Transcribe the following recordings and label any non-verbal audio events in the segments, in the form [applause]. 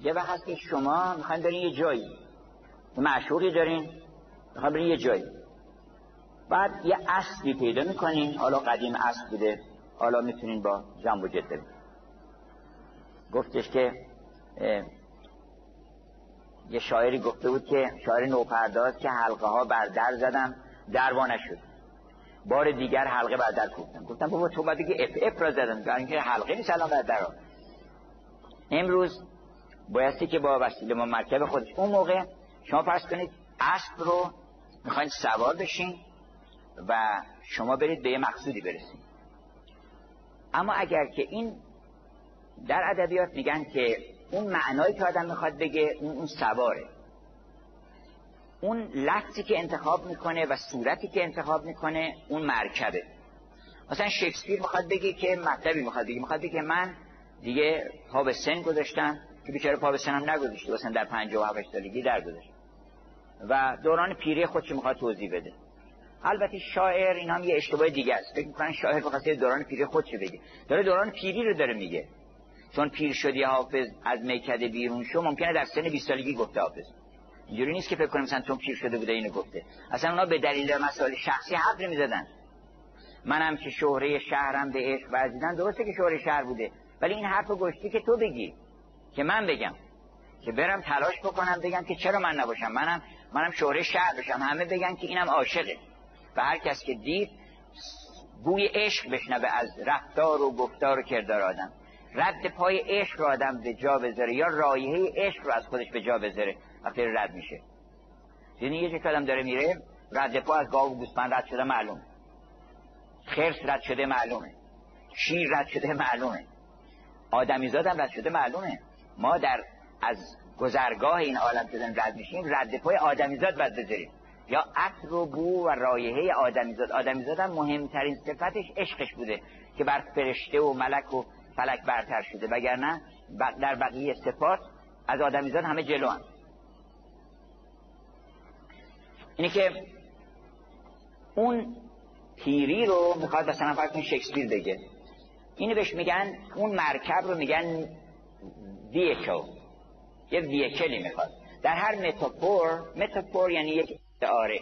یه وقت هست که شما می‌خواین برین یه جایی. معشوقی دارین می‌خواین برین یه جایی. بعد یه اصلی پیدا می‌کنین. حالا قدیم اصل بوده. حالا می‌تونین با جنب و جد گفتش که یه شاعری گفته بود که شاعر نوپرداز که حلقه ها بر در زدم دروا نشد. بار دیگر حلقه بر در کوفتم گفتم بابا تو باید که اف اف را زدم اینکه حلقه نیست الان بر در امروز بایستی که با وسیله ما مرکب خودش اون موقع شما فرض کنید اسب رو می‌خواین سوار بشین و شما برید به یه مقصودی برسید اما اگر که این در ادبیات میگن که اون معنایی که آدم می‌خواد بگه اون اون سواره. اون لفظی که انتخاب می‌کنه و صورتی که انتخاب می‌کنه اون مرکبه. مثلا شکسپیر می‌خواد بگه که مطلبی می‌خواد بگه. می‌خواد بگه من دیگه پا به سن گذاشتم. که بیچاره پا به سنم نگذاشته مثلا در 57 سالگی درگذاشت و دوران پیری خودش می‌خواد توضیح بده؟ البته شاعر این هم یه اشتباه دیگه است. فکر می‌کنن شاعر بخواد دوران پیری خودش بگه؟ داره دوران پیری رو داره میگه. چون پیر شدی حافظ از میکده بیرون شو ممکنه در سن 20 سالگی گفته حافظ. اینجوری نیست که فکر کنیم مثلا چون پیر شده بوده اینو گفته. اصلا اونا به دلیل مسائل شخصی حرف می‌زدن. منم که شهره شهرم به عشق ورزیدن درسته که شهره شهر بوده. ولی این حرفو گشتی که تو بگی. که من بگم که برم تلاش بکنم بگم که چرا من نباشم؟ منم منم شهره شهر بشم همه بگن که اینم عاشقه. و هر کس که دید بوی عشق بشنوه از رفتار و گفتار و کردار آدم. رد پای عشق رو آدم به جا بذاره یا رایحه عشق رو از خودش به جا بذاره وقتی رد میشه. یعنی یه که آدم داره میره؟ رد پا از گاو و گوسفند رد شده معلومه. خرس رد شده معلومه. شیر رد شده معلومه. آدمیزاد هم رد شده معلومه. ما در از گذرگاه این عالم که رد میشیم رد پای آدمیزاد باید بذاریم. یا عطر و بو و رایحه آدمیزاد. آدمیزاد هم مهمترین صفتش عشقش بوده که بر فرشته و ملک و فلک برتر شده. وگرنه در بقیه صفات از آدمیزاد همه جلو هم. اینه که اون پیری رو می‌خواد مثلا کنید شکسپیر بگه. اینو بهش میگن اون مرکب رو میگن ویکل یه ویکلی می‌خواد. در هر متافور متافور یعنی یک استعاره.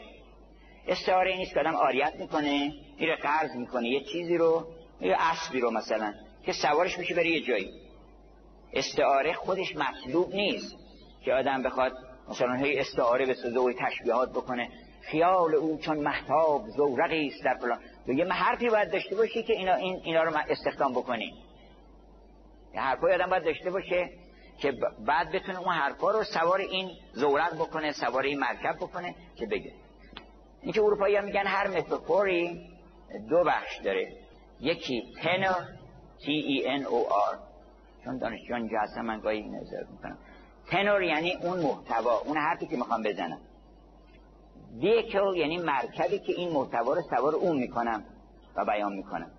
استعاره نیست که آدم آریت می‌کنه میره قرض می‌کنه یه چیزی رو یه اسبی رو مثلا که سوارش میشه بره یه جایی. استعاره خودش مطلوب نیست که آدم بخواد مثلا هی استعاره به و تشبیهات بکنه. خیال او چون محتاب زورقی است در فلان. یه حرفی باید داشته باشی که اینا, این اینا رو استخدام بکنی. حرفای آدم باید داشته باشه که بعد بتونه اون حرفا رو سوار این زورق بکنه سوار این مرکب بکنه که بگه. این که اروپایی ها میگن هر متافوری دو بخش داره. یکی تنر T E N O R. چون دانشجو اینجا هستم من گاهی این می‌کنم. تنور یعنی اون محتوا اون حرفی که می‌خوام بزنم. ویکل یعنی مرکبی که این محتوا رو سوار اون می‌کنم و بیان می‌کنم.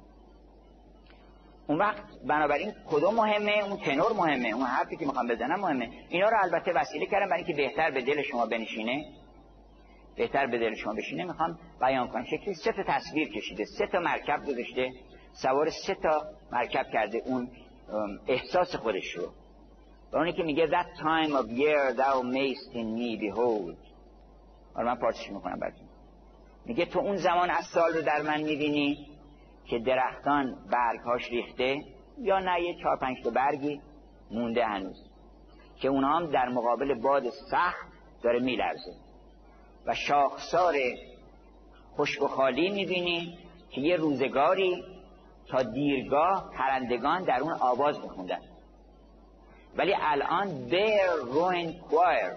اون وقت بنابراین کدوم مهمه؟ اون تنور مهمه؟ اون حرفی که می‌خوام بزنم مهمه؟ اینا رو البته وسیله کردم برای اینکه بهتر به دل شما بنشینه. بهتر به دل شما بشینه می‌خوام بیان کنم. شکلی سه تا تصویر کشیده سه تا مرکب گذاشته. سوار سه تا مرکب کرده اون احساس خودش رو. و اونی که میگه that time of year thou mayst in me behold. حالا من پارتش می‌کنم براتون. میگه تو اون زمان از سال رو در من می‌بینی. که درختان برگهاش ریخته یا نه یه چهار پنج تا برگی مونده هنوز که اونها هم در مقابل باد سخت داره میلرزه. و شاخسار خشک و خالی می‌بینی که یه روزگاری تا دیرگاه پرندگان در اون آواز میخوندن. ولی الان their ruined choir.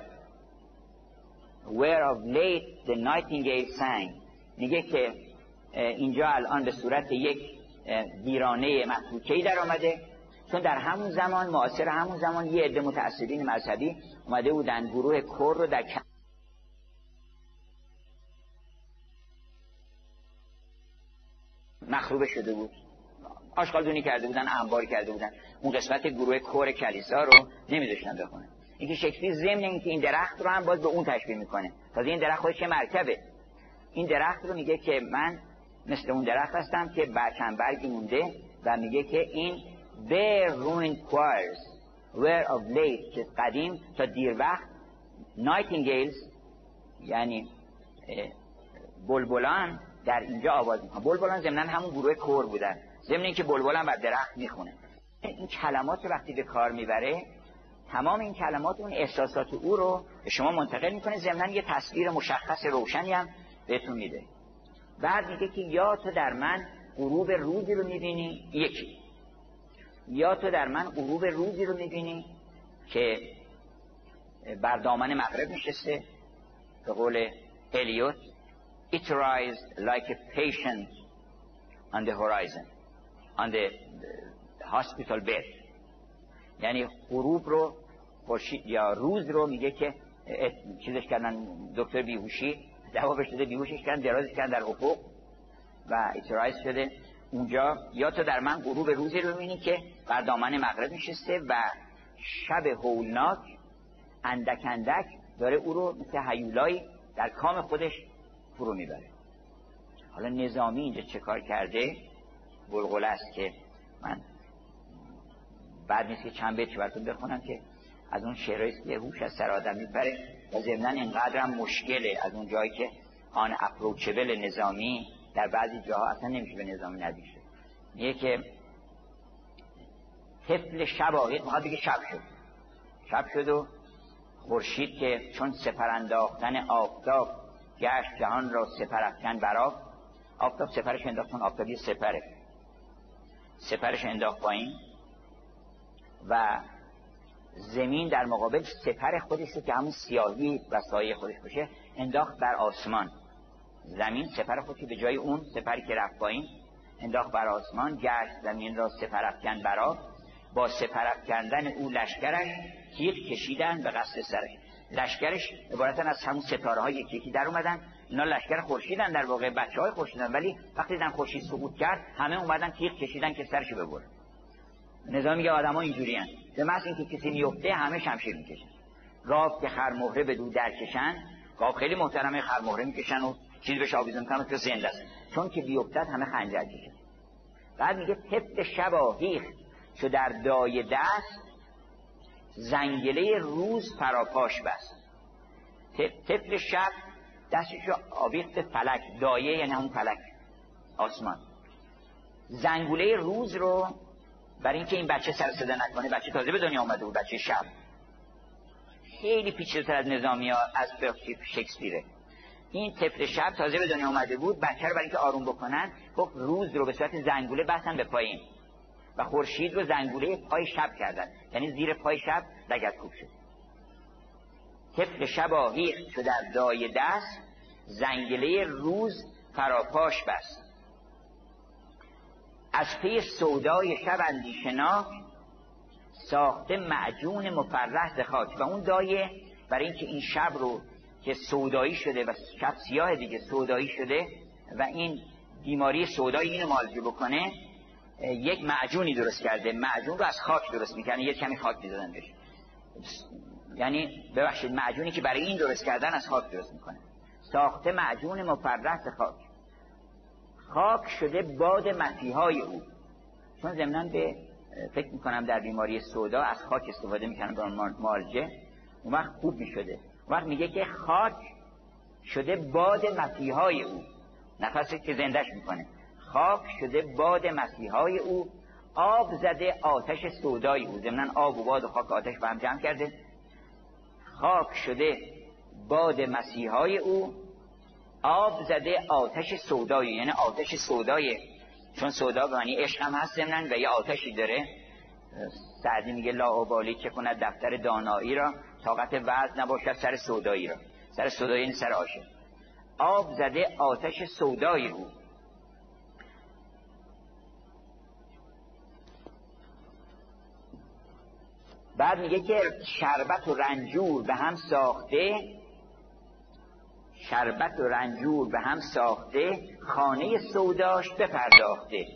Where of late the nightingale sang. میگه که اینجا الان به صورت یک ویرانه مفروکهی در آمده. چون در همون زمان معاصر همون زمان یه عده متعصبین مذهبی اومده بودن. گروه کور رو در مخروبه شده بود. آشغالدونی کرده بودن انبار کرده بودن. اون قسمت گروه کور کلیسا رو نمیذاشتن بخونه. اینکه شکلی ضمن اینکه این درخت رو هم باز به اون تشبیه می‌کنه. تازه این درخت خودش مرکبه. این درخت رو میگه که من مثل اون درخت هستم که چند برگی مونده و میگه که این their ruined choirs where of late که قدیم تا دیر وقت نایتینگیلز یعنی بلبلان در اینجا آواز می‌کنن. بلبلان ضمن همون گروه کور بودن. ضمن اینکه بلبلان بر درخت می‌خونه. این کلمات رو وقتی به کار می‌بره تمام این کلمات اون احساسات او رو به شما منتقل می‌کنه. ضمن یه تصویر مشخص روشنی هم بهتون میده. بعد میگه که یا تو در من غروب روزی رو می‌بینی یکی. یا تو در من غروب روزی رو می‌بینی که بر دامن مغرب نشسته به قول الیوت it rised like a patient on the horizon on the hospital bed. یعنی غروب رو یا روز رو میگه که چیزش کردن دکتر بیهوشی دوابش شده بیهوشش کردن درازش کردن در افق و اترایز شده. اونجا یا تو در من غروب روزی رو می‌بینی که بر دامن مغرب نشسته و شب هولناک اندک اندک داره او رو مثل حیولایی در کام خودش فرو می‌بره. حالا نظامی اینجا چه کار کرده؟ بلغل است که من بعد نیست که چند بیت براتون بخونم که از اون شعرهایی که هوش از سر آدم می‌بره و ضمنا اینقدر هم مشکله. از اون جایی که آن اپروچبل نظامی در بعضی جاها اصلا نمیشه به نظامی نزدیک شد. میگه که طفل شب آقید می‌خواد بگه شب شد. شب شد و خورشید که چون سپر انداختن آفتاب گشت جهان را سپر افکن برا آفتاب سپرش انداخت آفتابی سپره. سپرش انداخت پایین و زمین در مقابل سپر خودش که همون سیاهی و سایه خودش باشه انداخت بر آسمان. زمین سپر خودش به جای اون سپری که رفت پایین انداخت بر آسمان گشت زمین را سپر افکن برا با سپر افکندن او لشکرش تیغ کشیدن به قصد سرش لشکرش عبارتا از همون ستاره های یکی یکی در اومدن. اینا لشکر خورشیدن در واقع بچه های خورشیدن. ولی وقتی دیدن خورشید سقوط کرد همه اومدن تیغ کشیدن که سرش ببره نظام میگه آدما اینجوری هن. به محض اینکه کسی میفته همه شمشیر می‌کشن. گاو که خرمهره به دو درکشن گاو خیلی محترمه خرمهره می‌کشن و چیز بهش آویزون کنن که زنده است. چون که بیفتد همه خنجر کشن. بعد میگه طفل شب هیخ چو در دای دست زنگله روز فراپاش بست. طفل شب دستش رو آویخت فلک. دایه یعنی همون فلک. آسمان. زنگوله روز رو برای اینکه این بچه سر صدا نکنه بچه تازه به دنیا آمده بود بچه شب. خیلی پیچیده‌تر از نظامی ها از شکسپیره. این طفل شب تازه به دنیا آمده بود بچه رو برای اینکه آروم بکنن خب روز رو به صورت زنگوله بستن به پایین. و خورشید رو زنگوله پای شب کردن. یعنی زیر پای شب لگت کوب شد. طفل شب آهیخ شد در دای دست زنگله روز فراپاش بست. از پی سودای شب اندیشناک ساخته معجون مفرح ز خاک. و اون دایه برای اینکه این شب رو که سودایی شده و شب سیاه دیگه سودایی شده و این بیماری سودایی اینو مالجه بکنه یک معجونی درست کرده. معجون رو از خاک درست می‌کنه یه کمی خاک می‌دادن بهش یعنی ببخشید معجونی که برای این درست کردن از خاک درست می‌کنه. ساخته معجون مفرح خاک. خاک شده باد مسیحای او. چون ضمنا به فکر می‌کنم در بیماری سودا از خاک استفاده می‌کنن به مالجه اون وقت خوب می‌شده. اون وقت میگه که خاک شده باد مسیحای او. نفسی که زندش می‌کنه. خاک شده باد مسیحای او. آب زده آتش سودای او. ضمنا آب و باد و خاک آتش با هم جمع کرده. خاک شده باد مسیحای او. آب زده آتش سودای یعنی آتش سودای چون سودا به معنی عشق هم هست ضمنا و یه آتشی داره. سعدی میگه لا چه کند دفتر دانایی را طاقت وزن نباشد سر سودایی را. سر سودایی این سر عاشق. آب زده آتش سودای او بعد میگه که شربت و رنجور به هم ساخته شربت و رنجور به هم ساخته خانه سوداش بپرداخته.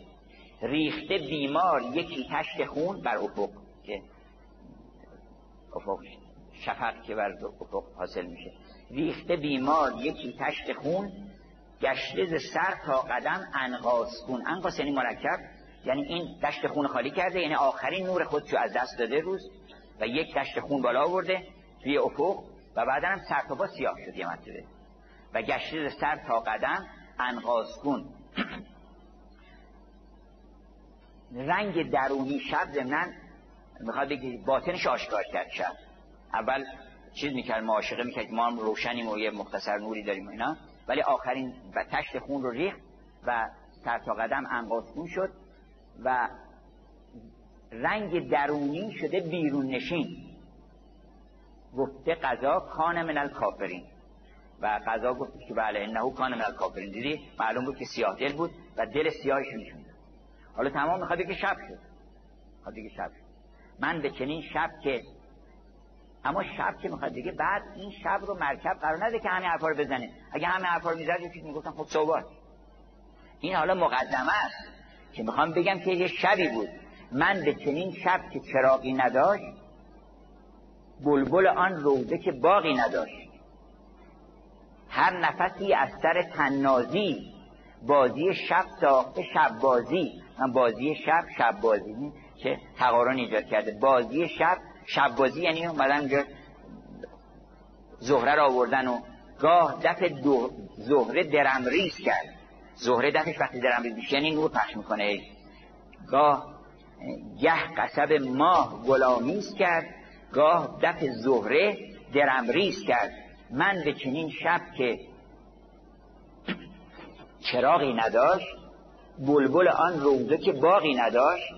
ریخته بیمار یکی تشت خون بر افق که افق شفق که بر افق حاصل میشه. ریخته بیمار یکی تشت خون گشته ز سر تا قدم انقاس خون. انقاس یعنی مرکب یعنی این دشت خون خالی کرده یعنی آخرین نور خودشو از دست داده روز و یک دشت خون بالا آورده توی افق و بعدا هم سر تا پا سیاه شد یه مرتبه. و سر تا قدم انقاسکون رنگ درونی شب ضمنا می‌خواد بگی باطنش آشکار کرد شب. اول چیز می‌کرد معاشقه می‌کرد ما هم روشنیم و یه مختصر نوری داریم اینا. ولی آخرین و تشت خون رو ریخت و سر تا قدم انقاسکون شد و رنگ درونی شده بیرون نشین. گفته قضا کان من الکافرین. و قضا گفت که بله انه کان من الکافرین دیدی؟ معلوم بود که سیاه دل بود و دل سیاهش نشون حالا تمام می‌خواد که شب شد. می‌خواد که شب شد. من به چنین شب که اما شب که می‌خواد دیگه بعد این شب رو مرکب قرار نده که همین حرفا بزنه. اگه همین حرفا رو می‌زد یکی می‌گفتن خب صحبت این حالا مقدمه است که می‌خوام بگم که یه شبی بود. من به چنین شب که چراغی نداشت بلبل آن روزه که باقی نداشت. هر نفسی از سر تنازی بازی شب ساخته شب بازی. من بازی شب شب بازی که تقارن ایجاد کرده. بازی شب شب بازی یعنی اومدن اونجا زهره را آوردن و گاه دف دو زهره درمریز کرد. زهره دفش وقتی درمریز یعنی نور پخش می‌کنه. گاه گه قصب ماه گلامیز کرد. گاه دف زهره درمریز کرد. من به چنین شب که چراغی نداشت بلبل آن روزه که باقی نداشت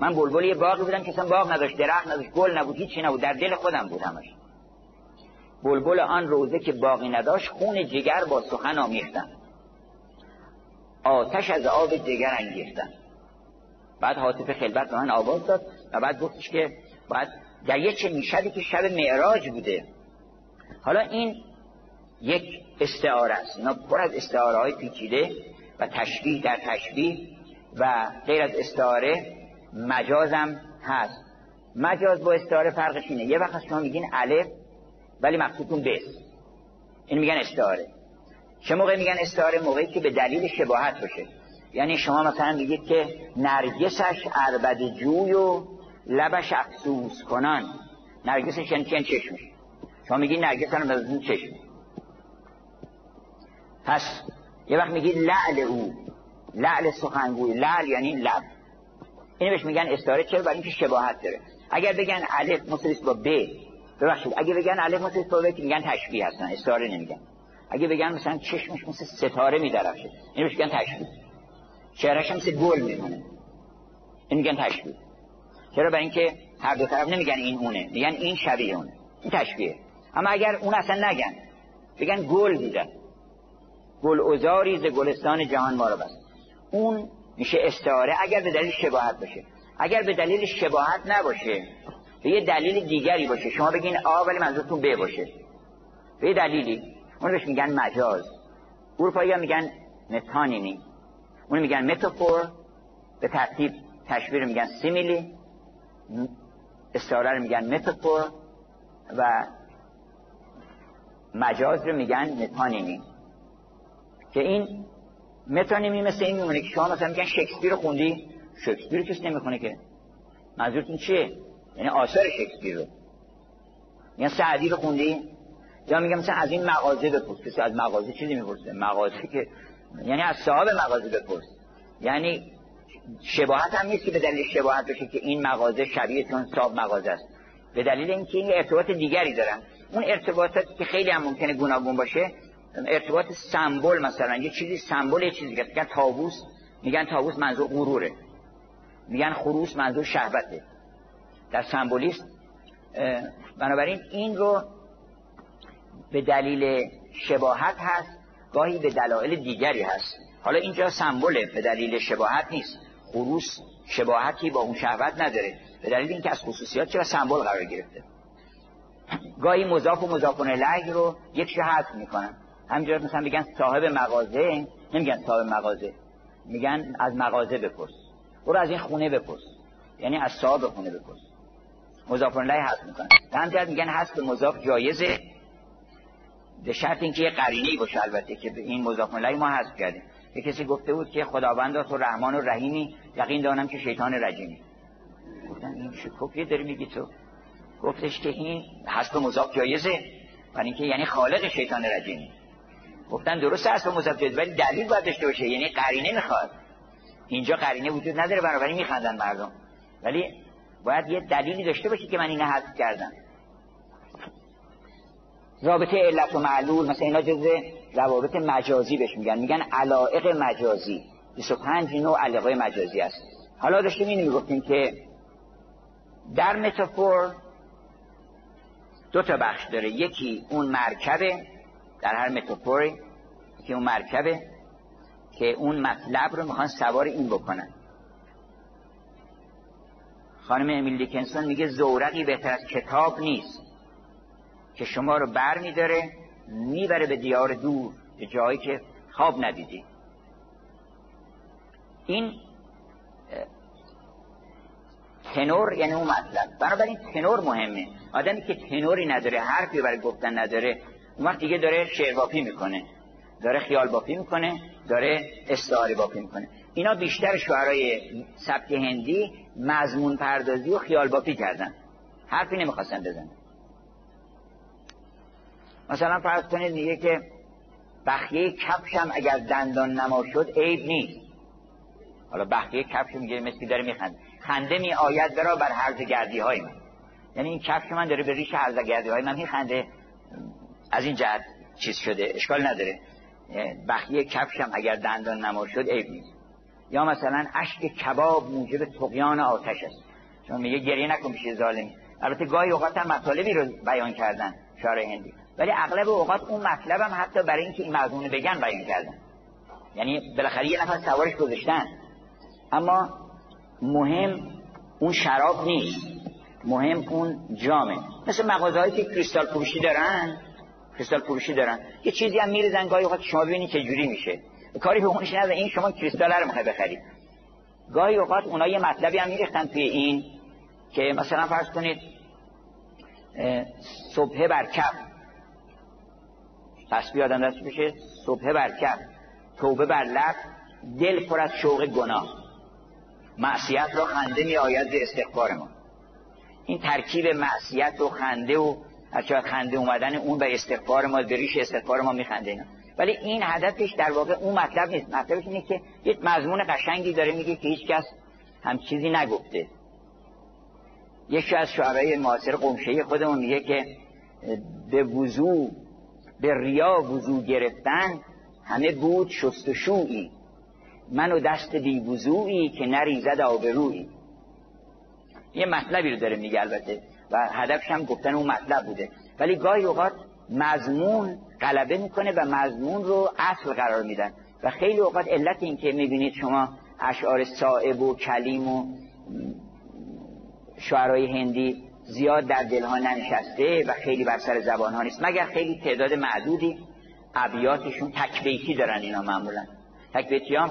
من بلبل یه باقی بودم که اصلا باغ نداشت درخت نداشت گل نبود هیچی نبود در دل خودم بود همش. بلبل آن روزه که باقی نداشت خون جگر با سخن آمیختم. آتش از آب جگر انگیختم. بعد حاطف خلبت به من آواز داد و بعد گفتش که بعد در یه چه می‌شدی که شب معراج بوده حالا این یک استعاره است. اینا پر از استعاره های پیچیده و تشبیه در تشبیه و غیر از استعاره مجازم هست. مجاز با استعاره فرقش اینه. یه وقت شما میگین الف ولی مقصودتون بس این میگن استعاره. چه موقع میگن استعاره؟ موقعی که به دلیل شباهت باشه. یعنی شما مثلا میگید که نرگسش عربد جوی و لبش افسوس کنان. نرگسش یعنی چشمش؟ شما میگید نرگس هم از چشم. پس یه وقت میگید لعل او. لعل سخنگوی. لعل یعنی لب. اینو بهش میگن استعاره چرا؟ برای اینکه شباهت داره. اگر بگن الف مساوی با ب ببخشید. اگه بگن الف مساوی با ب میگن تشبیه هستن. استعاره نمیگن. اگه بگن مثلا چشمش مثل ستاره میدرخشه اینو بهش میگن تشبیه. چهرهش مثل گل میمونه. این میگن تشبیه. چرا؟ برای اینکه هر دو طرف نمیگن این اونه. میگن این شبیه اونه. این تشبیه. اما اگر اون اصلا نگن بگن گل دیدن گل ازاری ز گلستان جهان ما رو بست. اون میشه استعاره اگر به دلیل شباهت باشه. اگر به دلیل شباهت نباشه به یه دلیل دیگری باشه. شما بگین آ ولی منظورتون ب باشه. به یه دلیلی. اون بهش میگن مجاز. اروپایی میگن متانینی. اون میگن متافور. به ترتیب تشبیر میگن سیمیلی. استعاره رو میگن متافور. و مجاز رو میگن متانینی که این متانیمی مثل این میمونه که شما مثلا میگن شکسپیر خوندی شکسپیر کسی نمی‌خونه که. منظورتون چیه؟ یعنی آثار شکسپیر رو. میگن سعدی رو خوندی؟ یا میگم مثلا از این مغازه بپرس کسی از مغازه چیزی می‌پرسه؟ مغازه که یعنی از صاحب مغازه بپرس. یعنی شباهت هم نیست که به دلیل شباهت باشه که این مغازه شبیه چون صاحب مغازه است. به دلیل اینکه این ارتباط دیگری دارن. اون ارتباطاتی که خیلی هم ممکنه گوناگون باشه ارتباط سمبل مثلا یه چیزی سمبل یه چیزی میگن تابوس میگن تابوس منظور غروره. میگن خروس منظور شهبته در سمبولیست بنابراین این رو به دلیل شباهت هست گاهی به دلایل دیگری هست. حالا اینجا سمبله به دلیل شباهت نیست. خروس شباهتی با اون شهوت نداره. به دلیل اینکه از خصوصیات چرا سمبل قرار گرفته. گاهی مضاف و مضاف الیه رو یک حذف می‌کنن. همینجور مثلا میگن صاحب مغازه نمیگن صاحب مغازه. میگن از مغازه بپرس. برو از این خونه بپرس. یعنی از صاحب خونه بپرس. مضاف الیه حذف می‌کنن. همینجور میگن حذف مضاف جایزه. به شرط اینکه یه قرینه‌ای باشه البته که این مضاف الیه ما حذف کردیم. یه کسی گفته بود که خداوند تو رحمان و رحیمی یقین دانم که شیطان رجیمی. گفتن این چه کفیه داری میگی تو؟ گفتش که این حسب مضاف جایزه. برای اینکه یعنی خالق شیطان رجیم گفتن درست حسب مضاف جایزه ولی دلیل باید داشته باشه. یعنی قرینه می‌خواد. اینجا قرینه وجود نداره بنابراین میخندن مردم. ولی باید یه دلیلی داشته باشه که من اینو حذف کردم. رابطه علت و معلول مثلا اینا جز روابط مجازی بهش میگن. میگن علائق مجازی. 25 نوع علاقه مجازی است حالا داشتیم اینو می‌گفتیم که در متافور دو تا بخش داره. یکی اون مرکبه در هر متافوری که اون مرکبه که اون مطلب رو می‌خوان سوار این بکنن. خانم امیل دیکنسون میگه زورقی بهتر از کتاب نیست. که شما رو بر میداره می‌بره به دیار دور به جایی که خواب ندیدی. این تنور یعنی اون مطلب. بنابراین تنور مهمه. آدمی که تنوری نداره حرفی برای گفتن نداره اون وقت دیگه داره شعر باپی می‌کنه. داره خیال باپی می‌کنه داره استعاره باپی می‌کنه. اینا بیشتر شعرهای سبک هندی مضمون پردازی و خیال باپی کردن. حرفی نمی‌خواستن بزنن. مثلا فرض کنید میگه که بخیه کفشم اگر دندان نما شد عیب نیست. حالا بخیه کفش میگه مثل داره میخنده. خنده می آید برا بر حرز گردی های من. یعنی این کفش من داره به ریش حرز گردی های من میخنده. از این جهت چیز شده اشکال نداره. بخیه کفشم اگر دندان نما شد عیب نیست یا مثلا اشک کباب موجب تقیان آتش است. چون میگه گریه نکن پیش ظالمی البته گاهی اوقات هم مطالبی رو بیان کردن شعر هندی. ولی اغلب اوقات اون مطلب حتی برای اینکه این مضمون بگن بیان کردن. یعنی بالاخره یه نفر سوارش گذاشتن. اما مهم اون شراب نیست. مهم اون جامه. مثل مغازه که کریستال فروشی دارن. کریستال فروشی دارن. یه چیزی هم میریزن. گاهی اوقات شما ببینید چه جوری میشه. کاری به اونش نداره. این شما کریستال رو می‌خوای بخرید گاهی اوقات اونا یه مطلبی هم میریختن توی این که مثلا فرض کنید صبح بر کف. پس بیادم دست بشه صبح بر کف. توبه بر لب. دل پر از شوق گناه. معصیت را خنده می آید به استغفار ما. این ترکیب معصیت و خنده و از خنده اومدن اون به استغفار ما به ریش استغفار ما میخنده اینا. ولی این هدفش در واقع اون مطلب نیست. مطلبش اینه که یک مضمون قشنگی داره میگه که هیچ کس هم چیزی نگفته. یکی از شعرهای معاصر قمشه خودمون میگه که به وضوع به ریا وضوع گرفتن همه بود شستشویی من و دست بی وضوعی که نریزد آبرویی. یه مطلبی رو داره میگه البته. و هدفش هم گفتن اون مطلب بوده. ولی گاهی اوقات مضمون غلبه می‌کنه و مضمون رو اصل قرار میدن. و خیلی اوقات علت این که می‌بینید شما اشعار صائب و کلیم و شعرهای هندی زیاد در دلها ننشسته و خیلی بر سر زبان ها نیست. مگر خیلی تعداد معدودی ابیاتشون تکبیتی دارن اینا معمولا. تکبیتی هم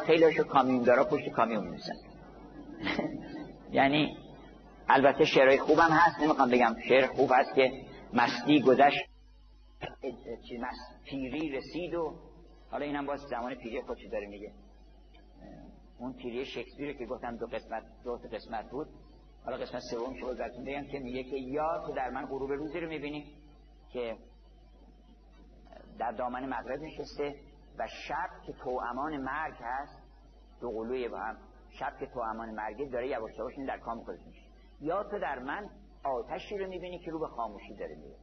کامیون دارا پشت کامیون میسن [laughs] یعنی البته شعرهای خوبم هست نمی‌خوام بگم شعر خوب هست که مستی گذشت پیری رسید و حالا اینم باز زمان پیری خودش داره میگه. اون پیری شکسپیر که گفتم دو قسمت دو قسمت بود. حالا قسمت سوم شو براتون بگم که میگه که یا تو در من غروب روزی رو می‌بینی که در دامن مغرب نشسته و شب که تو امان مرگ هست دو قلوی با هم شب که تو امان مرگه داره یواش یواش در کام خودش میشه یا تو در من آتشی رو می‌بینی که رو به خاموشی داره میره.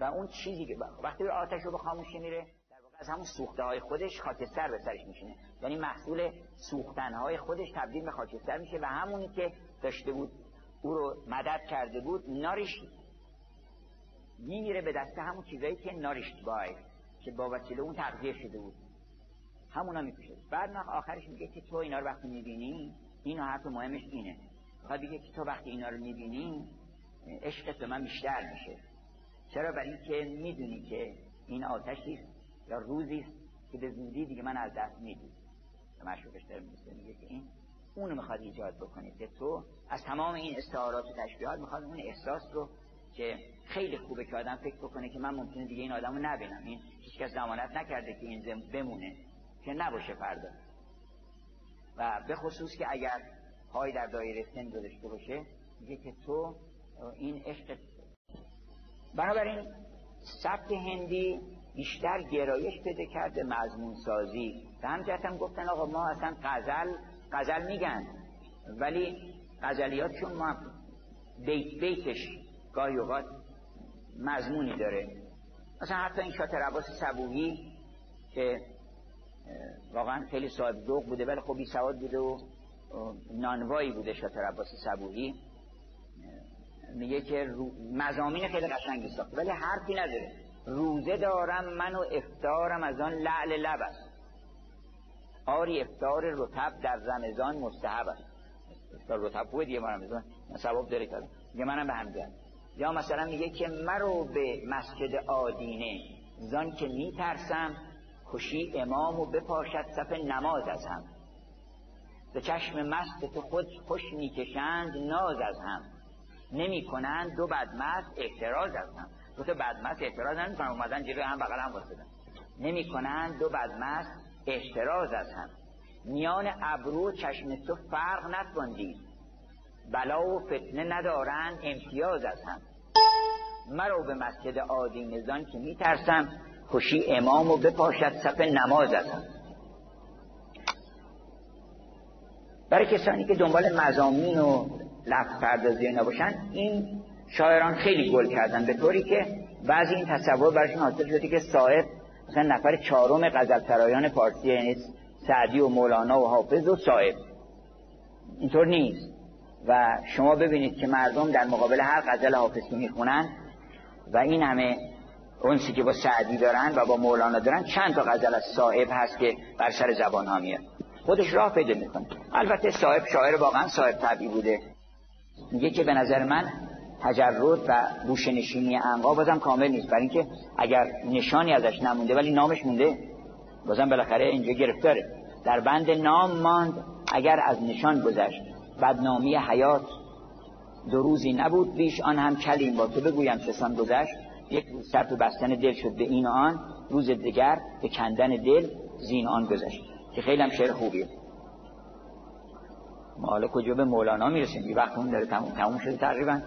و اون چیزی که وقتی آتش رو به خاموشی میره در واقع از همون سوخته های خودش خاکستر به سرش میشینه. یعنی محصول سوختن های خودش تبدیل به خاکستر میشه و همونی که داشته بود او رو مدد کرده بود ناریشت میمیره به دست همون چیزایی که ناریشت بای که با وسیله اون تغذیه شده بود. همونا می‌کشه بعد نه آخرش میگه که تو اینا رو وقتی می‌بینی این حرف مهمش اینه. خواهد بگه که تو وقتی اینا رو می‌بینی عشقت به من بیشتر میشه. چرا؟ برای اینکه می‌دونی که این آتشی یا روزی است که به زودی دیگه من از دست میدی. مشروعش داره میگه که این اونو می‌خواد ایجاد بکنید که تو از تمام این استعارات و تشبیهات می‌خواد اون احساس رو که خیلی خوبه که آدم فکر بکنه که من ممکنه دیگه این آدم رو نبینم. این هیچ کس ضمانت نکرده که این بمونه. که نباشه فردا. و به خصوص که اگر پای در دایره سن گذاشته باشه میگه که تو این عشق بنابراین سبک هندی بیشتر گرایش پیدا کرده مضمون سازی به همجهت هم گفتن آقا ما اصلا غزل غزل میگن. ولی غزلیاتشون ما بیت بیتش گاهی اوقات مضمونی داره. مثلا حتی این شاتر عباس صبوهی که واقعا خیلی صاحب ذوق بوده ولی خب سواد بوده و نانوایی بوده شاتر عباس صبوهی میگه که مزامین خیلی قشنگی ساخته ولی حرفی نداره. روزه دارم من و افتارم از آن لعل لب است. آری افتار رتب در رمضان مستحب است. افتار رتب خوبه دیگه رمضان ثواب داره کرد میگه منم به هم یا مثلا میگه که مرو به مسجد آدینه. زان که میترسم خوشی امام و بپاشد صف نماز از هم. به چشم مست تو خود خوش می‌کشند ناز از هم. نمی کنند دو بدمست اعتراض از هم. دو تا بدمست اعتراض نمی اومدن جلوی هم بغل هم واسدن نمی کنند دو بدمست اعتراض از هم. میان ابرو چشم تو فرق نتوان بلا و فتنه ندارند امتیاز از هم. مرو به مسجد عادی نزان که میترسم خوشی امام و بپاشد صف نماز از هم. برای کسانی که دنبال مزامین و لفظ پردازی نباشن این شاعران خیلی گل کردن به طوری که بعضی این تصور برشون حاصل شده که صاحب مثلا نفر چهارم غزل سرایان فارسی یعنی سعدی و مولانا و حافظ و صاحب. اینطور نیست. و شما ببینید که مردم در مقابل هر غزل حافظ که می‌خونن و این همه اونسی که با سعدی دارن و با مولانا دارن چند تا غزل از صاحب هست که بر سر زبان ها میاد. خودش راه پیدا می‌کنه. البته صاحب شاعر واقعا صاحب طبعی بوده. میگه که به نظر من تجرد و بوش نشینی انقا بازم کامل نیست. برای اینکه اگر نشانی ازش نمونده ولی نامش مونده بازم بالاخره اینجا گرفتاره. در بند نام ماند اگر از نشان گذشت. بدنامی حیات. دو روزی نبود بیش آن هم کلیم با تو بگویم سسان گذشت. یک روز سر بستن دل شد به این آن روز دیگر به کندن دل زین آن گذشت که خیلی هم شعر خوبیه. ما حالا کجا به مولانا می‌رسیم؟ یه وقت اون داره تموم, تموم شده تقریبا.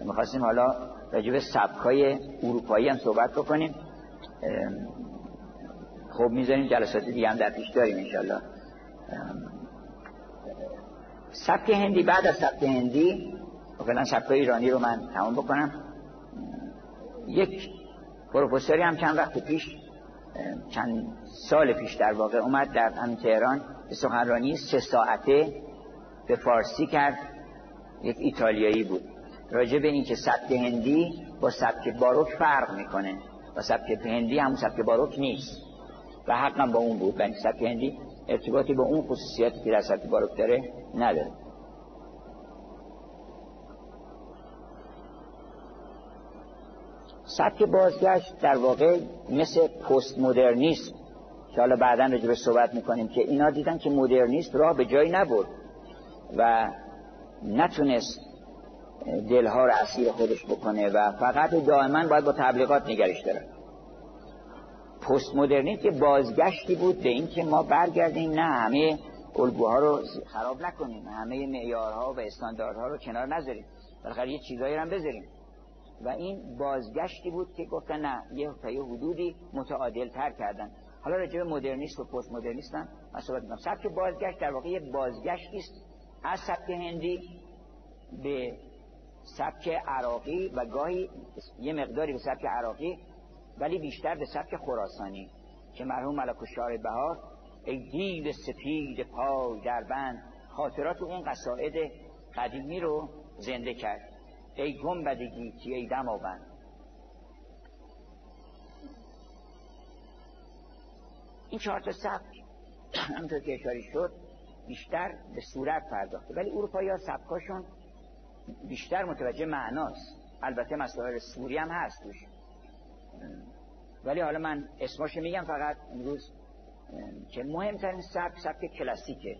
می‌خواستیم حالا راجع به سبکای اروپایی هم صحبت بکنیم. خب می‌ذاریم جلسات دیگه هم در پیش داریم انشالله سبک هندی بعد از سبک هندی فعلا سبک ایرانی رو من تمام بکنم. یک پروفسوری هم چند وقت پیش چند سال پیش در واقع اومد در همین تهران به سخنرانی سه ساعته به فارسی کرد. یک ایتالیایی بود. راجع به این که سبک هندی با سبک باروک فرق می‌کنه. و سبک هندی هم سبک باروک نیست. و حقا با اون بود سبک هندی ارتباطی با اون خصوصیتی که در سبک باروک داره نداره. سبک بازگشت در واقع مثل پست مدرنیسم که حالا بعدا راجع به صحبت می‌کنیم که اینا دیدن که مدرنیست راه به جایی نبرد و نتونست دلها رو اسیر خودش بکنه و فقط دائما باید با تبلیغات نگرش داره پست مدرنیسم که بازگشتی بود به اینکه ما برگردیم. نه همه الگوها رو خراب نکنیم. همه معیارها و استانداردها رو کنار نذاریم. بالاخره یه چیزایی هم بذاریم. و این بازگشتی بود که گفتن نه یه تا حدودی متعادل تر کردن. حالا راجع به مدرنیست و پست مدرنیست هم من سبک بازگشت در واقع یه بازگشتی است از سبک هندی به سبک عراقی و گاهی یه مقداری به سبک عراقی ولی بیشتر به سبک خراسانی که مرحوم ملک الشعر بهار ای دیو سپید پای در بند خاطرات اون قصائد قدیمی رو زنده کرد. ای گنبد گیتی ای دماوند این چهار تا سبک [clears throat] همونطور که اشاری شد بیشتر به صورت پرداخته. ولی اروپایی ها سبکاشون بیشتر متوجه معناست. البته مسائل سوری هم هست توش. ولی حالا من اسماش میگم فقط امروز که مهمترین سبک سبک کلاسیکه.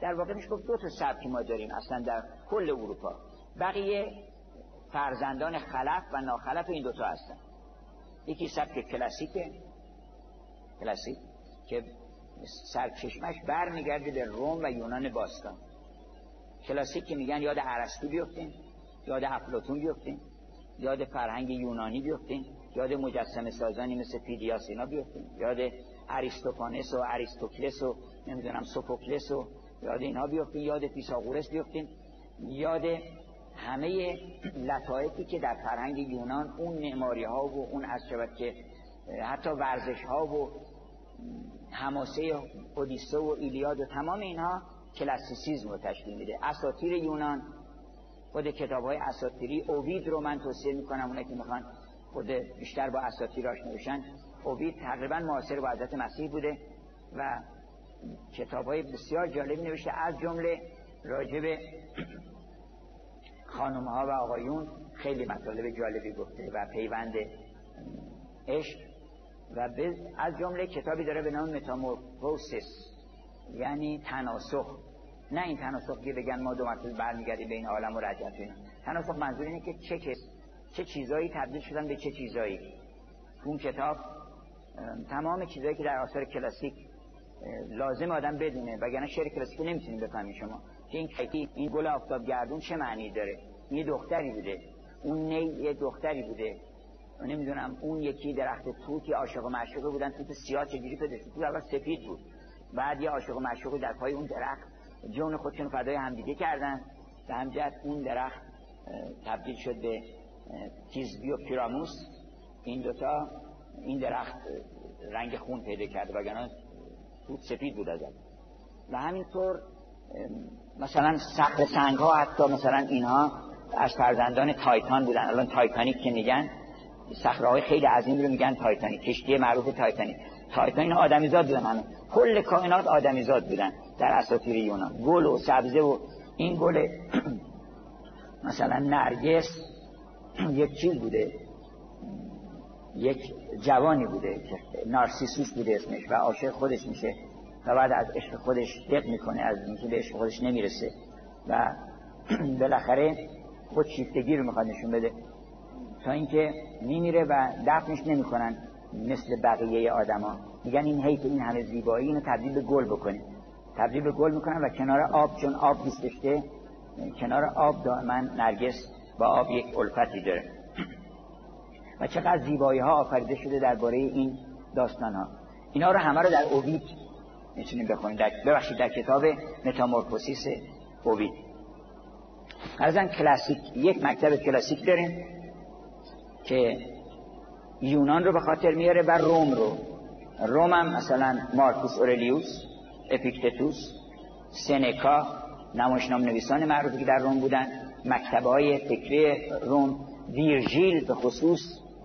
در واقع میشه گفت دو تا سبک ما داریم اصلا در کل اروپا. بقیه فرزندان خلف و ناخلف این دوتا هستن. یکی سبک کلاسیکه کلاسیک که سرچشمش برمیگرده به روم و یونان باستان. کلاسیک که میگن یاد ارسطو بیفتیم یاد افلاطون بیفتیم یاد فرهنگ یونانی بیفتیم. یاد مجسمه سازانی مثل فیدیاس اینا بیفتیم. یاد اریستوفانس و اریستوکلس و نمی‌دونم سوفوکلس و یاد اینا بیفتیم. یاد فیثاغورس بیفتیم. یاد همه لطایفی که در فرهنگ یونان اون معماری ها و اون از شود که حتی ورزش ها و حماسه اودیسه و ایلیاد و تمام اینها کلاسیسیزم رو تشکیل میده. اساطیر یونان خود کتاب های اساطیری اوید رو من توصیه می‌کنم اونه که می‌خوان خود بیشتر با اساطیر آشنا بشن اوید تقریبا معاصر با حضرت مسیح بوده و کتاب های بسیار جالبی نوشته. از جمله راجب خانم ها و آقایون خیلی مطالب جالبی گفته و پیوند عشق. و از جمله کتابی داره به نام متامورفوسیس یعنی تناسخ. نه این تناسخ که بگن ما دو مرتبه برمیگردیم بین عالم و اینا. تناسخ منظور اینه که چه کس چه چیزایی تبدیل شدن به چه چیزایی. اون کتاب تمام چیزایی که در آثار کلاسیک لازم آدم بدونه وگرنه شعر کلاسیک نمی‌تونیم بفهمیم شما. که این کیکی این گل آفتاب گردون چه معنی داره؟ یه دختری بوده. اون نی یه دختری بوده. نمی‌دونم اون یکی درخت توت که عاشق و معشوقه بودن. توت سیاه چجوری پیدا شد اول سفید بود. بعد یه عاشق و معشوقه در پای اون درخت. جون خودشون فدای همدیگه کردن. به همجد اون درخت تبدیل شد به تیزبی و پیراموس این دوتا این درخت رنگ خون پیدا کرده وگرنه توت سفید بود ازد و همینطور مثلا صخره سنگ ها حتی مثلا اینها از فرزندان تایتان بودن. الان تایتانیک که میگن های خیلی عظیم رو میگن تایتانیک. کشتی معروف تایتانیک. تایتان آدمیزاد بودن همه. کل کائنات آدمیزاد بودن در اساطیر یونان. گل و سبزه و این گل [clears throat] مثلا نرگس [clears throat] یک چیز بوده. یک جوانی بوده که نارسیسوس بوده اسمش و عاشق خودش میشه و بعد از عشق خودش دق می‌کنه از اینکه به عشق خودش نمی‌رسه و [clears throat] بالاخره خود شیفتگی رو می‌خواد نشون بده. تا اینکه میمیره و دفنش نمی‌کنن مثل بقیه آدما. میگن این حیف این همه زیبایی اینو تبدیل به گل بکنیم تبدیل به گل می‌کنن و کنار آب چون آب دوست داشته کنار آب دائما نرگس با آب یک الفتی داره و چقدر زیبایی ها آفریده شده درباره این داستان ها اینا رو همه رو در اوید می‌تونیم بخونیم. در ببخشید در کتاب متامورفوسیس اوید ارزن کلاسیک یک مکتب کلاسیک داریم که یونان رو به خاطر میاره و روم رو. روم هم مثلا مارکوس اورلیوس اپیکتتوس سنکا نمایشنامه نویسان معروفی که در روم بودن. مکتبه های فکری روم ویرژیل به خصوص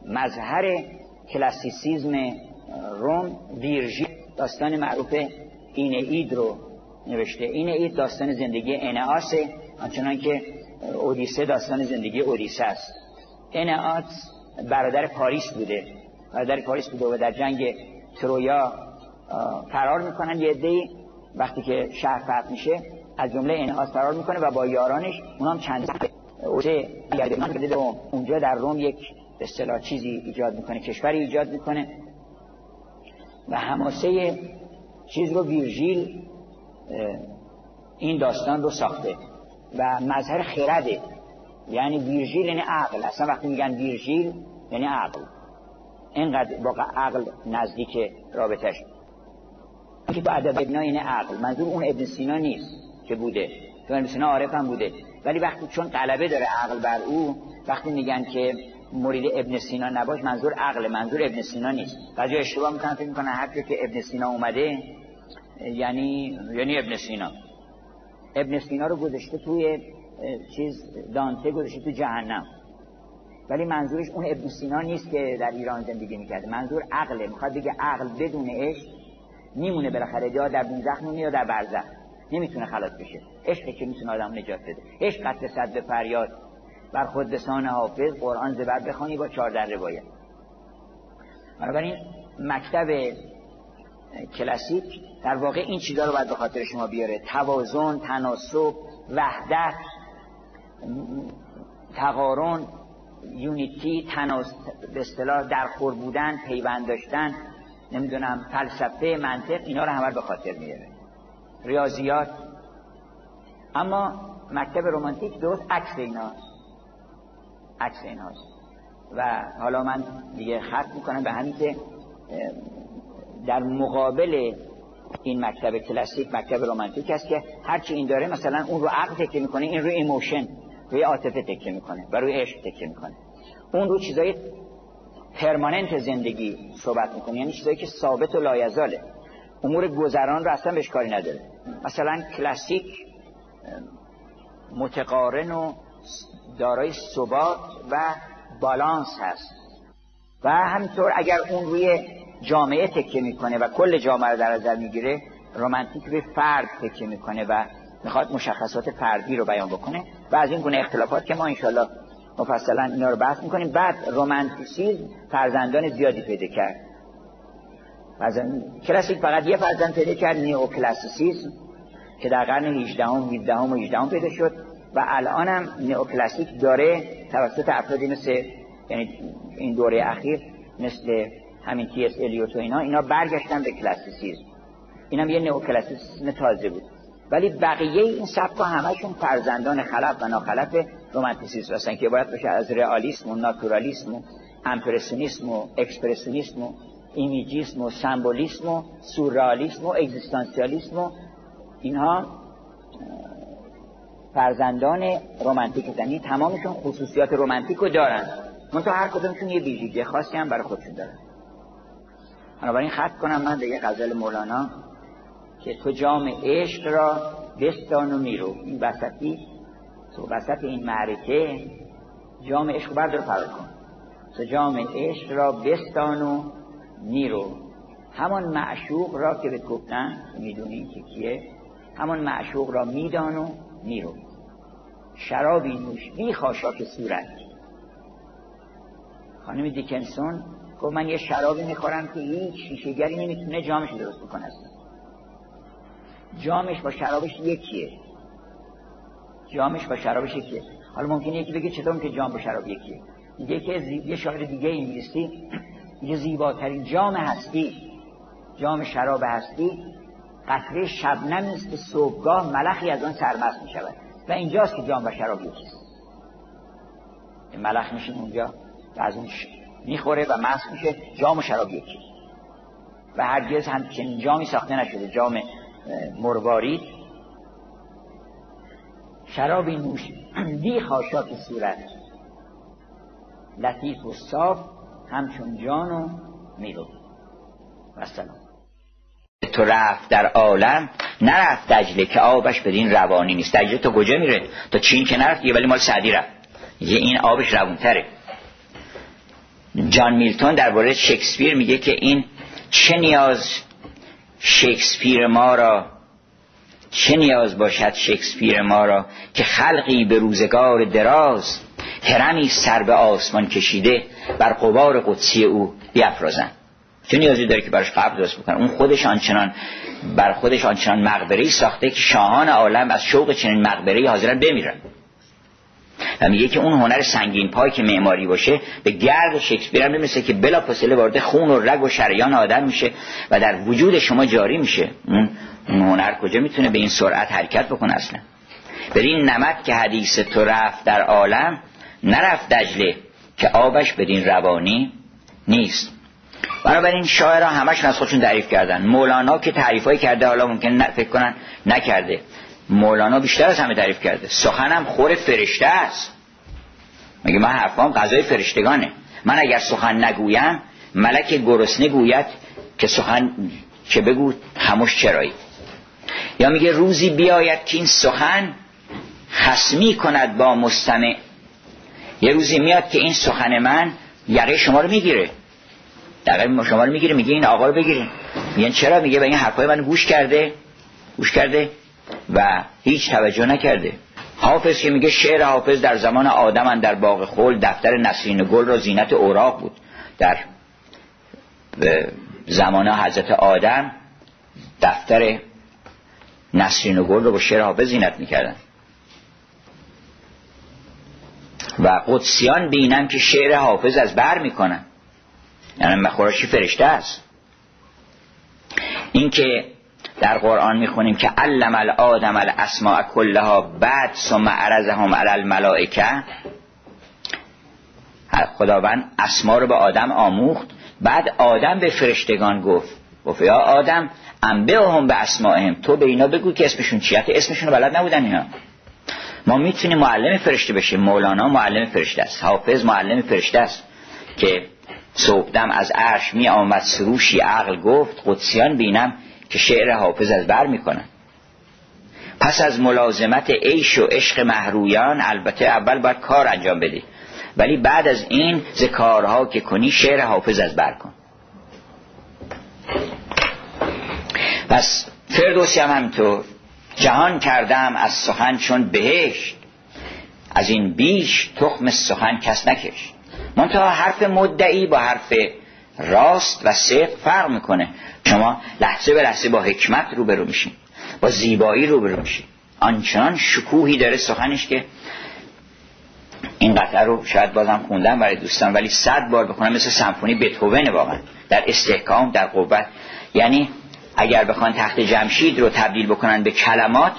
مظهر کلاسیسیزم روم ویرژیل داستان معروف انه اید رو نوشته. این اید داستان زندگی انعاسه آنچنان که اودیسه داستان زندگی اودیسه است. انعات برادر پاریس بوده. برادر پاریس بوده و در جنگ ترویا فرار می‌کنن یه وقتی که شهر فتح میشه از جمله انعاس فرار می‌کنه و با یارانش اونام چند اوسه بده اونجا در روم یک به چیزی ایجاد می‌کنه کشوری ایجاد می‌کنه و هماسه چیز رو ویرژیل این داستان رو ساخته و مظهر خرده. یعنی ویرژیل یعنی عقل. اصلا وقتی میگن ویرژیل یعنی عقل. اینقدر با عقل نزدیک رابطش که تو ادب ابنا عقل منظور اون ابن سینا نیست. که بوده تو سینا عارف هم بوده. ولی وقتی چون غلبه داره عقل بر او وقتی میگن که مرید ابن سینا نباش منظور عقل منظور ابن سینا نیست. بعضی اشتباه می‌کنن فکر می‌کنن هر که ابن سینا اومده یعنی یعنی ابن سینا. ابن سینا رو گذاشته توی چیز دانته گذاشته تو جهنم. ولی منظورش اون ابن سینا نیست که در ایران زندگی می‌کرده. منظور عقله. می‌خواد بگه عقل بدون عشق میمونه بالاخره یا در دوزخ میمونه یا در برزخ. نمی‌تونه خلاص بشه. عشقی که می‌تونه آدم نجات بده. عشق قتل صد به فریاد. بر خود بسان حافظ قرآن زبر بخوانی با چهارده روایت. بنابراین مکتب کلاسیک در واقع این چیزها رو باید به خاطر شما بیاره. توازن تناسب وحدت تقارن یونیتی تناس به اصطلاح درخور بودن پیوند داشتن نمی‌دونم فلسفه منطق اینا رو همه به خاطر میاره. ریاضیات. اما مکتب رومانتیک درست عکس اینا عکس این هاست و حالا من دیگه ختم می‌کنم به همین که در مقابل این مکتب کلاسیک مکتب رومانتیک است که هرچی این داره مثلا اون رو عقل تکیه می‌کنه این رو emotion روی عاطفه تکیه می‌کنه و روی عشق تکیه می‌کنه. اون رو چیزای permanent زندگی صحبت می‌کنه یعنی چیزایی که ثابت و لایزاله. امور گذران رو اصلا بهش کاری نداره. مثلا کلاسیک متقارن و دارای ثبات و بالانس هست. و همینطور اگر اون روی جامعه تکه می‌کنه و کل جامعه رو در نظر می‌گیره رومانتیک به فرد تکه می‌کنه و می‌خواد مشخصات فردی رو بیان بکنه. و از این گونه اختلافات که ما انشالله مفصلا اینا رو بحث می‌کنیم. بعد رومانتیسیزم فرزندان زیادی پیدا کرد. کلاسیک فقط یه فرزند پیدا کرد neoclassicism که در قرن 18 هم 17 هم و 18 هم پیدا شد و الان هم neoclassic داره توسط افرادی مثل یعنی این دوره اخیر مثل همین تی اس الیوت و اینا اینا برگشتن به کلاسیسیزم اینم یه neoclassicism تازه بود. ولی بقیه این سبک همشون فرزندان خلف و ناخلف رومانتیسیسم هستن که باید بشه از رئالیسم و ناتورالیسم و امپرسیونیسم و اکسپرسیونیسم و ایمیجیسم و سمبولیسم و سورئالیسم و اگزیستانسیالیسم و اینها فرزندان رومانتیک هستن این تمامشون خصوصیات رومانتیک رو دارن. منتها هر کدومشون یه ویژگی خاصی هم برای خودشون دارن بنابراین خط کنم من به یه غزل مولانا که تو جام عشق را بستان و میرو. این وسطی تو وسط این معرکه جام عشق بردار فرار کن. تو جام عشق را بستان و میرو همان معشوق را که به گفتن می‌دونی که کیه؟ همان معشوق را میدان و میرو شرابی نوش بی خاشاک صورت. خانم دیکنسون گفت من یه شرابی می‌خورم که هیچ شیشهگری نمی‌تونه جامش درست بکنه. جامش با شرابش یکیه. جامش با شرابش یکیه. حالا ممکنه یکی بگه چطور که جام با شراب یکیه؟ که یه شاعر دیگه انگلیسی یه زیباترین جام هستی جام شراب هستی قطره شبنمی است که صبحگاه ملخی از آن سرمست می شود و اینجاست که جام و شراب یکیست ملخ میشه اونجا و از اون می‌خوره و مست میشه. جام و شراب یکی. و هرگز همچنین جامی ساخته نشده. جام مروارید شرابی نوش [clears throat] دی خاشاک صورت. لطیف و صاف. همچون جان و میرو و سلام تو رفت در عالم نرفت دجله که آبش بدین روانی نیست. دجله تو کجا میره؟ تا چین که نرفت یه ولی مال سعدی رفت. یه این آبش روونتره. جان میلتون درباره شکسپیر میگه که این چه نیاز شکسپیر ما را چه نیاز باشد شکسپیر ما را که خلقی به روزگار دراز هرمی سر به آسمان کشیده بر قبار قدسی او بیافرازن چه نیازی داره که براش قبر درست بکنن اون خودش آنچنان بر خودش آنچنان مقبره ساخته که شاهان عالم از شوق چنین مقبره حاضرن بمیرن. و میگه که اون هنر سنگین پای که معماری باشه به گرد شکسپیر هم نمیسه که بلا فاصله وارد خون و رگ و شریان آدم میشه و در وجود شما جاری میشه. اون اون هنر کجا می‌تونه به این سرعت حرکت بکنه اصلا؟ بر این نمک که حدیث تو رفت در عالم نرفت دجله که آبش بدین روانی نیست. بنابراین شاعرها همشون از خودشون تعریف کردن. مولانا که تعریفایی کرده حالا ممکن فکر کنن نکرده. مولانا بیشتر از همه تعریف کرده. سخنم خور فرشته است. مگه من حرفام غذای فرشتگانه؟ من اگر سخن نگویم ملک گرسنه گوید که سخن چه بگو خموش چرایی. یا میگه روزی بیاید که این سخن خسمی کند با مستمع. یه روزی میاد که این سخن من یقه شما رو می‌گیره. دقیقه شما رو می‌گیره میگه این آقا رو بگیرین میگن چرا؟ میگه به این حرفای من گوش کرده. گوش کرده و هیچ توجه نکرده. حافظ که میگه شعر حافظ در زمان آدم در باغ خول دفتر نسرین گل را زینت اوراق بود. در زمان حضرت آدم دفتر نسرین گل رو با شعر حافظ زینت می‌کردن. و قدسیان بینن که شعر حافظ از بر می‌کنن. یعنی مخوراشی فرشته است؟ اینکه در قرآن می‌خونیم که علم الادم الاسماء کلها بعد ثم عرضهم علی الملائکه. خداوند اسما رو به آدم آموخت بعد آدم به فرشتگان گفت. گفت یا آدم انبه هم به اسمائهم تو به اینا بگو که اسمشون چیه. اسمشون رو بلد نبودن اینا. ما می‌تونیم معلم فرشته بشیم. مولانا معلم فرشته است. حافظ معلم فرشته است. که صبحدم از عرش می آمد سروشی عقل گفت قدسیان بینم که شعر حافظ از بر می‌کنن پس از ملازمت عیش و عشق محرویان البته اول باید کار انجام بدی. ولی بعد از این ز که کنی شعر حافظ از بر کن. پس فردوسی هم همینطور. جهان کردم از سخن چون بهشت. از این بیش تخم سخن کس نکشت. منتها حرف مدعی با حرف راست و صدق فرق می‌کنه. شما لحظه به لحظه با حکمت روبرو میشین. با زیبایی روبرو میشین. آنچنان شکوهی داره سخنش که این قطعه رو شاید بازم خوندم برای دوستان ولی صد بار بخونم مثل سمفونی بتهوون واقعا. در استحکام در قوت. یعنی اگر بخوان تخت جمشید رو تبدیل بکنن به کلمات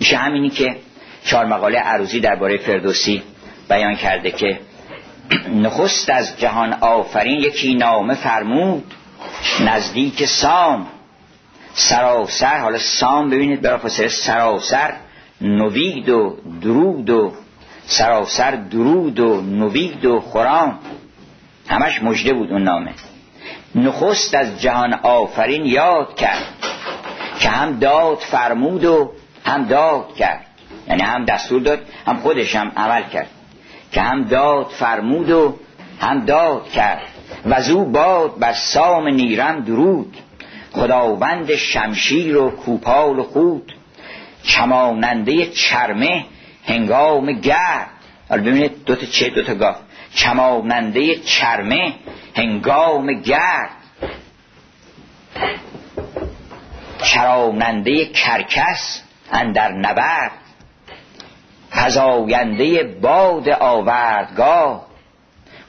میشه همینی که چهار مقاله عروضی درباره فردوسی بیان کرده که نخست از جهان آفرین یکی نامه فرمود نزدیک سام. سراسر حالا سام ببینید برای فاصله سراسر نوید و درود و سراسر درود و نوید و خورام همش مجده بود اون نامه. نخست از جهان آفرین یاد کرد که هم داد فرمود و هم داد کرد. یعنی هم دستور داد هم خودش هم عمل کرد. که هم داد فرمود و هم داد کرد. و زو باد بر سام نیرم درود. خداوند شمشیر و کوپال و خود. چماننده چرمه هنگام گرد. حالا ببینید دوتا چه دوتا گاه. چماننده چرمه هنگام گرد. چراننده کرکس اندر نبرد. فزاینده باد آوردگاه.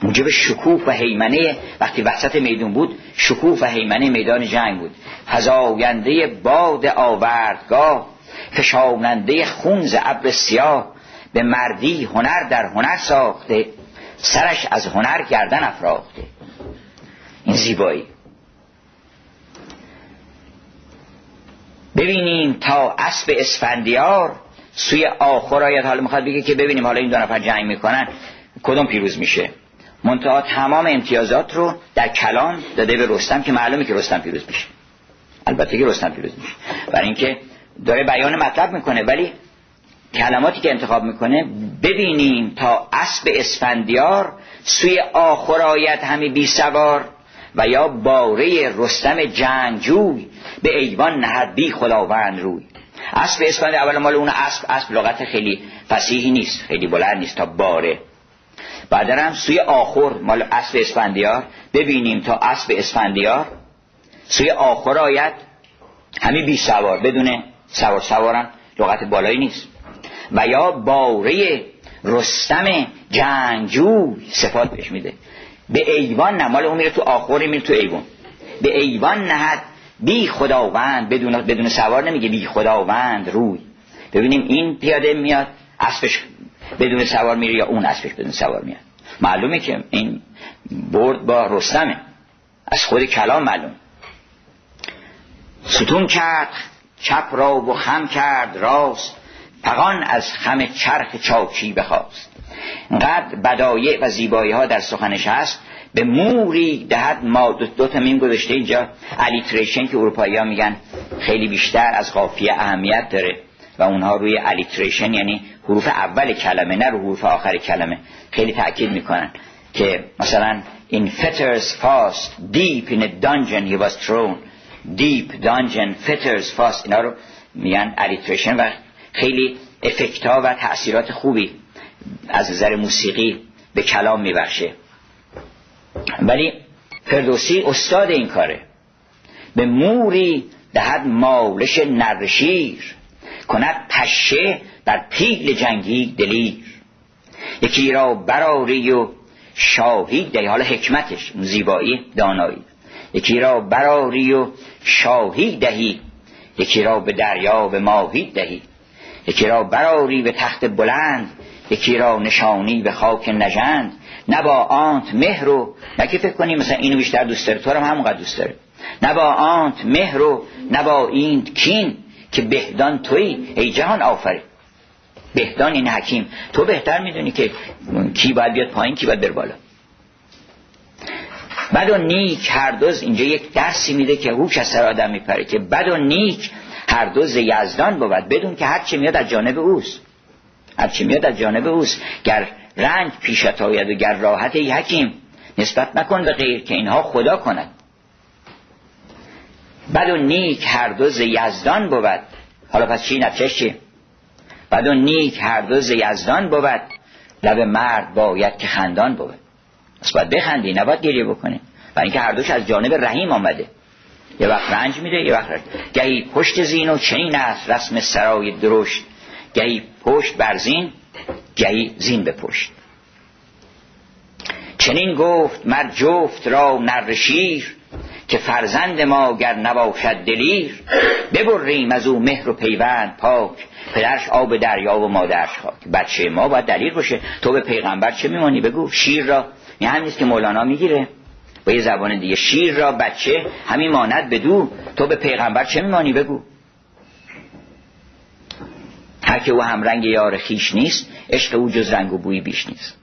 موجب شکوه و حیمنه وقتی وسط میدون بود شکوه و حیمنه میدان جنگ بود. فزاینده باد آوردگاه. فشاننده خونز ابر سیاه. به مردی هنر در هنر ساخته. سرش از هنر گردن افراخته این زیبایی. ببینیم تا اسب اسفندیار سوی آخر آید حالا می‌خواد بگه که ببینیم حالا این دو نفر جنگ می‌کنن کدوم پیروز میشه. منتها تمام امتیازات رو در کلام داده به رستم که معلومه که رستم پیروز میشه. البته که رستم پیروز میشه. برای اینکه داره بیان مطلب می‌کنه ولی کلماتی که انتخاب می‌کنه ببینیم تا اسب اسفندیار سوی آخر آید همی بی سوار و یا باره رستم جنگجوی به ایوان نهد بی خداوند روی. اسب اسفندیار اول مال اون اسب اسب لغت خیلی فسیحی نیست خیلی بلند نیست تا باره. بعد هم سوی آخر مال اسب اسفندیار ببینیم تا اسب اسفندیار سوی آخر آید همی بی سوار بدون سوار سوارن لغت بالایی نیست. و یا باره رستم جنگجوی صفات بهش میده. به ایوان نه مال اون میره تو آخر میره تو ایوان. به ایوان نهد بی خداوند بدون بدون سوار نمیگه بی خداوند روی. ببینیم این پیاده میاد اسبش بدون سوار میره یا اون اسبش بدون سوار میاد. معلومه که این برد با رستمه. از خود کلام معلوم ستون کرد چپ را و خم کرد راست. فغان از خم چرخ چاچی بخاست. اینقدر بدایع و زیبایی ها در سخنش هست به موری دهد ما دو, دو تا میم گذاشته اینجا. alliteration که اروپایی ها میگن خیلی بیشتر از قافیه اهمیت داره و اونها روی alliteration یعنی حروف اول کلمه نه رو حروف آخر کلمه خیلی تاکید می‌کنن که مثلا in fetters fast deep in a dungeon he was thrown. Deep dungeon fetters fast اینا رو میگن الیتریشن و خیلی افکت ها و تأثیرات خوبی از نظر موسیقی به کلام میبخشه. ولی فردوسی استاد این کاره. به موری دهد مالش نرشیر کند پشه بر پیل جنگی دلیر. یکی را براری و شاهی دهی حالا حکمتش زیبایی دانایی. یکی را براری و شاهی دهی یکی را به دریا به ماهی دهی. یکی را براری به تخت بلند یکی را نشانی به خاک نژند. نه با آنت مهر رو نه که فکر کنی مثلا اینو بیشتر دوست داره تو هم همونقدر دوست داره. نه با آنت مهر رو نه با این کین که بهدان توی ای جهان آفری بهدان این حکیم. تو بهتر می‌دونی که کی باید بیاد پایین کی باید بر بالا. بد و نیک هر دوز اینجا یک درسی میده که هوش از سر آدم میپره که بد و نیک هر دوز یزدان بود بدون که هر چی میاد از جانب اوست. هر چی میاد از جانب اوست. گر رنج پیشت آید و گر راحت ای حکیم نسبت نکن به غیر که اینها خدا کند. بد و نیک هر دوز یزدان بود. حالا پس چی؟ نتیجه چی بد و نیک هر دوز یزدان بود. لب مرد باید که خندان بود. پس باید بخندی نباید گریه بکنی. و اینکه هر دوش از جانب رحیم آمده. یه وقت رنج میده یه وقت رنج. گهی پشت زین و چنین است رسم سرای درشت. گهی پشت بر زین گهی زین به پشت. چنین گفت مر جفت را نر شیر که فرزند ما گر نباشد دلیر. ببریم از او مهر و پیوند پاک. پدرش آب دریا و مادرش خاک. بچه ما باید دلیر باشه. تو به پیغمبر چه میمانی؟ بگو. شیر را. این همین که مولانا می‌گیره. با یه زبان دیگه. شیر را بچه همین ماند بدو تو به پیغمبر چه میمانی؟ بگو. هر که او هم رنگ یار خیش نیست عشق او جز رنگ و بوی بیش نیست.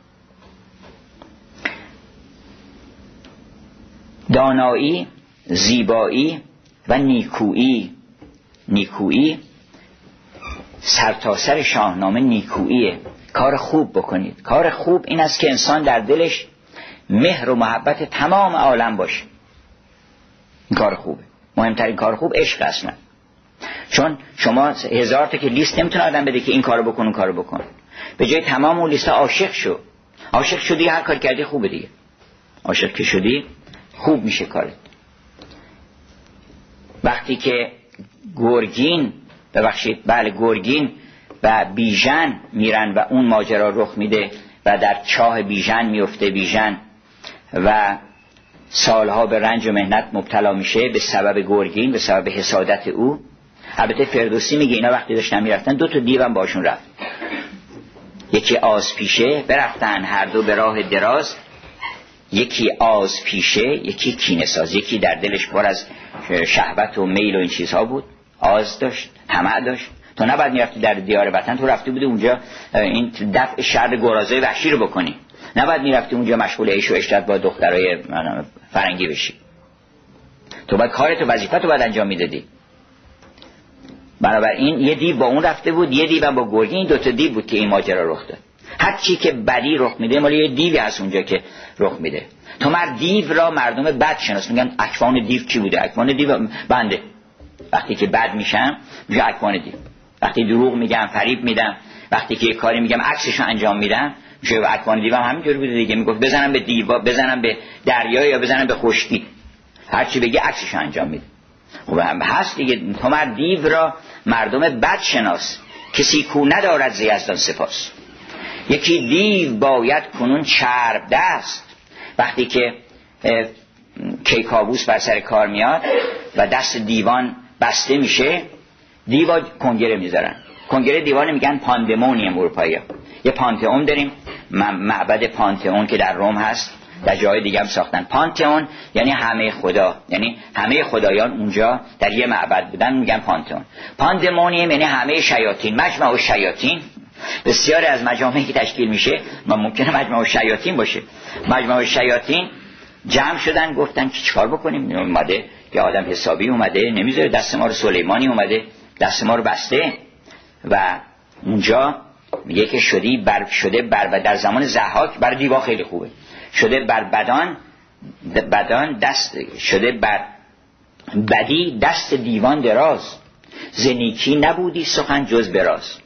دانایی زیبایی و نیکویی. نیکویی سرتاسر سر شاهنامه نیکوییه. کار خوب بکنید. کار خوب این است که انسان در دلش مهر و محبت تمام عالم باشه این کار خوبه. مهمترین کار خوب عشق اصلا چون شما هزار تا که لیست نمی‌تونه آدم بده که این کارو بکن اون کارو بکن. به جای تمام اون لیست عاشق شو. عاشق شدی هر کار کردی خوبه دیگه. عاشق که شدی خوب میشه کارت. وقتی که گرگین ببخشید بله گرگین و بیژن میرن و اون ماجرا رخ میده و در چاه بیژن میفته بیژن و سالها به رنج و مهنت مبتلا میشه به سبب گرگین به سبب حسادت او. البته فردوسی میگه اینا وقتی داشتن می‌رفتن دو تا دیوم باشون رفت. یکی آز پیشه برفتن هر دو به راه دراز. یکی آز پیشه یکی کینه ساز. یکی در دلش پر از شهوت و میل و این چیزها بود. آز داشت طمع داشت. تو نباید می‌رفتی در دیار وطن تو رفته بودی اونجا این دفع شر گرازای وحشی رو بکنی. نباید می‌رفتی اونجا مشغول ایش و اشتت با دخترای فرنگی بشی. تو باید کارتو وظیفت رو باید انجام می‌دادی. بنابراین یه دیو با اون رفته بود یه دیو با گرگی این دوتا دیو بود که این ماجرا رخ داد. هر چی که بدی رخ میده مالی یه دیوی هست اونجا که رخ میده. تو مر دیو را مردم بد شناس. میگن اکوان دیو چی بوده؟ اکوان دیو بنده. وقتی که بد میشم میگه اکوان دیو. وقتی دروغ میگم فریب میدم. وقتی که یه کاری میگم عکسشو انجام میدم. میشه اکوان دیو هم همینجوری بوده دیگه. می‌گفت بزنم به دیوا بزنم به دریا یا بزنم به خشکی. هر چی بگی عکسشو انجام میده. خب هم هست دیگه. تو دیو را مردم بد شناس. کسی کو ندارد زیزدان سپاس. یکی دیو باید کنون چرب دست. وقتی که کیکاووس بر سر کار میاد و دست دیوان بسته میشه دیوا کنگره می‌ذارن. کنگره دیوان میگن پاندمونیم اروپایی یه پانتئون داریم معبد پانتئون که در روم هست. در جای دیگه هم ساختن. پانتئون یعنی همه خدا. یعنی همه خدایان اونجا در یه معبد بودن میگن پانتئون. پاندمونیم یعنی همه شیاطین. مجمع و شیاطین بسیاری از مجامعی که تشکیل میشه ما ممکنه مجمع و شیاطین باشه. مجمع و شیاطین جمع شدن گفتن که چیکار بکنیم؟ اومده یه آدم حسابی اومده نمی‌ذاره دست ما رو سلیمانی اومده دست ما رو بسته و اونجا میگه که شدی بر شده بر و در زمان زحاک بر دیوا خیلی خوبه. شده بر بدان بدان دست شده بر بدی دست دیوان دراز. زنیکی نبودی سخن جز براز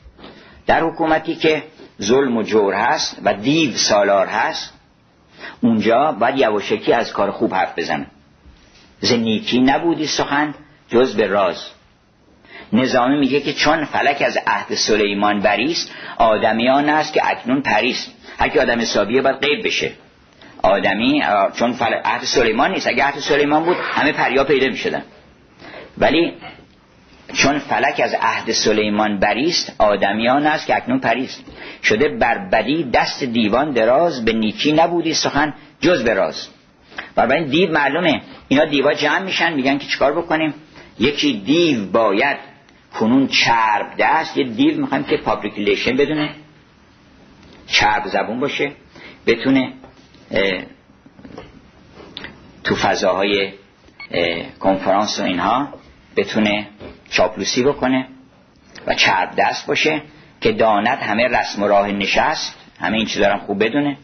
در حکومتی که ظلم و جور هست و دیو سالار هست اونجا باید یواشکی از کار خوب حرف بزنه. زنیکی نبودی سخن جز به راز. نظامی میگه که چون فلک از عهد سلیمان بریست آدمیان است که اکنون پریست هر آدم حسابیه باید غیب بشه. آدمی چون فلک عهد سلیمان نیست. اگه عهد سلیمان بود همه پریا پیدا می‌شدن. ولی چون فلک از عهد سلیمان بریست آدمیان است که اکنون پریست شده بر بدی دست دیوان دراز به نیکی نبودی سخن جز به راز. این دیو معلومه. اینا دیوا جمع میشن میگن که چیکار بکنیم؟ یکی دیو باید کنون چرب دست یه دیو می‌خوایم که public relation بدونه. چرب زبون باشه بتونه تو فضاهای کنفرانس و اینها بتونه چاپلوسی بکنه و چرب دست باشه که داند همه رسم و راه نشست همه این چیزا خوب بدونه.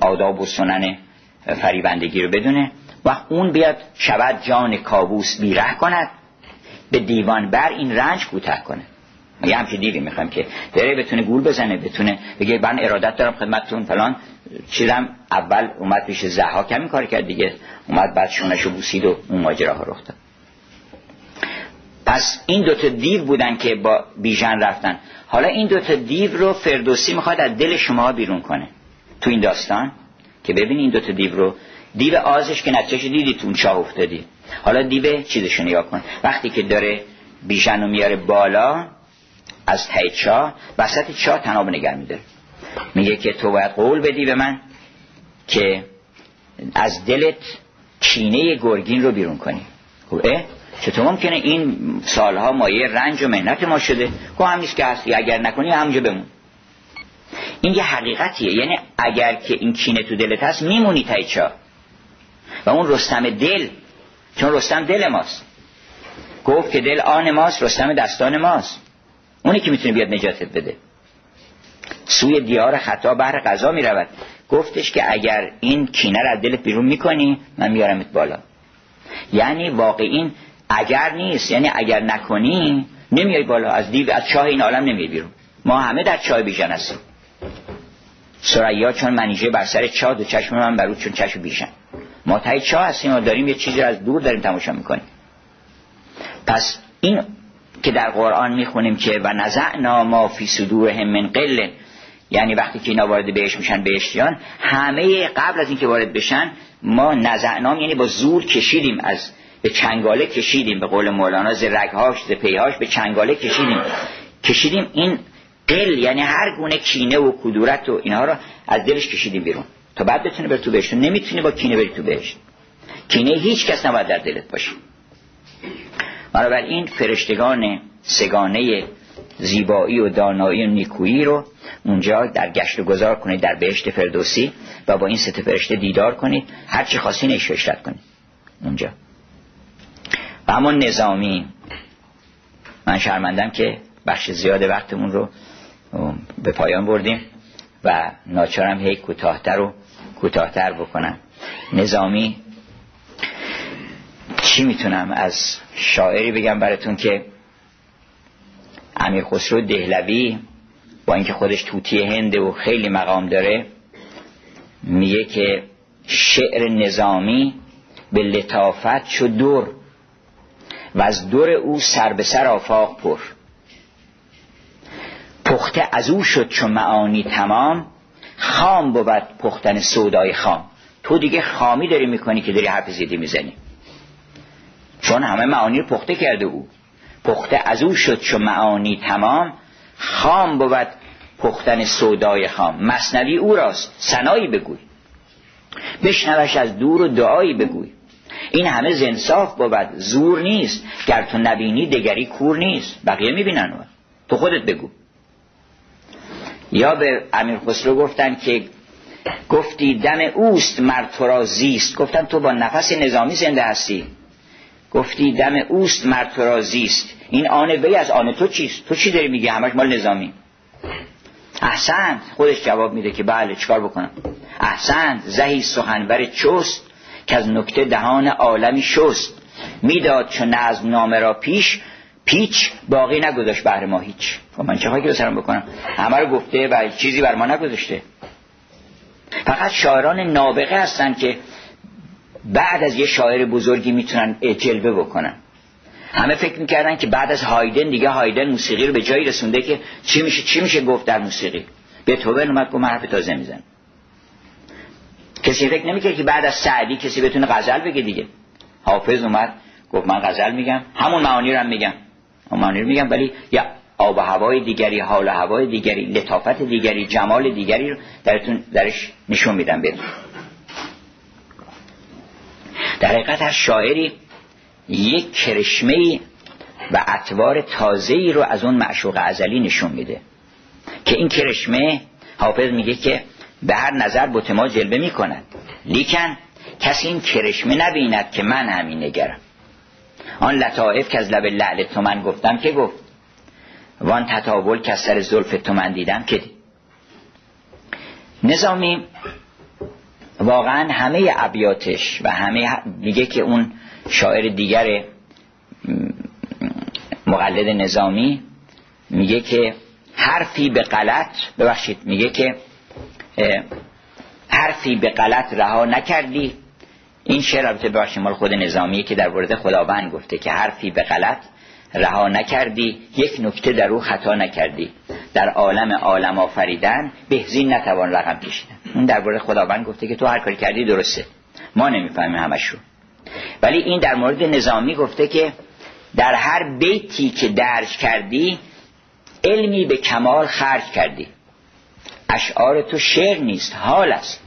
آداب و سنن فریبندگی رو بدونه و اون بیاد شود جان کابوس بیره کند. به دیوان بر این رنج کوتاه کنه. یه همچه دیوی می‌خوایم که بره بتونه گول بزنه بتونه بگه من ارادت دارم خدمتتون فلان. چیزم اول اومد پیش زها کمی کار کرد دیگه. اومد بعد شونشو بوسید و اون ماجرا ها رخ پس این دوتا دیو بودن که با بیژن رفتن. حالا این دوتا دیو رو فردوسی می‌خواد از دل شما بیرون کنه. تو این داستان که ببین این دوتا دیو رو. دیو آزش که نتیجه دیدی تو چاه افتادی. حالا دیو چیزشو نگاه کن. وقتی که داره بیژن رو میاره بالا از ته چاه وسط چاه تناب نگر میده میگه که تو باید قول بدی به من که از دلت کینه گرگین رو بیرون کنی. خب چطور ممکنه این سالها مایه رنج و مهنت ما شده؟ خب هم نیست که هستی اگر نکنی همونجا بمون. این یه حقیقتیه. یعنی اگر که این کینه تو دلت هست میمونی تایچا و اون رستم دل چون رستم دل ماست. گفت که دل آن ماست رستم دستان ماست. اونی که می‌تونه بیاد نجاتت بده. سوی دیار خطا بهر قضا می‌رود. گفتش که اگر این کینه رو از دلت بیرون می‌کنی من میارمت بالا. یعنی واقعین اگر نیست یعنی اگر نکنی نمیای بالا. از دیو از چاه این عالم نمیای بیرون. ما همه در چاه بیژن هستیم. سریا چون منیژه بر سر چاه دو چشم من برو چون چشم بیژن. ما تای چاه هستیم و داریم یه چیزی از دور داریم تماشا می‌کنیم. پس این که در قرآن می‌خونیم که و نزعنا ما فی صدورهم من قل یعنی وقتی که اینا وارد بهش میشن بهشتیان همه قبل از اینکه وارد بشن ما نزعنام یعنی با زور کشیدیم از به چنگاله کشیدیم به قول مولانا ز رگهاش ز پیهاش به چنگاله کشیدیم. کشیدیم این قل یعنی هر گونه کینه و کدورت و اینها رو از دلش کشیدیم بیرون. تا بعد بتونه بر تو بهشت. نمی‌تونی با کینه بری تو بهشت. کینه هیچ کس نباید در دلت باشه. این فرشتگان سگانه زیبایی و دانایی و نیکویی رو اونجا در گشت و گذار کنید در بهشت فردوسی و با این سه فرشته دیدار کنید. هر چی خاصی نیش کنید. اونجا. و همون نظامی. من شرمندم که بخش زیاد وقتمون رو به پایان بردیم. و ناچارم هی کوتاهتر و کوتاهتر بکنم. نظامی چی می‌تونم از شاعری بگم براتون که امیر خسرو دهلوی با اینکه خودش توتی هنده و خیلی مقام داره میگه که شعر نظامی به لطافت شد دور و از دور او سر به سر آفاق پر. پخته از او شد چون معانی تمام خام بود پختن سودای خام. تو دیگه خامی داری می‌کنی که داری حرف زیدی می‌زنی. چون همه معانی رو پخته کرده او. پخته از او شد چون معانی تمام خام بود پختن سودای خام. مصنوی او راست سنایی بگوی. بشنوش از دور و دعایی بگوی. این همه زنصاف بود زور نیست. گر تو نبینی دگری کور نیست. بقیه می‌بینن تو خودت بگو. یا به امیر خسرو گفتن که گفتی دم اوست مرد تو را زیست. گفتن تو با نفس نظامی زنده هستی. گفتی دم اوست مرد تو را زیست. این آن وی از آن تو چیست؟ تو چی داری میگی؟ همش مال نظامی. احسنت خودش جواب میده که بله چیکار بکنم؟ احسنت زهی سخنور چست که از نکته دهان عالمی شست. می‌داد چون نظم نامه را پیش پیچ باقی نگذاشت بهر ما هیچ. خب من چه که سرم بکنم؟ همه رو گفته و چیزی بر ما نگذاشته. فقط شاعران نابغه هستن که بعد از یه شاعر بزرگی می‌تونن جلوه بکنن. همه فکر می‌کردن که بعد از هایدن دیگه هایدن موسیقی رو به جایی رسونده که چی میشه چی میشه گفت در موسیقی. به توبن اومد گفت حرف تازه میزن کسی فکر نمی‌کرد که بعد از سعدی کسی بتونه غزل بگه دیگه. حافظ اومد گفت من غزل میگم. همون معانی رو هم میگم. اون معانی رو میگم ولی یا آب و هوای دیگری حال و هوای دیگری لطافت دیگری جمال دیگری رو درتون درش نشون میدم بدون در حقیقت هر شاعری یک کرشمه و اطوار تازه ای رو از اون معشوق ازلی نشون میده. که این کرشمه حافظ میگه که به هر نظر بوتما جلوه می‌کند. لیکن کسی این کرشمه نبیند که من همین نگرم. آن لطائف که از لب لعل تو من گفتم که گفت؟ وان تطاول که از سر زلف تو من دیدم که نظامی واقعا همه ابیاتش و همه میگه که اون شاعر دیگر مقلد نظامی میگه که حرفی به غلط ببخشید میگه که حرفی به غلط رها نکردی. این شعر البته ببخشید مال خود نظامی که در مورد خداوند گفته که حرفی به غلط رها نکردی یک نکته در او خطا نکردی. در عالم عالم آفریدن بهزین نتوان رقم کشیدن. اون در مورد خداوند گفته که تو هر کاری کردی درسته. ما نمی‌فهمیم همش ولی این در مورد نظامی گفته که در هر بیتی که درج کردی علمی به کمال خرج کردی. اشعار تو شعر نیست حال است.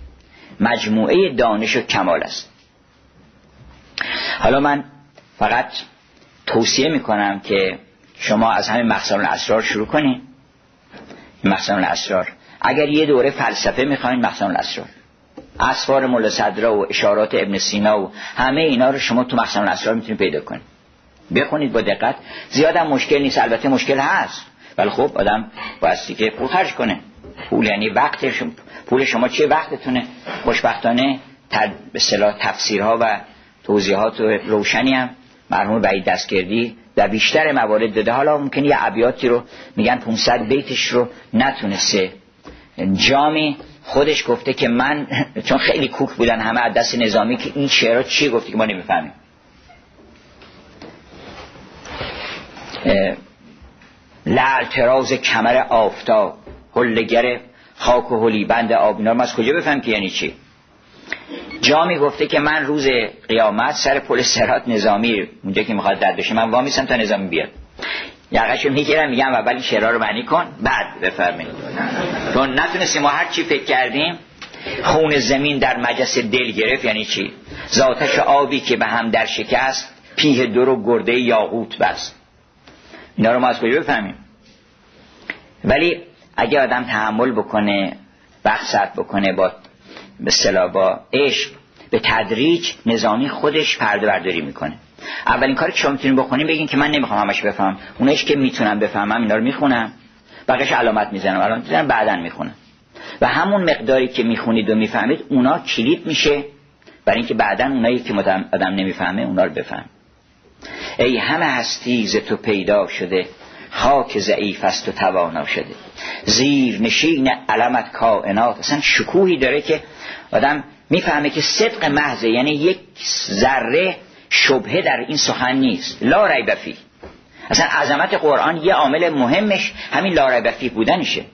مجموعه دانش و کمال است. حالا من فقط توصیه می‌کنم که شما از همین مخزن الاسرار شروع کنین. مخزن الاسرار. اگر یه دوره فلسفه می‌خواین مخزن الاسرار. اسفار مولا صدرا و اشارات ابن سینا و همه اینا رو شما تو مخزن الاسرار می‌تونید پیدا کنید بخونید با دقت. زیاد هم مشکل نیست البته مشکل هست. ولی خب آدم بایستی که پول خرج کنه. پول یعنی وقت شما پول شما چه وقتتونه؟ خوشبختانه به تفسیرها و توضیحات روشنی هم مرحوم بعید دستگردی در بیشتر موارد داده. حالا ممکن یه ابیاتی رو میگن 500 بیتش رو نتونسته. جامی خودش گفته که من [laughs] چون خیلی کوک بودن همه از دست نظامی که این شعرها چی گفته که ما نمی‌فهمیم. لعل تراز کمر آفتاب هلگر خاک و هلی بند آب. اینا از کجا بفهم که یعنی چی؟ جا می گفته که من روز قیامت سر پل سرات نظامی اونجا که می‌خواد درد بشه من وامیسم تا نظامی بیاد. یقشو می‌گیرم میگم اول این شعرها رو معنی کن بعد بفرمایید. چون نتونستیم ما هر چی فکر کردیم خون زمین در مجلس دل گرفت یعنی چی؟ ذاتش آبی که به هم در شکست پیه دور و گرده یاقوت بست. اینا رو ما از کجا بفهمیم؟ ولی اگه آدم تحمل بکنه وقت بکنه با به با عشق به تدریج نظامی خودش پرده برداری می‌کنه. اولین کاری که شما می‌تونید بکنیم بگین که من نمی‌خوام همش بفهم اونش که می‌تونم بفهمم اینا رو می‌خونم. بقیش علامت می‌زنم علامت می‌زنم بعدا می‌خونم. و همون مقداری که می‌خونید و می‌فهمید اونا کلید میشه. برای اینکه بعدا اونایی که آدم نمی‌فهمه اونا رو بفهم. ای همه هستی ز تو پیدا شده. خاک ضعیف است و توانا شده. زیر نشین علمت کائنات. اصلا شکوهی داره که آدم می‌فهمه که صدق محضه یعنی یک ذره شبهه در این سخن نیست. لا ریب فی اصلا عظمت قرآن یه عامل مهمش همین لا ریب فی بودنشه.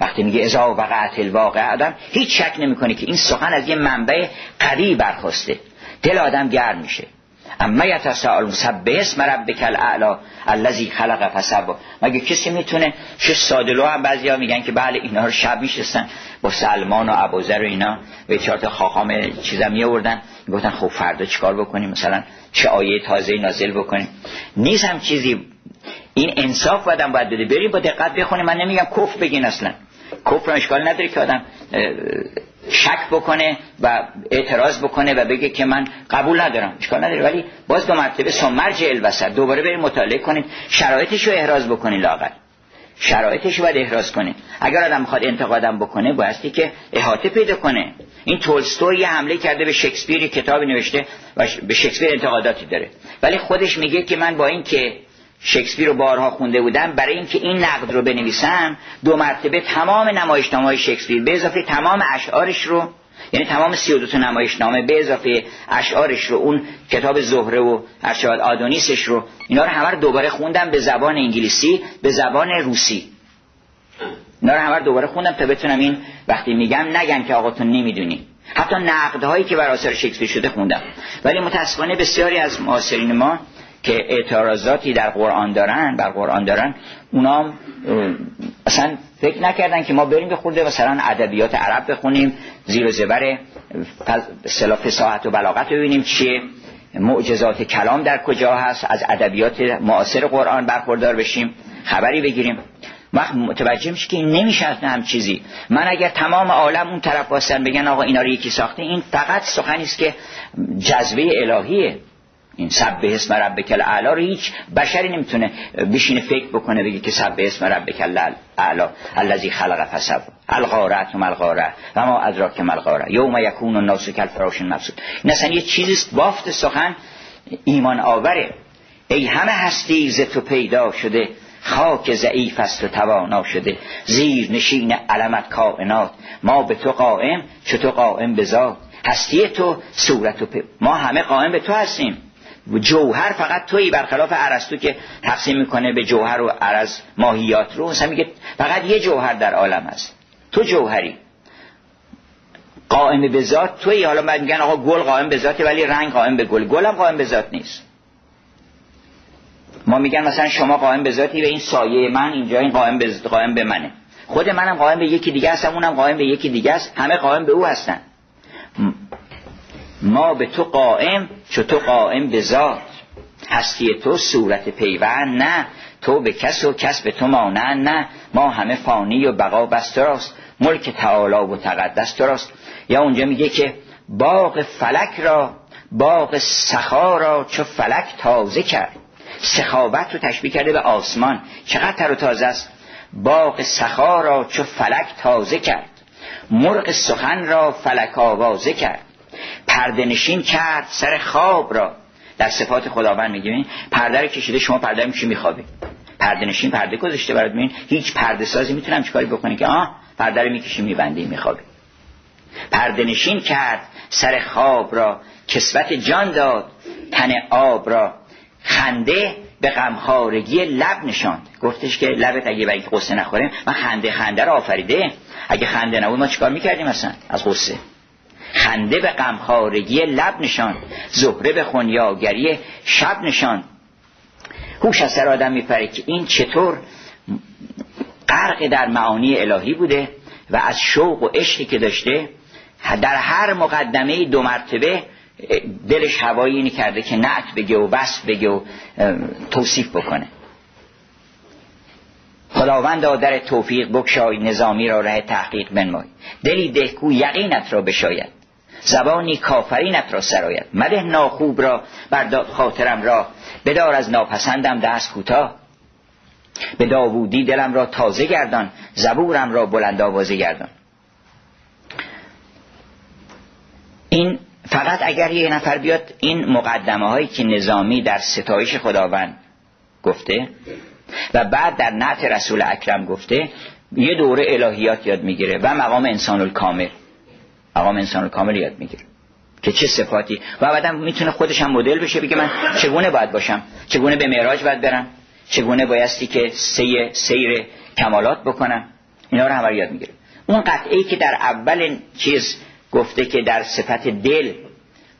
وقتی میگه ازا وقعت الواقع آدم هیچ شک نمی‌کنه که این سخن از یه منبع قوی برخواسته. دل آدم گرم میشه. اما یتساءلون سبح اسم ربک الاعلا الذی خلق فسوا مگه کسی می‌تونه چه سادلو هم بعضیا میگن که بله اینا رو شب میشستن با سلمان و ابوذر و اینا به چارت خاخام چیزا می آوردن گفتن خب فردا چیکار بکنیم؟ مثلا چه آیه تازه نازل بکنیم؟ نیست هم چیزی. این انصاف بدم باید بده. بریم با دقت بخونیم. من نمیگم کفر بگین اصلا. کفر اشکال نداره که آدم شک بکنه و اعتراض بکنه و بگه که من قبول ندارم. اشکال نداره. ولی باز دو مرتبه سمرج الوسط دوباره بریم مطالعه کنید شرایطش رو احراز بکنید لاغر شرایطش باید احراز کنید اگر آدم می‌خواد انتقادم بکنه بایستی که احاطه پیدا کنه. این تولستوی یه حمله کرده به شکسپیر کتابی نوشته و به شکسپیر انتقاداتی داره. ولی خودش میگه که من با این که شکسپیر رو بارها خونده بودم. برای اینکه این نقد رو بنویسم دو مرتبه تمام نمایشنامه شکسپیر به اضافه تمام اشعارش رو یعنی تمام سی و دو نمایشنامه به اضافه اشعارش رو اون کتاب زهره و ارشاد آدونیسش رو اینا رو همه رو دوباره خوندم به زبان انگلیسی به زبان روسی. اینا رو همه رو دوباره خوندم تا بتونم این وقتی میگم نگن که آقا تو نمی‌دونی. حتی نقدهایی که بر آثار شکسپیر شده خوندم. ولی متاسفانه بسیاری از معاصرین ما که اعتراضاتی در قرآن دارن بر قرآن دارن اونام اصلا فکر نکردن که ما بریم به خورده مثلا ادبیات عرب بخونیم زیر و زبر سلاف ساعت و بلاغت ببینیم چیه معجزات کلام در کجا هست از ادبیات معاصر قرآن برخوردار بشیم خبری بگیریم. وقت متوجه میشه که این نمیشه هم چیزی. من اگر تمام عالم اون طرف واسن بگن آقا اینا رو یکی ساخته این فقط سخنی است که جذبه الهیه. این سب اسم ربک الاعلا رو هیچ بشری نمی‌تونه بشینه فکر بکنه بگه که سب اسم ربک الاعلا الذی خلق فسب. الغاره ثم الغاره و ما ادراک ما الغاره یوم یکون الناس کالفراش المبسوط. این اصلا یه چیزی بافت سخن ایمان آوره. ای همه هستی ز تو پیدا شده. خاک ضعیف است و توانا شده. زیر نشین علمت کائنات. ما به تو قائم چطور قائم به هستی تو صورت و ما همه قائم به تو هستیم. جوهر فقط تویی برخلاف عرستو که تقسیم می‌کنه به جوهر و عرض ماهیات رو مثلا میگه فقط یه جوهر در عالم هست. تو جوهری. قائم به ذات تویی حالا بعد میگن آقا گل قائم به ذاته ولی رنگ قائم به گل. گلم قائم به ذات نیست. ما میگن مثلا شما قائم به ذاتی و این سایه من اینجا این قائم به قائم به منه. خود منم قائم به یکی دیگه هستم اونم قائم به یکی دیگه است همه قائم به او هستن. ما به تو قائم چو تو قائم به ذات. هستی تو صورت پیوند نه تو به کس و کس به تو مانند نه. ما همه فانی و بقا بست راست ملک تعالی و تقدس راست یا اونجا میگه که باغ فلک را باغ سخا را چو فلک تازه کرد. سخاوت رو تشبیه کرده به آسمان. چقدر تر و تازه است؟ باغ سخا را چو فلک تازه کرد. مرغ سخن را فلک آوازه کرد. پرده نشین کرد سر خواب را. در صفات خداوند میگیم پرده رو کشیده شما پرده میشه میخوابه پرده نشین پرده گذاشته برات میین هیچ پرده سازی می‌تونم چیکاری بکنه که آه پرده رو می‌کشی میبندی میخوابه پرده نشین کرد سر خواب را کسوت جان داد تن آب را. خنده به غمخارگی لب نشاند. گفتش که لبت اگه برای قصه نخوره من خنده خنده رو آفریده. اگه خنده نبود ما چیکار می‌کردیم مثلا از قصه خنده به غمخارگی لب نشان زهره به خونیاگری شب نشان. هوش از سر آدم میپره که این چطور غرق در معانی الهی بوده و از شوق و عشقی که داشته در هر مقدمه دو مرتبه دلش هوایی اینی کرده که نعت بگه و بس بگه و توصیف بکنه. خداوند در توفیق بکشای نظامی را ره تحقیق بنمای. دلی دهکو یقینت را بشاید. زبانی کافرینت را سراید مده ناخوب را بر خاطرم را. بدار از ناپسندم دست کوتاه. به داوودی دلم را تازه گردان زبورم را بلند آوازه گردان. این فقط اگر یه نفر بیاد این مقدمه هایی که نظامی در ستایش خداوند گفته و بعد در نعت رسول اکرم گفته یه دوره الهیات یاد می‌گیره و مقام انسان الکامل مقام انسان الکامل یاد می‌گیره. که چه صفاتی. و بعدم می‌تونه خودش هم مدل بشه بگه من چگونه باید باشم؟ چگونه به معراج باید برم؟ چگونه بایستی که سیر, سیر کمالات بکنم؟ اینا رو هم یاد می‌گیره. اون قطعه که در اول چیز گفته که در صفت دل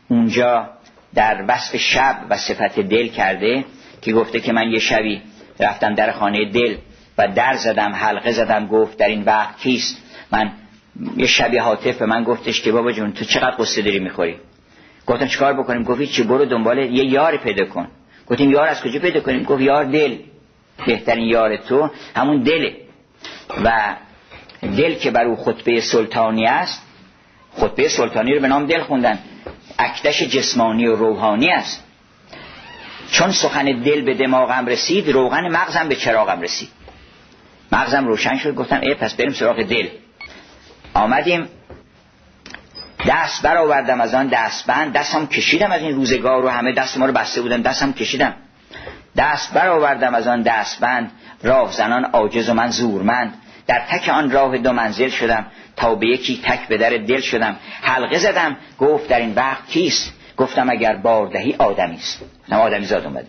اونجا در وصف شب و صفت دل کرده که گفته که من یه شبی رفتم در خانه دل و در زدم حلقه زدم گفت در این وقت کیست؟ من یه شبی حاطف به من گفتش که بابا جون تو چقدر قصه داری می‌خوری؟ گفتم چیکار بکنیم؟ گفتی چی برو دنبال یه یار پیدا کن. گفتیم یار از کجا پیدا کنیم؟ گفت یار دل. بهترین یار تو همون دله. و دل که بر او خطبه سلطانی است خطبه سلطانی رو به نام دل خوندن. اکتش جسمانی و روحانی است. چون سخن دل به دماغم رسید روغن مغزم به چراغم رسید. مغزم روشن شد. گفتم ای پس بریم سراغ دل. آمدیم. دست برآوردم از آن دستبند. دستم کشیدم از این روزگار و همه دست ما رو بسته بودم. دستم کشیدم. دست برآوردم از آن دستبند. راه زنان عاجز و من زورمند. در تک آن راه دو منزل شدم. تا به یکی تک به در دل شدم. حلقه زدم. گفت در این وقت کیست؟ گفتم اگر باردهی آدمی است. گفتم آدمی زاد اومده.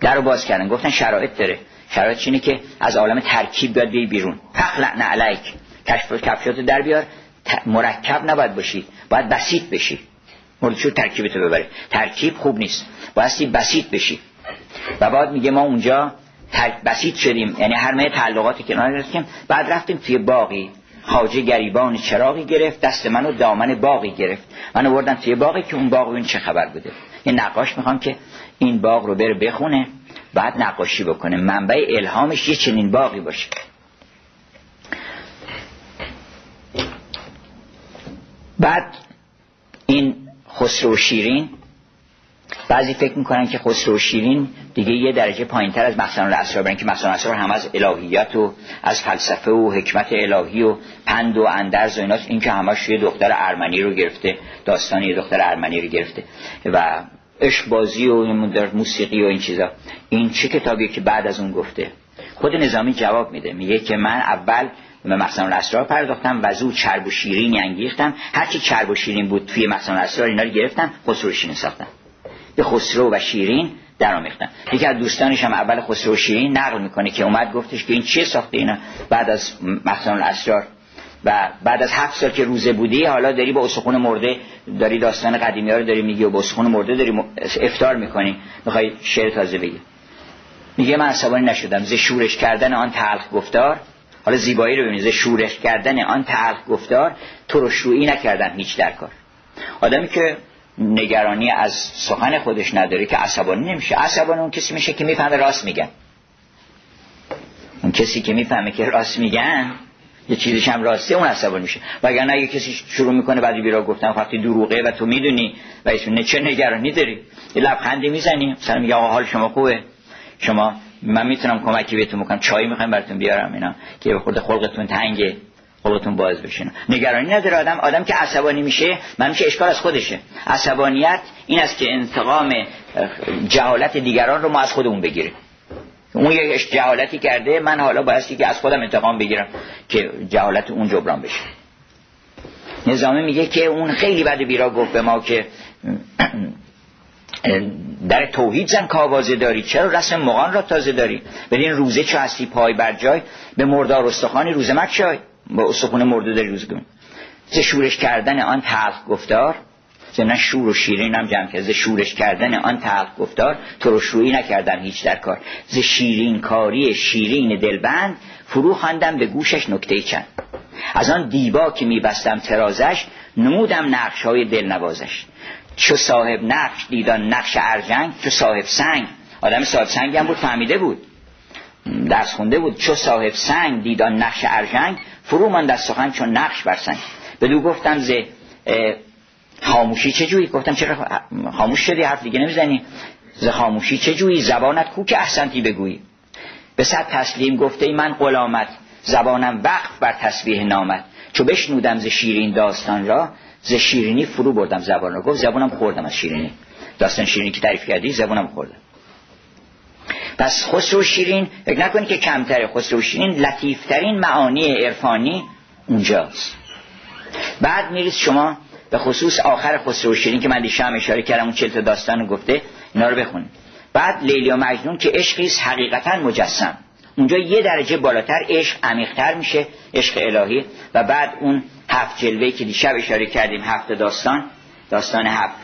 در رو باز کردن. گفتن شرایط داره. شرایط چینه که از عالم ترکیب بیاد بی بیرون. لعنه علیک. کشف کفشات در بیار. مرکب نباید باشی. باید بسیط بشی. مورد شد ترکیبتو ببره ترکیب خوب نیست. بایستی بسیط بشی. و بعد میگه ما اونجا بسیط شدیم. یعنی هر تعلقاتی که رسیم بعد رفتیم توی باقی خاجه گریبان چراغی گرفت دست منو دامن باقی گرفت. من آوردم توی باقی که اون باقی این چه خبر بوده. یه نقاش می‌خوام که این باغ رو بره بخونه بعد نقاشی بکنه. منبع الهامش یه چنین باقی باشه. بعد این خسرو شیرین بعضی فکر می‌کنن که خسرو شیرین دیگه یه درجه پایین تر از مخزن الاسرار برن که مخزن الاسرار هم از الهیت و از فلسفه و حکمت الهی و پند و اندرز و ایناست. این که همش یه دختر ارمنی رو گرفته داستان یه دختر ارمنی رو گرفته و عشق بازی و موسیقی و این چیزا. این چه کتابیه که بعد از اون گفته؟ خود نظامی جواب میده. میگه که من اول به مخزن الاسرار پرداختم و زو چرب و شیرین انگیختم هرچی چرب و شیرین بود توی مخزن الاسرار اینا رو گرفتم خسرو شیرین ساختم به خسرو و شیرین در آمیختن. یکی از دوستانش هم اول خسرو شیرین نقل می‌کنه که اومد گفتش که این چه ساخته اینا؟ بعد از مخزن الاسرار. و بعد از هفت سال که روزه بودی حالا داری با اسخون مرده داری داستان قدیمی ها رو داری میگی و با اسخون مرده داری افتار می‌کنی. می‌خوای شعر تازه بگی. میگه من عصبانی نشدم. ز شورش کردن آن تلخ گفتار حالا زیبایی رو ببینید شورش کردن آن تلخ گفتار تو رو شروعی نکردن هیچ در کار. آدمی که نگرانی از سخن خودش نداره که عصبانی نمیشه. عصبانی اون کسی میشه که می‌فهمه راست میگن. اون کسی که می‌فهمه که راست میگن یه چیزش هم راسته اون عصبانی میشه. وگرنه اگه کسی شروع می‌کنه بعد بیرا گفتن وقتی دروغه و تو می‌دونی و ایشون چه نگرانی داری؟ یه لبخندی می‌زنی. مثلا میگه آقا حال شما خوبه. شما من می‌تونم کمکی بهتون بکنم. چای می‌خوایم براتون بیارم اینا. که به خود خلقتون تنگه خلقتون باز بشین نگرانی نداره آدم. آدم که عصبانی میشه من میشه اشکال از خودشه. عصبانیت این است که انتقام جهالت دیگران رو ما از خودمون بگیریم اون یه جهالتی کرده من حالا بایستی که از خودم انتقام بگیرم که جهالت اون جبران بشه. نظامی میگه که اون خیلی بعد بیرا گفت به ما که در توحید زن کاوازه داری. چرا رسم مغان را تازه داری؟ بدین روزه چه هستی؟ پای بر جای. به مردار استخوانی روزه مک شای با استخون مرده داری روزه کن ز شورش کردن آن تلخ گفتار. نه شور و شیرین هم جمع کرد. ز شورش کردن آن تلخ گفتار. تو رو شروعی نکردم هیچ در کار. ز شیرین کاری شیرین دلبند. فرو خواندم به گوشش نکته چند. از آن دیبا که میبستم ترازش نمودم نقش های دل نوازش چو صاحب نقش دیدان نقش ارجنگ چو صاحب سنگ. آدم صاحب سنگ هم بود فهمیده بود. درس خونده بود. چو صاحب سنگ دیدان نقش ارجنگ فرو من در سخن چون نقش بر سنگ. بدو گفتم ز خاموشی چه جویی؟ گفتم چرا خاموش شدی؟ حرف دیگه نمی‌زنی. ز خاموشی چه جویی؟ زبانت کو که احسنتی بگویی؟ به صد تسلیم گفته ای من غلامت. زبانم وقف بر تسبیح نامت. چو بشنودم ز شیرین داستان را ز شیرینی فرو بردم زبان را گفت زبانم خوردم از شیرینی. داستان شیرینی که تعریف کردی زبانم خوردم. پس خسرو شیرین فکر نکنید که کمتره. خسرو شیرین لطیفترین معانی عرفانی اونجاست. بعد میرید شما به خصوص آخر خسرو شیرین که من دیشب اشاره کردم اون چلت داستان رو گفته اینا رو بخونید. بعد لیلی و مجنون که عشقی حقیقتا مجسم. اونجا یه درجه بالاتر عشق عمیقتر میشه عشق الهی. و بعد اون هفت جلوه که دیشب اشاره کردیم هفت داستان داستان هفت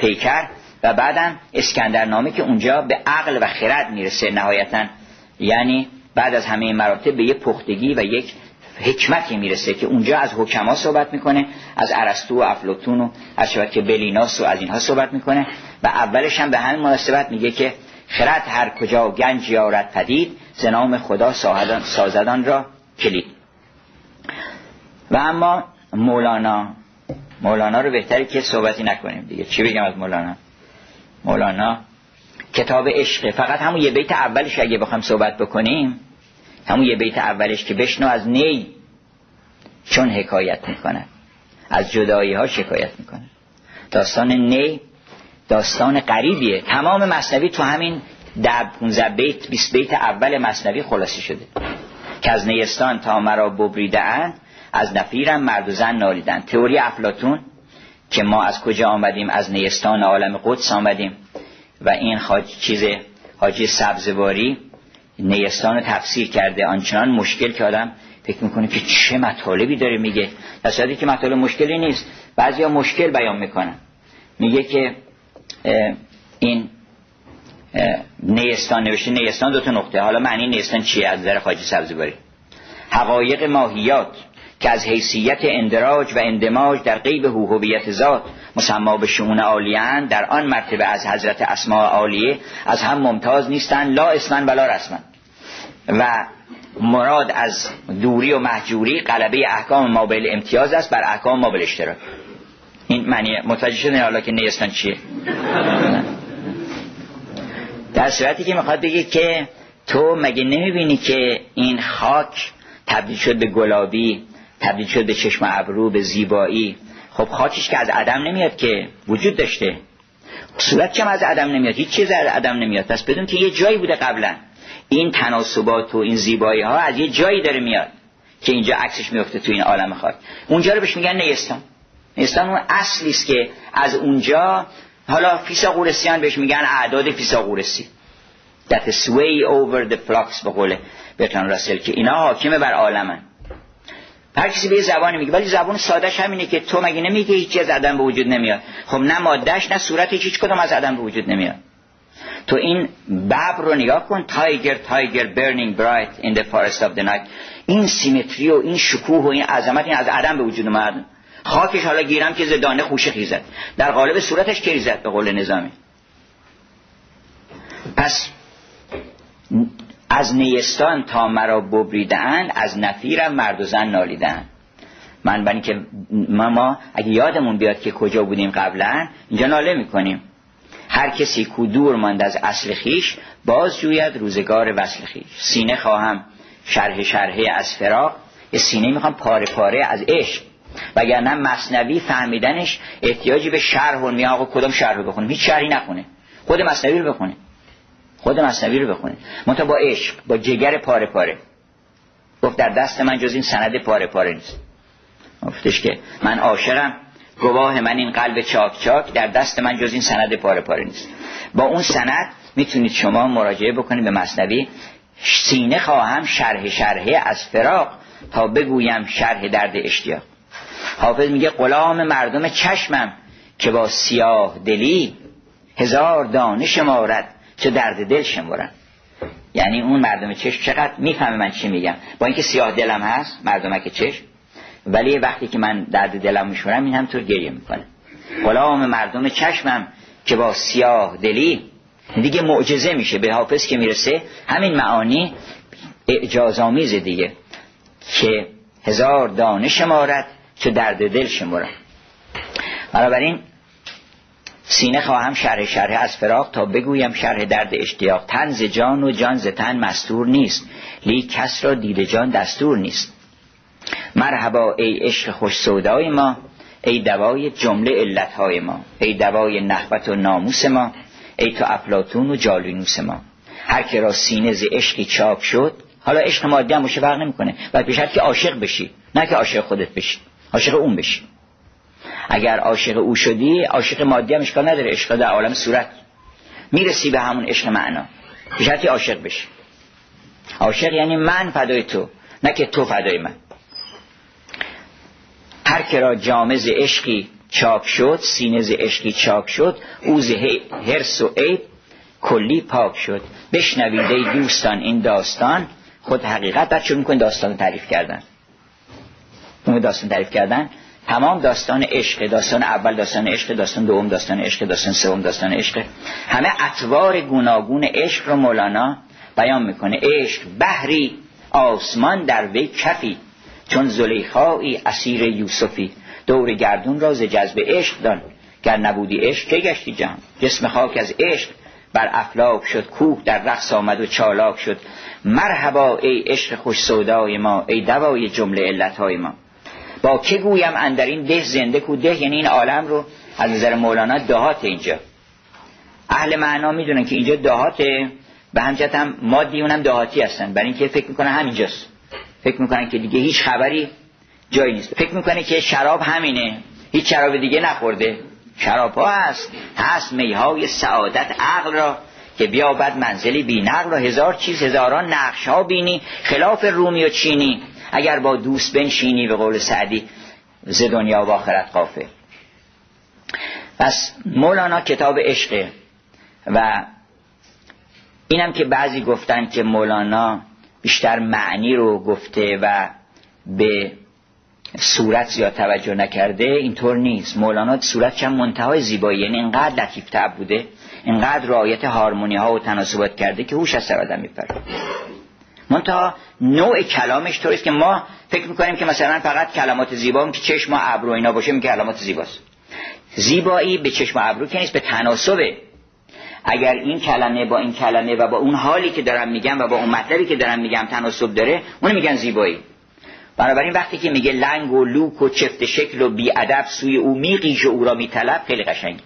پیکر و بعدم اسکندرنامه که اونجا به عقل و خرد می‌رسه نهایتا. یعنی بعد از همه مراتب به یه پختگی و یک حکمتی می‌رسه که اونجا از حکما صحبت می‌کنه از ارسطو و افلوتون و از که بلیناس و از اینها صحبت می‌کنه و اولش هم به همین مناسبت میگه که خرد هر کجا گنج یارد پدید زنام خدا سازدان را کلید. و اما مولانا مولانا رو بهتری که صحبتی نکنیم دیگه. چی بگم از مولانا؟ مولانا کتاب عشقه فقط همون یه بیت اولش اگه بخوام صحبت بکنیم همون یه بیت اولش که بشنو از نی چون حکایت می‌کنه از جدایی ها شکایت می‌کنه داستان نی داستان قریبیه. تمام مصنوی تو همین در 15 بیت 20 بیت اول مصنوی خلاصی شده. که از نیستان تا مرا ببریده اند از نفیرم مرد و زن نالیدن. تئوری افلاتون که ما از کجا آمدیم؟ از نیستان عالم قدس آمدیم. و این خاج چیز حاجی سبزواری نیستان رو تفسیر کرده. آنچنان مشکل که آدم فکر می‌کنه که چه مطالبی داره میگه. در که مطالب مشکلی نیست. بعضیا مشکل بیان می‌کنن. میگه که این نیستان نوشته نیستان دو تا نقطه. حالا معنی نیستان چیه از نظر خاجی سبزواری؟ حقایق ماهیات. که از حیثیت اندراج و اندماج در قیب هویت ذات مسما به شمون عالیان در آن مرتبه از حضرت اسماء عالیه از هم ممتاز نیستند لا اسمن ولا رسمن. و مراد از دوری و محجوری قلبه احکام ما امتیاز است بر احکام ما اشتراک. این معنی متوجه شده حالا که نیستان چیه؟ در صورتی که می‌خواد بگه که تو مگه نمی‌بینی که این خاک تبدیل شد به گلابی؟ تبدیل شد به چشم ابرو به زیبایی. خب خاکش که از عدم نمیاد که وجود داشته. صورت چم از عدم نمیاد. هیچ چیز از عدم نمیاد. پس بدون که یه جایی بوده قبلا. این تناسبات و این زیبایی ها از یه جایی داره میاد که اینجا عکسش میفته تو این عالم خاک. اونجا رو بهش میگن نیستان نیستان اون اصلی است که از اونجا حالا فیساغورسیان بهش میگن اعداد فیساغورسی that sway over the flux به قول برتان راسل که اینا حاکمه بر عالمن. هر کسی به زبانی میگه ولی زبان سادهش همینه که تو مگه نمیگه هیچی از عدم به وجود نمیاد. خب نه مادهش نه صورتش هیچ کدوم از عدم به وجود نمیاد. تو این ببر رو نگاه کن تایگر تایگر برنینگ برایت این the of the night. این سیمتری و این شکوه و این عظمت این از عدم به وجود اومد. خاکش حالا گیرم که زدانه خوشه خیزد. در قالب صورتش که ریزد به قول نظامی. پس از نیستان تا مرا ببریدن از نفیرم مرد و زن نالیدن من بنی که ما, اگه یادمون بیاد که کجا بودیم قبلا اینجا ناله می‌کنیم. هر کسی کو دور ماند از اصل خیش باز جوید روزگار وصل خیش. سینه خواهم شرح شرحه از فراق. یه سینه می‌خوام پاره پاره از عشق. وگرنه مصنوی فهمیدنش احتیاجی به شرح و می آقا کدام شرح رو بخونیم؟ هیچ شرحی نخونه. خود مصنوی رو بخونه. خود مصنوی رو بخونه منتها با عشق با جگر پاره پاره. گفت در دست من جز این سند پاره پاره نیست. گفتش که من عاشقم گواه من این قلب چاک چاک در دست من جز این سند پاره پاره نیست. با اون سند می‌تونید شما مراجعه بکنید به مصنوی سینه خواهم شرح شرحه از فراق تا بگویم شرح درد اشتیاق. حافظ میگه غلام مردم چشمم که با سیاه دلی هزار دانه شمارد چه درد دل شمارن. یعنی اون مردم چشم چقدر می‌فهمه من چی میگم. با اینکه سیاه دلم هست مردمک چشم. ولی وقتی که من درد دلم میشورم این همطور گریه می‌کنه. غلام مردم چشمم که با سیاه دلی دیگه معجزه میشه. به حافظ که می‌رسه همین معانی اعجازآمیز دیگه. که هزار دانه شمارد چه درد دل شمارم بنابراین سینه خواهم شرح شرح از فراق تا بگویم شرح درد اشتیاق. تن ز جان و جان ز تن مستور نیست. لی کس را دید جان دستور نیست. مرحبا ای عشق خوش سودای ما ای دوای جمله علتهای ما ای دوای نحوت و ناموس ما ای تو افلاتون و جالینوس ما. هر که را سینه ز عشقی چاک شد حالا عشق مادی هم باشه فرق نمی‌کنه بعد پیشت که عاشق بشی نه که عاشق خودت بشی عاشق اون بشی. اگر عاشق او شدی عاشق مادی هم اشکال نداره عشق در عالم صورت. می‌رسی به همون عشق معنا. به عاشق بشی. عاشق یعنی من فدای تو نه که تو فدای من. هر که را جامز عشقی چاک شد سینه ز عشقی چاک شد او ز هرس و عیب کلی پاک شد. بشنوید دوستان این داستان. خود حقیقت بعد شروع میکن داستان تعریف کردن. اون داستان تعریف کردن. تمام داستان عشق داستان اول داستان عشق داستان دوم داستان عشق داستان سوم داستان عشق. همه اطوار گوناگون عشق رو مولانا بیان می‌کنه. عشق بحری آسمان در وی کفی چون زلیخایی اسیر یوسفی. دور گردون را ز جذب عشق دان. گر نبودی عشق که گشتی جهان؟ جسم خاک از عشق بر افلاک شد کوه در رقص آمد و چالاک شد. مرحبا ای عشق خوش سودای ما ای دوای جمله علتهای ما. با که گویم اندر این ده زنده کو ده یعنی این عالم رو از نظر مولانا دهات اینجا. اهل معنا می‌دونن که اینجا دهاته. به همجت هم مادی اونم دهاتی هستن. برای اینکه فکر می‌کنن همینجاست. فکر می‌کنن که دیگه هیچ خبری جایی نیست. فکر می‌کنه که شراب همینه. هیچ شراب دیگه نخورده. شراب ها هست. هست میهای سعادت عقل را که بیابد منزلی بی نقل و هزار چیز هزاران نقش ها بینی. خلاف رومی و چینی. اگر با دوست بنشینی به قول سعدی ز دنیا و آخرت قافه. پس مولانا کتاب عشقه و اینم که بعضی گفتن که مولانا بیشتر معنی رو گفته و به صورت زیاد توجه نکرده اینطور نیست. مولانا صورت چند منتهای زیبایی یعنی اینقدر لطیف بوده اینقدر رایت هارمونی ها و تناسبات کرده که هوش از سر آدم میپره. منتها نوع کلامش طوریست که ما فکر می‌کنیم که مثلا فقط کلمات زیبا که چشم و ابرو اینا باشه میگه کلمات زیباست. زیبایی به چشم و ابرو که نیست به تناسبه. اگر این کلمه با این کلمه و با اون حالی که دارم میگم و با اون مطلبی که دارم میگم تناسب داره اون میگن زیبایی. بنابراین وقتی که میگه لنگ و لوک و چفت شکل و بیادب سوی او میقیش و او را میطلب خیلی قشنگ.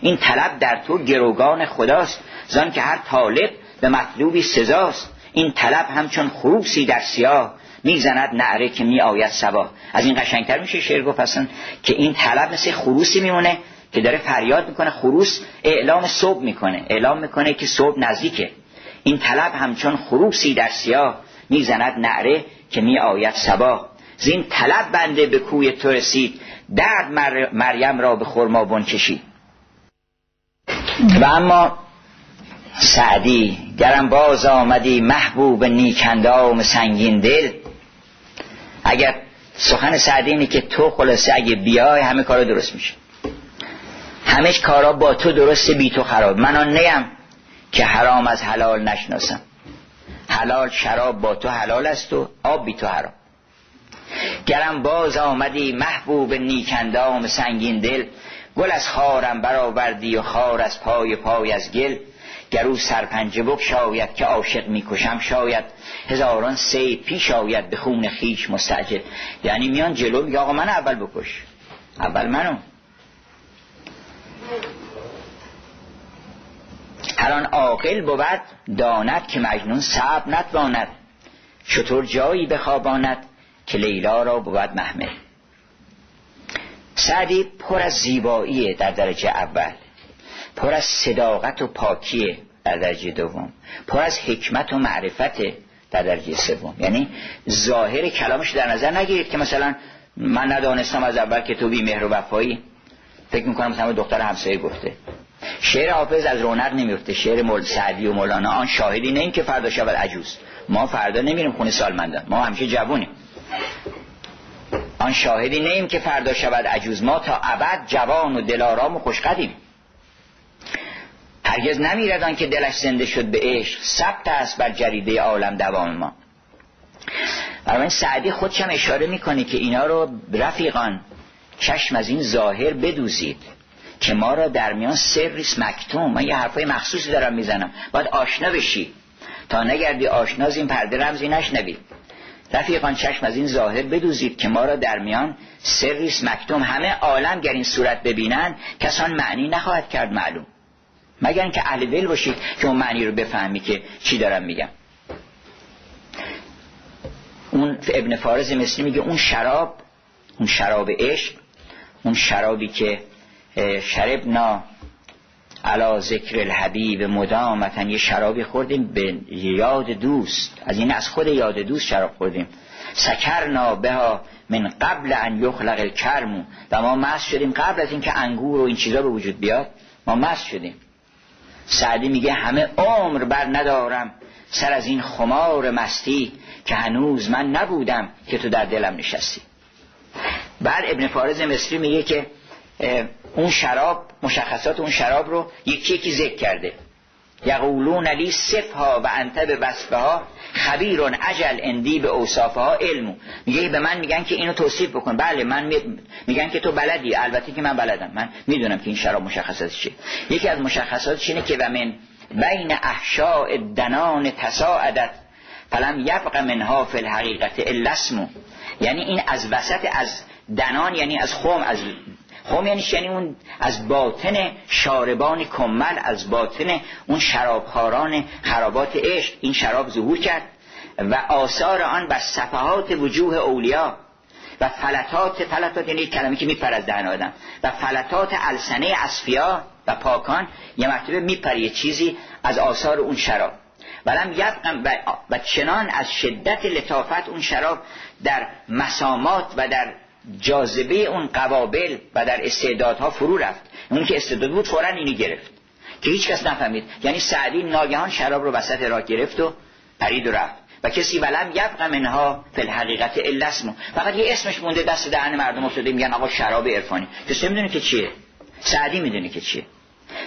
این طلب در تو گروگان خداست زان که هر طالب به مطلوبی سزاست. این طلب همچون خروسی در سیاه می‌زند نعره که می آید سبا از این قشنگتر میشه شعر گفت اصلا که این طلب مثل خروسی میمونه که داره فریاد می‌کنه. خروس اعلام صبح می‌کنه. اعلام می‌کنه که صبح نزدیکه. این طلب همچون خروسی در سیاه می‌زند نعره که می آید سبا زین طلب بنده به کوی تو رسید. درد مریم را به خرمابون کشید. و اما سعدی گرم باز آمدی محبوب نیکندام سنگین دل. اگر سخن سعدی اینه که تو خلاصه اگه بیای همه کارا درست میشه. همه کارا با تو درسته بی تو خراب. من آن نیم که حرام از حلال نشناسم. حلال شراب با تو حلال است و آب بی تو حرام. گرم باز آمدی محبوب نیکندام سنگین دل. گل از خارم برآوردی و خار از پای پای از گل. گرو سرپنجه بک شاید که عاشق می‌کشم شاید هزاران سی پیش آید به خون خیش مستعجل. یعنی میان جلو میگه آقا من اول بکش. اول منو. آن عاقل بود داند که مجنون صبر نتواند. چطور جایی بخواباند که لیلا را بود محمل. سعدی پر از زیبایی در درجه اول. پر از صداقت و پاکیه در درجه دوم. پر از حکمت و معرفت در درجه سوم. یعنی ظاهر کلامش در نظر نگیرید که مثلا من ندانستم از اول که تو بی مهر و وفایی. فکر می‌کنم مثلا دختر همسایه گفته. شعر حافظ از رونق نمیفته شعر مول سعدی و مولانا آن شاهدی نه این که فردا شود عجوز ما فردا نمیریم خونه سالمندان. ما همیشه جوونیم. آن شاهدی نیم که فردا شود عجوز ما تا ابد جوان و دلارام و خوشقدیم. هرگز نمیردان که دلش زنده شد به عشق. ثبت است بر جریده عالم دوام ما. برای سعدی خودشم اشاره می‌کنه که اینا رو رفیقان چشم از این ظاهر بدوزید که ما را در میان سریس مکتوم. من یه حرفای مخصوصی دارم می‌زنم. باید آشنا بشی. تا نگردی آشنا این پرده رمزی نشنوی. رفیقان چشم از این ظاهر بدوزید که ما را در میان سریس مکتوم. همه عالم گر این صورت ببینن کسان معنی نخواهد کرد معلوم. مگر اینکه اهل دل باشید که اون معنی رو بفهمی که چی دارم میگم. اون ابن فارز مثلی میگه اون شراب اون شراب عشق اون شرابی که شربنا علا ذکر الحبیب مدامتا یه شرابی خوردیم به یاد دوست. از این از خود یاد دوست شراب خوردیم. سکرنا بها من قبل ان یخلق الکرمو و ما مست شدیم قبل از اینکه انگور و این چیزا به وجود بیاد. ما مست شدیم. سعدی میگه همه عمر بر ندارم سر از این خمار مستی که هنوز من نبودم که تو در دلم نشستی. بعد ابن فارز مصری میگه که اون شراب مشخصات اون شراب رو یکی یکی ذکر کرده. یقولون علی صفها و انت به وصفها خبیرون عجل اندی به اوصافها علمو میگه به من میگن که اینو توصیف بکن. بله من میگن که تو بلدی. البته که من بلدم. من می‌دونم که این شراب مشخصاتش چیه. یکی از مشخصاتش اینه که و من بین احشاء دنان تساعدت فلم یبق منها فی الحقیقت الا یعنی این از وسط از دنان یعنی از خوم از خب یعنی یعنی اون از باطن شاربان کمل از باطن اون شرابخاران خرابات عشق این شراب ظهور کرد و آثار آن بر صفحات وجوه اولیا و فلتات فلتات یعنی کلمه که میپر از دهن آدم و فلتات السنه اصفیا و پاکان یه مرتبه میپره یه چیزی از آثار اون شراب. ولم یبقم و چنان از شدت لطافت اون شراب در مسامات و در جاذبه اون قوابل و در استعدادها فرو رفت. اون که استعداد بود فورا اینی گرفت. که هیچ کس نفهمید. یعنی سعدی ناگهان شراب رو وسط راه گرفت و پرید و رفت. و کسی ولم یبقى منها فی الحقیقت الا اسمو فقط یه اسمش مونده دست دهن مردم افتاده میگن آقا شراب عرفانی. کسی می‌دونه که چیه؟ سعدی می‌دونه که چیه؟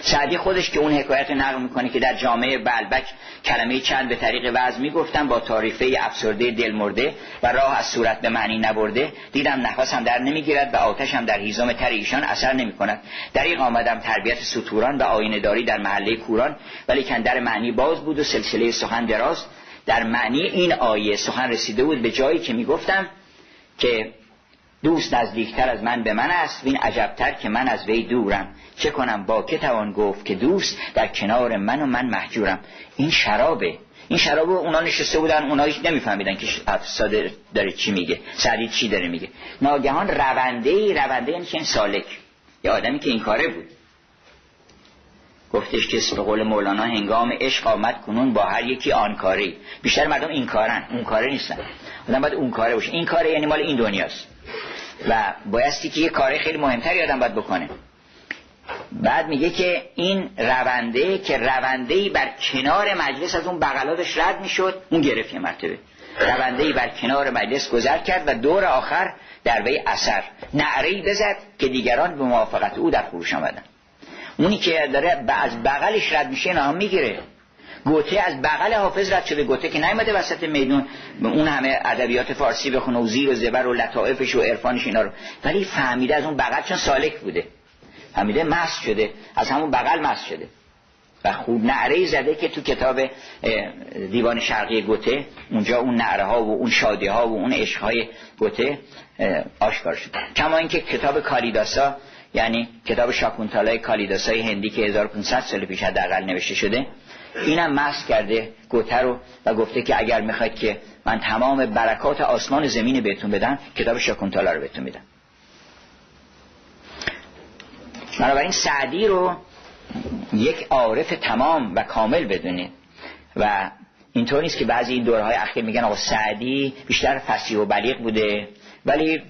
سعدی خودش که اون حکایت نقل می‌کنه که در جامعه بلبک کلمه چند به طریق وضع می‌گفتن با تعریفه افسرده دل مرده و راه از صورت به معنی نبرده دیدم نفسم در نمی‌گیرد و آتش هم در هیزم تر ایشان اثر نمی‌کند. دریق آمدم تربیت سطوران و آینه داری در محله کوران ولی در معنی باز بود و سلسله سخن دراز. در معنی این آیه سخن رسیده بود به جایی که می‌گفتم که دوست نزدیکتر از من به من است وین عجبتر که من از وی دورم. چه کنم؟ با که توان گفت که دوست در کنار من و من محجورم. این شرابه. این شراب اونا نشسته بودن اونا هیچ نمیفهمیدن که افساده داره چی میگه سعدی چی داره میگه. ناگهان رونده ای رونده یعنی که سالک. یه آدمی که این کاره بود. گفتش که به قول مولانا هنگام عشق آمد کنون با هر یکی آن کاری. بیشتر مردم این کارن اون کاره نیستن. آدم باید اون کاره باشه. این کاره یعنی مال این دنیاست. و بایستی که یه کار خیلی مهمتری آدم باید بکنه. بعد میگه که این رونده که رونده بر کنار مجلس از اون بغلاتش رد می‌شد اون گرفت یه مرتبه. رونده بر کنار مجلس گذر کرد و دور آخر در وی اثر. نعره بزد که دیگران به موافقت او در خروش آمدن. اونی که داره از بغلش رد میشه نه هم می‌گیره. گوته از بغل حافظ رد شده. گوته که نیومده وسط میدون. اون همه ادبیات فارسی بخونه و زیر و زبر و لطائفش و عرفانش اینا رو. ولی فهمیده از اون بغل چون سالک بوده. فهمیده مست شده. از همون بغل مست شده. و خوب نعره زده که تو کتاب دیوان شرقی گوته اونجا اون نعره ها و اون شادی ها و اون عشق های گوته آشکار شده. کما اینکه کتاب کالیداسا یعنی کتاب شاکونتالای کالیداسای هندی که 1500 سال پیش حداقل نوشته شده اینم مس کرده گوته رو و گفته که اگر می‌خواید که من تمام برکات آسمان زمین بهتون بدم کتاب شاکونتالا رو بهتون میدم. بنابراین سعدی رو یک عارف تمام و کامل بدونید و اینطور نیست که بعضی این دورهای اخیر میگن آقا سعدی بیشتر فسیح و بلیغ بوده ولی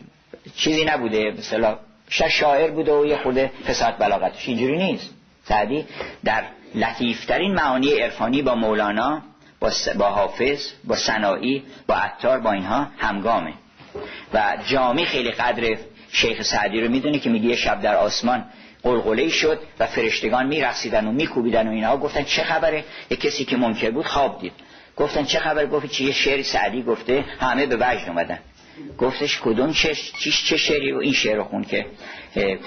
چیزی نبوده. مثلا شاعر بوده و یه خود فساد بلاغتش. اینجوری نیست. سعدی در لطیفترین معانی عرفانی با مولانا با, با حافظ با سنایی با عطار با اینها همگامه. و جامی خیلی قدر شیخ سعدی رو می‌دونه که میگه شب در آسمان قلقله شد و فرشتگان میرقصیدن و میکوبیدن و اینها گفتن چه خبره؟ یک کسی که منکر بود خواب دید. گفتن چه خبر؟ گفت چیه شعر سعدی گفته همه به وجد اومدن. گفتش کدوم چه چیش چه شعری و این شعر خون که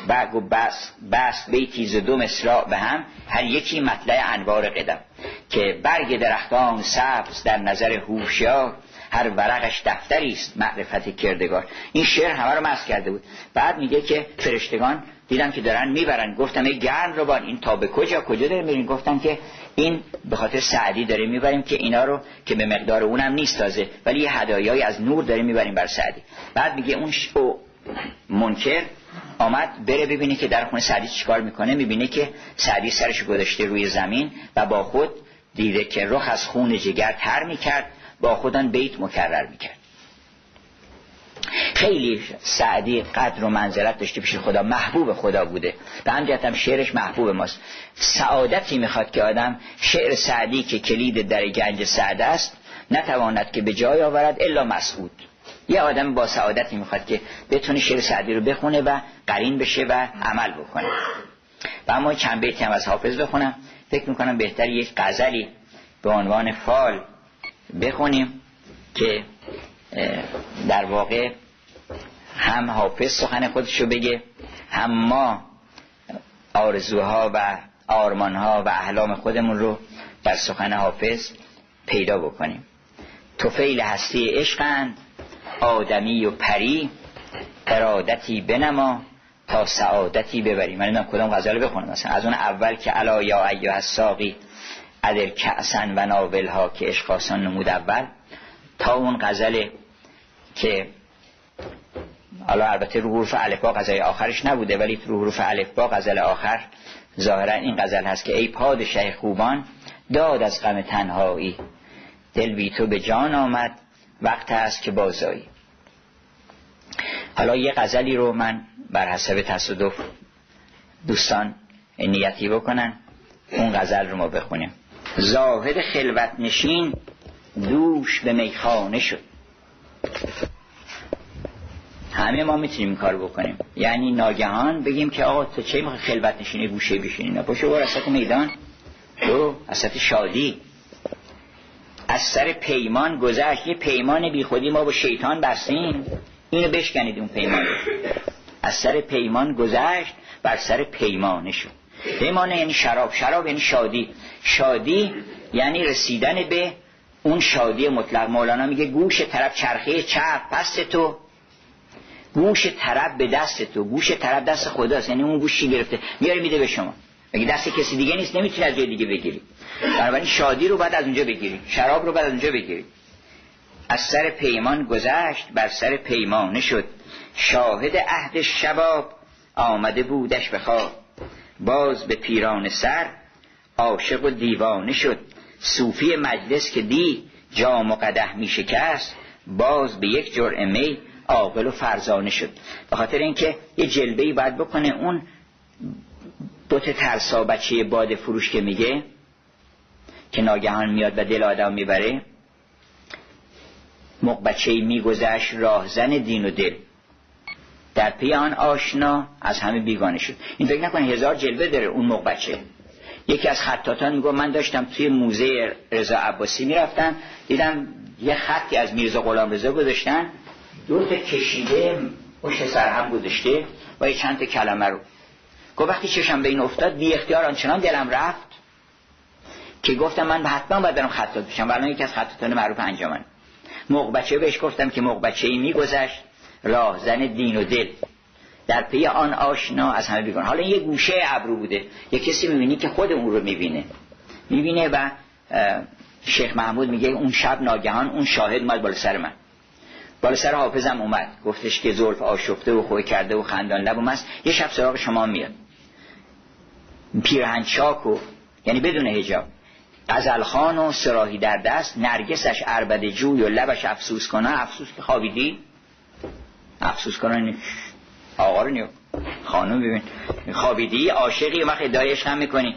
برگ و بس بس بیتی ز دو مصرع به هم هر یکی مطلع انوار قدم. که برگ درختان سبز در نظر هوشیار هر ورقش دفتری است معرفت کردگار. این شعر همه رو مس کرده بود. بعد میگه که فرشتگان دیدم که دارن می‌برن. گفتم ای گرم رو بان این تا به کجا؟ کجا داره میرین گفتن که این به خاطر سعدی داره می‌بریم که اینا رو که به مقدار اونم نیست تازه ولی یه هدایایی از نور داره می‌بریم بر سعدی. بعد میگه اون شو منکر آمد بره ببینه که در خونه سعدی چیکار می‌کنه. می‌بینه که سعدی سرش گذاشته روی زمین و با خود دیده که رخ از خون جگر تر می‌کرد با خودان بیت مکرر می‌کرد. خیلی سعدی قدر و منزلت داشته پیش خدا محبوب خدا بوده. به هم شعرش محبوب ماست. سعادتی می‌خواد که آدم شعر سعدی که کلید در گنج سعد است نتواند که به جای آورد الا مسعود. یه آدم با سعادتی می‌خواد که بتونه شعر سعدی رو بخونه و قرین بشه و عمل بکنه. و اما چند بیتی هم از حافظ بخونم. فکر می‌کنم بهتر یک غزلی به عنوان فال بخونیم که در واقع هم حافظ سخن خودشو بگه هم ما آرزوها و آرمانها و احلام خودمون رو در سخن حافظ پیدا بکنیم. توفیل هستی عشقند آدمی و پری ارادتی بنما تا سعادتی ببریم من کدام غزل بخونم. مثلا از اون اول که علا یا ایها الساقی ادر کعسن و ناول ها که عشق نمود اول. تا اون غزل که حالا البته رو حروف الفبا غزل آخرش نبوده ولی رو حروف الفبا غزل آخر ظاهرا این غزل هست که ای پادشه خوبان داد از غم تنهایی دل بی تو به جان آمد وقت است که بازایی حالا یه غزلی رو من بر حسب تصادف دوستان نیتی بکنن اون غزل رو ما بخونیم. زاهد خلوت نشین دوش به میخانه شد. همه ما می‌تونیم کار بکنیم. یعنی ناگهان بگیم که آقا تو چه می‌خوای خلوت نشینی گوشه بشینی؟ نه پاشو بار اسات میدان. تو اسات شادی. از سر پیمان گذشت. یه پیمان بی خودی ما با شیطان بستیم. اینو بشکنید اون پیمان از سر پیمان گذشت بر سر پیمانه شد. پیمانه یعنی شراب. شراب یعنی شادی. شادی یعنی رسیدن به اون شادی مطلق. مولانا میگه گوش طرف چرخه چپ پست تو. گوش طرف به دست تو. گوش طرف دست خداست. یعنی اون گوشی گرفته؟ میاره میده به شما. اگه دست کسی دیگه نیست نمی‌تونی از جای دیگه بگیری. بنابراین شادی رو بعد از اونجا بگیری. شراب رو بعد از اونجا بگیری. از سر پیمان گذشت بر سر پیمانه شد شاهد عهد شباب آمده بودش به خواب. باز به پیران سر عاشق و دیوانه شد. صوفی مجلس که دی جام و قده می شکست باز به یک جرعه می عاقل و فرزانه شد. به خاطر اینکه یه جلبه ای باید بکنه اون دوت ترسا بچه باد فروش که میگه که ناگهان میاد و دل آدم می‌بره موقع بچه میگذشت راهزن دین و دل. در پی آن آشنا از همه بیگانه شد. این فکر نکنه هزار جلوه داره اون موقع بچه. یکی از خطاتان میگو من داشتم توی موزه رضا عباسی می‌رفتم دیدم یه خطی از میرزا غلام رضا گذاشتن دو تا کشیده پشت سر هم گذاشته و یه چند کلمه رو. گفت وقتی چشم به این افتاد بی اختیار آنچنان دلم رفت که گفتم من حتما باید برم خطات بشم. ولی یکی از خطاتان معروف انجامن موقع بچه بهش گفتم که موقع بچه ای میگذشت. راهزن دین و دل. در پی آن آشنا از همه بیگان حالا یه گوشه ابرو بوده. یه کسی می‌بینی که خود اون رو می‌بینه. می‌بینه و شیخ محمود میگه اون شب ناگهان اون شاهد اومد بالا سر من. بالا سر حافظم اومد. گفتش که زلف آشفته و خوی کرده و خندان لب و یه شب سراغ شما میاد. پیرهن چاک و یعنی بدون هجاب غزلخان و سراحی در دست نرگسش عربد جوی و لبش افسوس کنه. افسوس که خوابیدی؟ افسوس کنه. آقا رو نیو. خانم ببین. خوابیدی؟ عاشقی. وقت ادایش هم می‌کنی.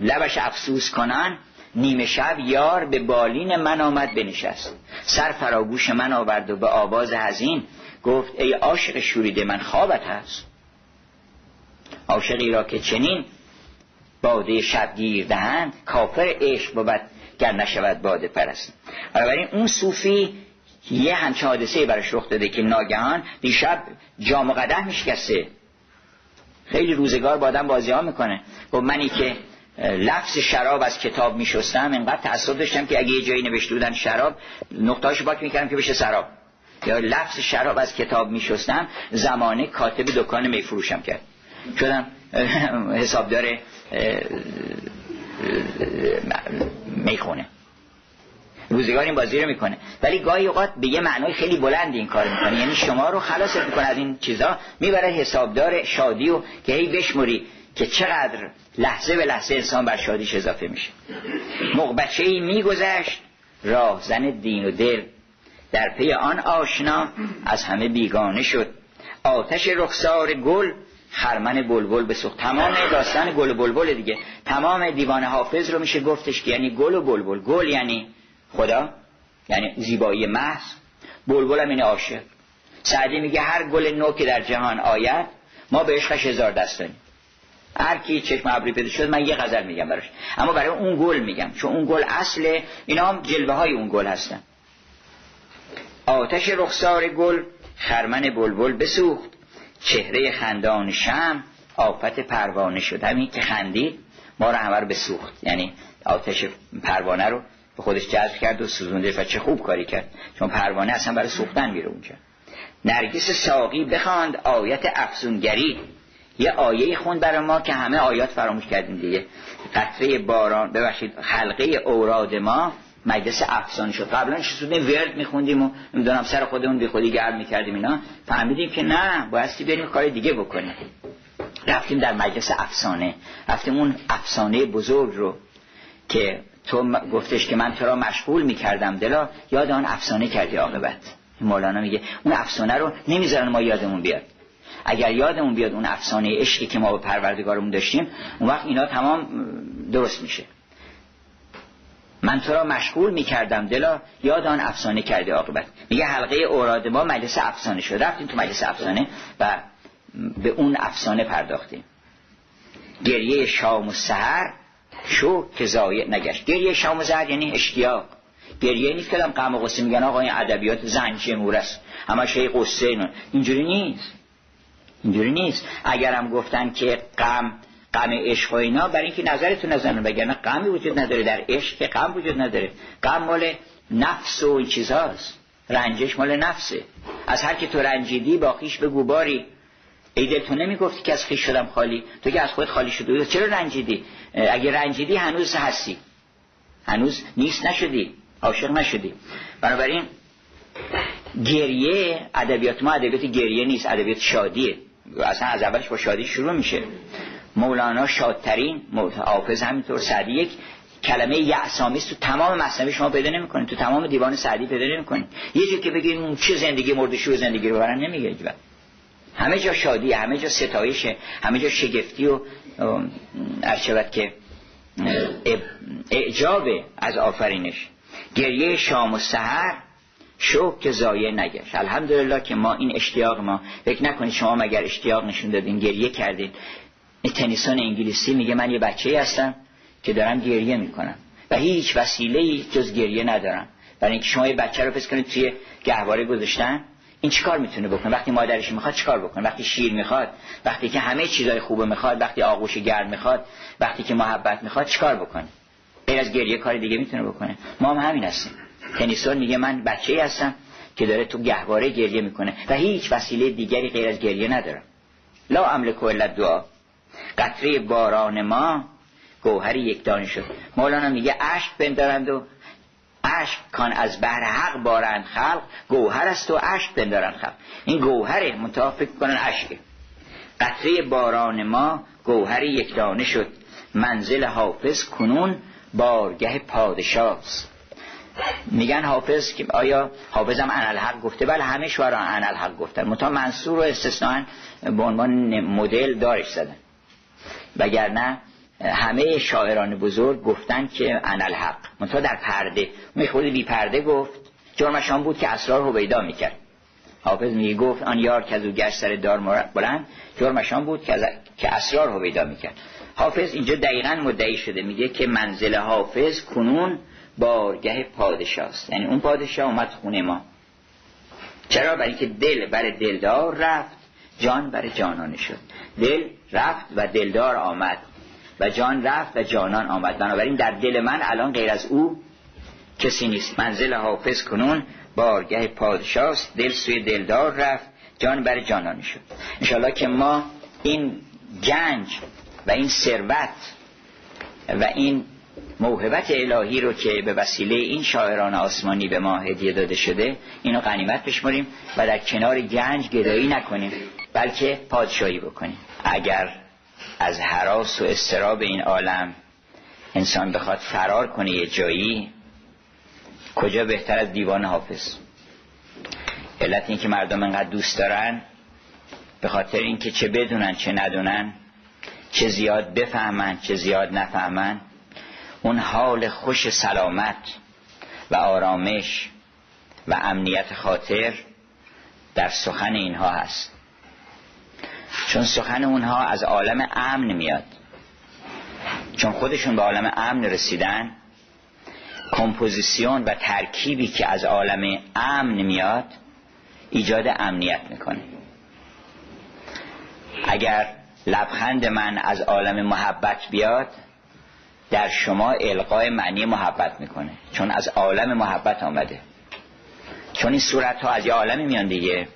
لبش افسوس کنن. نیمه شب یار به بالین من آمد بنشست. سر فراگوش من آورد و به آواز هزین گفت ای عاشق شوریده من خوابت هست. عاشقی را که چنین باده شبگیر دهند کافر عشق بود گر نشود باده پرست. بنابراین اون صوفی یه همچه حادثه برش رخ داده که ناگهان دیشب جام و قده میشکسته. خیلی روزگار با آدم بازی ها می‌کنه. گفت منی که لفظ شراب از کتاب میشستم انقدر تعصب داشتم که اگه یه جایی نوشته بودن شراب نقطهاش باک می‌کردم که بشه سراب. یا لفظ شراب از کتاب میشستم زمانه کاتب دکان میفروشم کرد. شدم حسابدار می‌خونه. روزگار این بازی رو می‌کنه. ولی گاهی اوقات به یه معنای خیلی بلند این کار می‌کنه. یعنی شما رو خلاص می‌کنه از این چیزا. می‌بره حسابدار شادی و که هی بشموری که چقدر لحظه به لحظه انسان بر شادیش اضافه میشه. مقبچه ای میگذشت. راه زن دین و دل در پی آن آشنا از همه بیگانه شد. آتش رخسار گل خرمن بلبل بسوخت تمام داستان گل و بلبل دیگه. تمام دیوان حافظ رو میشه گفتش که یعنی گل و بلبل. گل یعنی خدا یعنی زیبایی محض. بلبل هم این عاشق. سعدی میگه هر گل نو که در جهان آید ما به عشقش هزار دست داریم هر کی چشم ابری پیدا شد من یه غزل میگم براش. اما برای اون گل میگم چون اون گل اصل اینا هم جلوه های اون گل هستن. آتش رخسار گل خرمن بلبل بسوخت. چهره خندان شم آفت پروانه شد. همین که خندید ما رو همه رو بسوخت. یعنی آتش پروانه رو به خودش جذب کرد و سوزونده و چه خوب کاری کرد. چون پروانه اصلا برای سوختن میره اونجا. نرگس ساقی بخواند آیت افزونگری یه آیه خوند برای ما که همه آیات فراموش کردیم دیگه. قطره باران ببخشید حلقه اوراد ما. مجلس افسانه شد. قبلا شسودیم ورد میخوندیم و نمی‌دونم سر خودمون بی خودی گرم می‌کردیم اینا. فهمیدیم که نه بایستی بریم کار دیگه بکنیم. رفتیم در مجلس افسانه. رفتیم اون افسانه بزرگ رو که تو گفتش که من تو را مشغول می‌کردم دلا یاد آن افسانه کردی عاقبت. مولانا میگه اون افسانه رو نمی‌ذارن ما یادمون بیاد. اگر یادمون بیاد اون افسانه عشقی که ما به پروردگارمون داشتیم اون وقت اینا تمام درست میشه. من تو را مشغول می‌کردم دلا یاد آن افسانه کردی عاقبت. میگه حلقه اوراد ما مجلس افسانه شد. رفتیم تو مجلس افسانه و به اون افسانه پرداختیم. گریه شام و سحر شو که زایع نگشت. گریه شام سحر یعنی اشتیاق. گریه نیست که غم و قصه میگن آقا این ادبیات زنجی مورس همه شی قصه اینجوری نیست. اینجوری نیست. اگرم گفتن که غم غم عشق و اینا برای اینکه نظرتون نزنن بگن غمی وجود نداره. در عشق که غم وجود نداره. غم مال نفس و این چیزهاست رنجش مال نفسه. از هر که تو رنجیدی با خیش بگو باری. ای دل تو نمی‌گفتی که از خیش شدم خالی؟ تو که از خود خالی شدی. چرا رنجیدی؟ اگه رنجیدی هنوز هستی. هنوز نیست نشدی. عاشق نشدی. بنابراین گریه ادبیات ما ادبیات گریه نیست ادبیات شادیه. اصلا از اولش با شادی شروع میشه. مولانا شادترین حافظ همینطور سعدی یک کلمه یعسامیست تو تمام مصنوی شما پیدا نمی‌کنید. تو تمام دیوان سعدی پیدا نمی‌کنید. یه جور که بگید اون چه زندگی مرد شو زندگی رو برن نمیگه همه جا شادی همه جا ستایشه همه جا شگفتی و ارشبت که اعجاب از آفرینش. گریه شام و سحر شوق که زایه نگشت. الحمدلله که ما این اشتیاق ما فکر نکنید شما مگر اشتیاق نشون دادین گریه کردین. تنیسان انگلیسی میگه من یه بچه هستم که دارم گریه می‌کنم و هیچ وسیله جز گریه ندارم. برای اینکه شما یه بچه رو پس کنید توی گهواره گذاشتن این چیکار می‌تونه بکنه؟ وقتی مادرش می‌خواد چیکار بکنه؟ وقتی شیر می‌خواد وقتی که همه چیزای خوبه می‌خواد وقتی آغوش گرم می‌خواد وقتی که محبت می‌خواد چیکار بکنه؟ غیر از گریه کار دیگه می‌تونه بکنه. ما هم همین هستیم. تنیسون میگه من بچه هستم که داره تو گهواره گریه می‌کنه و هیچ وسیله دیگری غیر از گریه ندارم لا املک الا دعا قطره باران ما گوهری یک دانه شد مولانا میگه اشک بندارند و اشک کان از بحر حق بارند خلق گوهر است و اشک بندارند خلق. این گوهره متافق کنن اشکه قطره باران ما گوهری یک دانه شد. منزل حافظ کنون بارگه پادشاست. میگن حافظ که آیا حافظم انالحق گفته؟ بله همه شعرا انالحق گفتن. متا منصور و استثناء به عنوان مدل دارش زدن. وگرنه همه شاعران بزرگ گفتن که انالحق. متا در پرده. می خود بی پرده گفت. جرمشان بود که اسرار رو بیدا می‌کرد. حافظ میگه گفت آن یار که از او گشت سر دار بلند. جرمشان بود که, که اسرار رو بیدا می‌کرد. حافظ اینجا دقیقا مدعی شده. میگه که منزل حافظ کنون بارگه پادشاست. یعنی اون پادشاه اومد خونه ما. چرا؟ برای اینکه دل بر دلدار رفت. جان بر جانانه شد. دل رفت و دلدار آمد. و جان رفت و جانان آمد. بنابراین در دل من الان غیر از او کسی نیست. منزل حافظ کنون بارگه پادشاست. دل سوی دلدار رفت. جان بر جانانه شد. انشاءالله که ما این گنج و این ثروت و این موهبت الهی رو که به وسیله این شاعران آسمانی به ما هدیه داده شده اینو غنیمت بشمریم و در کنار گنج گدایی نکنیم بلکه پادشاهی بکنیم. اگر از حراس و استراب این عالم انسان بخواد فرار کنه یه جایی کجا بهتر از دیوان حافظ؟ علت این که مردم انقدر دوست دارن به خاطر اینکه چه بدونن چه ندونن چه زیاد بفهمن چه زیاد نفهمن اون حال خوش سلامت و آرامش و امنیت خاطر در سخن اینها هست. چون سخن اونها از عالم امن میاد. چون خودشون به عالم امن رسیدن کمپوزیسیون و ترکیبی که از عالم امن میاد ایجاد امنیت می‌کنه. اگر لبخند من از عالم محبت بیاد در شما القای معنی محبت می‌کنه. چون از عالم محبت آمده. چون این صورت ها از یه عالمی میان دیگه.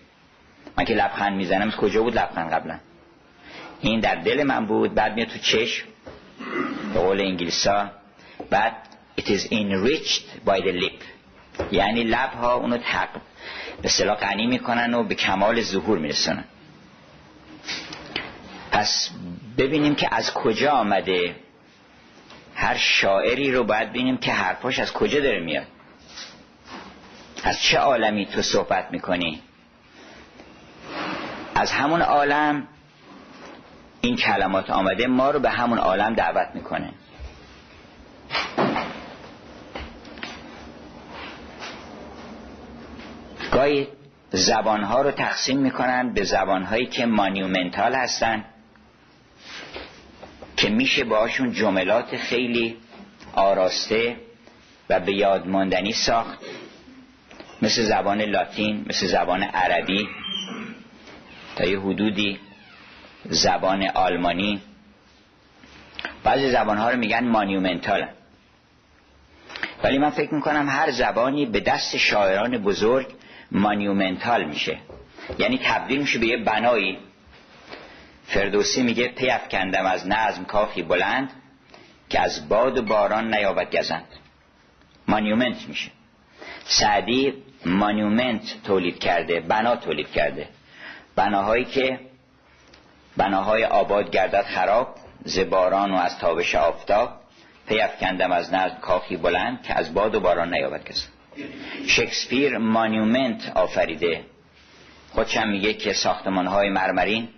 من که لبخند می‌زنم کجا بود لبخند قبلا؟ این در دل من بود بعد میاد تو چشم به قول انگلیسا. بعد it is enriched by the lip. یعنی لب ها اونو تق به صلاح غنی می‌کنن و به کمال ظهور میرسونن. پس ببینیم که از کجا آمده. هر شاعری رو باید ببینیم که حرفاش از کجا داره میاد. از چه عالمی تو صحبت می‌کنی؟ از همون عالم این کلمات آمده ما رو به همون عالم دعوت می‌کنه. گاهی زبانها رو تقسیم می‌کنن به زبانهایی که monumental هستن که میشه باشون جملات خیلی آراسته و به یاد ماندنی ساخت. مثل زبان لاتین مثل زبان عربی. تا یه حدودی زبان آلمانی. بعضی زبانها رو میگن monumental. ولی من فکر می‌کنم هر زبانی به دست شاعران بزرگ monumental میشه. یعنی تبدیل میشه به یه بنایی. فردوسی میگه پی افکندم از نظم کاخی بلند که از باد و باران نیابد گزند. monument میشه. سعدی monument تولید کرده بنا تولید کرده. بناهایی که بناهای آباد گردد خراب زباران و از تابش آفتاب پیف کندم از نظم کافی بلند که از باد و باران نیابد گزند شکسپیر مانیومنت آفریده. خودشم میگه که ساختمانهای مرمرین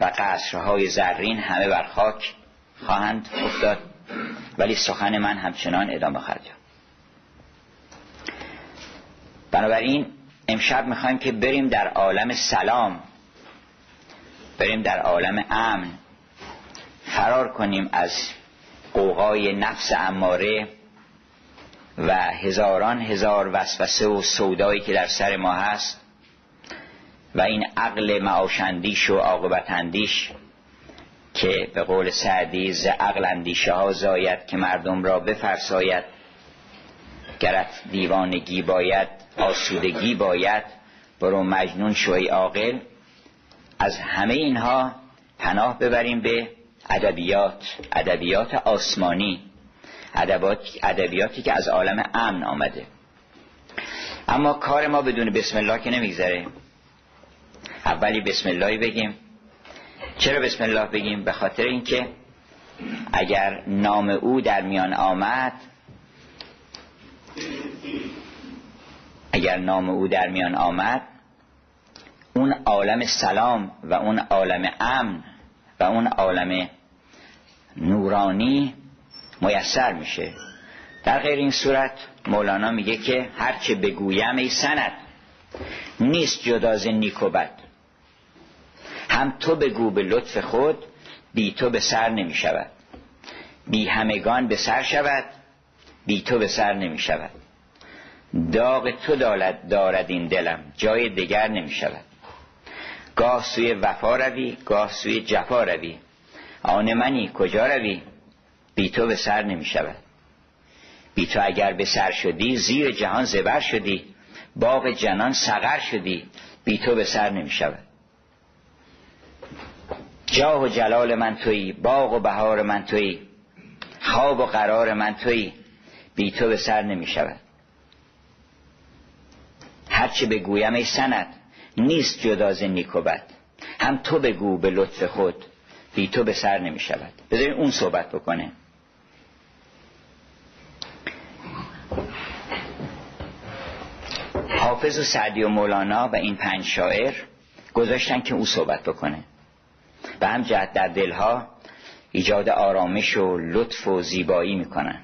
و قصرهای زرین همه بر خاک خواهند افتاد ولی سخن من همچنان ادامه خواهد بنابراین امشب می‌خوایم که بریم در عالم سلام بریم در عالم امن فرار کنیم از قوقای نفس اماره و هزاران هزار وسوسه و سودایی که در سر ما هست و این عقل معاشندیش و عاقبت اندیش که به قول سعدی ز عقل اندیشه ها زاید که مردم را بفرساید گرت دیوانگی باید آسودگی باید. برو مجنون شوی عاقل. از همه اینها پناه ببریم به ادبیات ادبیات آسمانی. ادبیاتی که از عالم امن آمده. اما کار ما بدون بسم الله که نمیگذره. اولی بسم الله بگیم. چرا بسم الله بگیم؟ به خاطر اینکه اگر نام او در میان آمد اگر نام او در میان آمد اون عالم سلام و اون عالم امن و اون عالم نورانی میسر میشه. در غیر این صورت مولانا میگه که هرچه بگویم ای سند نیست جداز نیک و بد. هم تو بگو به لطف خود بی تو به سر نمی شود بی همگان به سر شود. بی تو به سر نمی شود. داغ تو دارد, دارد این دلم. جای دیگر نمی شود. گاه سوی وفا روی گاه سوی جفا روی. آن منی کجا روی؟ بی تو به سر نمی شود. بی تو اگر به سر شدی زیر جهان زبر شدی. باغ جنان سغر شدی. بی تو به سر نمی شود. جاه و جلال من تویی باغ و بهار من تویی خواب و قرار من تویی. بی تو به سر نمی شود. هرچه بگویم ای سند نیست جداز نیک و بد. هم تو بگو به لطف خود بی تو به سر نمی شود. بذارین اون صحبت بکنه. حافظ و سعدی و مولانا و این پنج شاعر گذاشتن که او صحبت بکنه. به هم جهت در دلها ایجاد آرامش و لطف و زیبایی می‌کنن.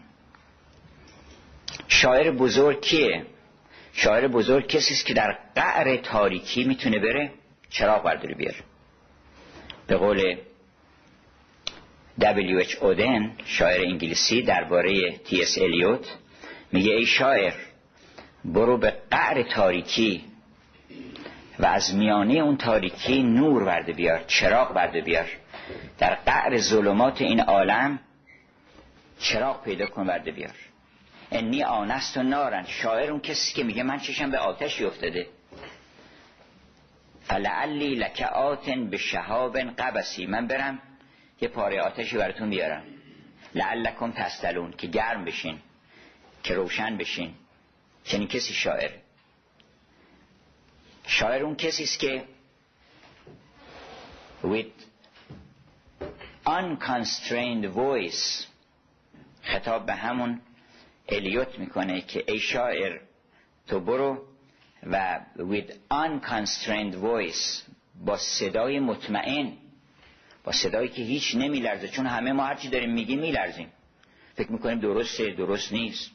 شاعر بزرگ کیه؟ شاعر بزرگ کسی است که در قعر تاریکی می‌تونه بره چراغ برداری بیاره به قول W.H. اودن شاعر انگلیسی درباره تی اس الیوت میگه ای شاعر برو به قعر تاریکی و از میانه اون تاریکی نور برده بیار چراغ برده بیار در قعر ظلمات این عالم چراغ پیدا کن برده بیار انی آنست و نارن. شاعر اون کسی که میگه من چشم به آتشی افتاده. فلعلی لکعاتن به شهاب قبسی. من برم یه پاره آتشی براتون بیارم. لعلکم تستلون. که گرم بشین که روشن بشین. چنین کسی شاعر. شاعر اون کسی است که with unconstrained voice خطاب به همون الیوت می‌کنه که ای شاعر تو برو و with unconstrained voice با صدای مطمئن با صدایی که هیچ نمیلرزه. چون همه ما هرچی داریم میگیم میلرزیم. فکر می‌کنیم درسته درست نیست.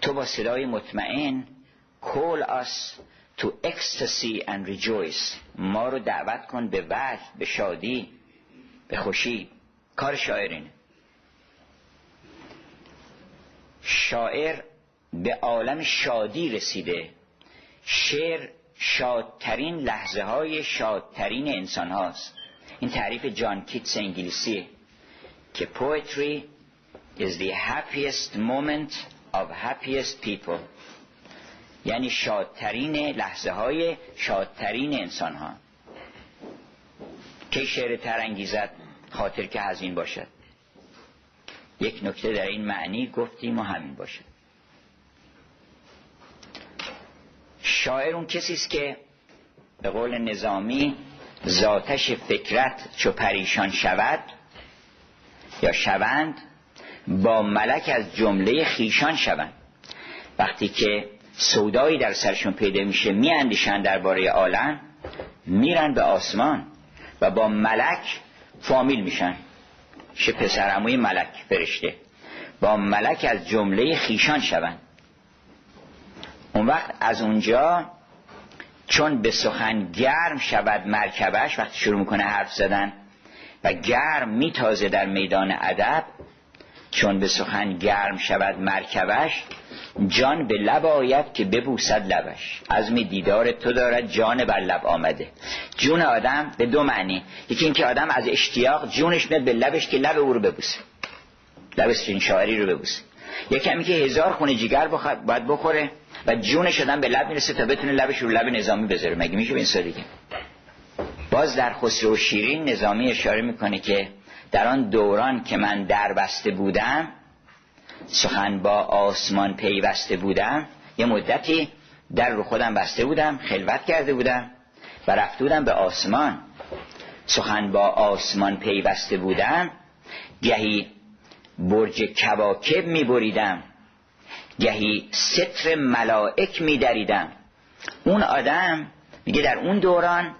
تو با صدای مطمئن call us to ecstasy and rejoice. ما رو دعوت کن به وجد به شادی به خوشی. کار شاعرینه. شاعر به عالم شادی رسیده. شعر شادترین لحظه های شادترین انسان هاست این تعریف جان کیتس انگلیسیه که poetry is the happiest moment of happiest people. یعنی شادترین لحظه های شادترین انسان ها که شعر ترانگیزت خاطر که هزین باشد؟ یک نکته در این معنی گفتیم و همین باشد شاعر اون کسی است که به قول نظامی ذاتش فکرت چو پریشان شود یا شوند با ملک از جمله خیشان شوند. وقتی که سودایی در سرشون پیدا میشه میاندیشن درباره عالم میرن به آسمان و با ملک فامیل میشن. شه پسرموی ملک فرشته. با ملک از جمله خیشان شوند. اون وقت از اونجا چون به سخن گرم شود مرکبش وقتی شروع می‌کنه حرف زدن و گرم میتازه در میدان ادب چون به سخن گرم شود مرکبش جان به لب آید که ببوسد لبش. از می دیدار تو دارد جان بر لب آمده. جون آدم به دو معنی. یکی اینکه آدم از اشتیاق جونش میاد به لبش که لب او رو ببوسه. لب این شاعری رو ببوسه. یکی که هزار خونه جیگر باید بخوره و جونش آدم به لب می‌رسه تا بتونه لبش رو لب نظامی بذاره. مگه میشه به این باز در خسرو شیرین نظامی اشاره می‌کنه که در آن دوران که من در بسته بودم سخن با آسمان پیوسته بودم. یه مدتی در رو خودم بسته بودم خلوت کرده بودم و رفته بودم به آسمان. سخن با آسمان پیوسته بودم گهی برج کواکب می بریدم گهی ستر ملائک می دریدم. اون آدم میگه در اون دوران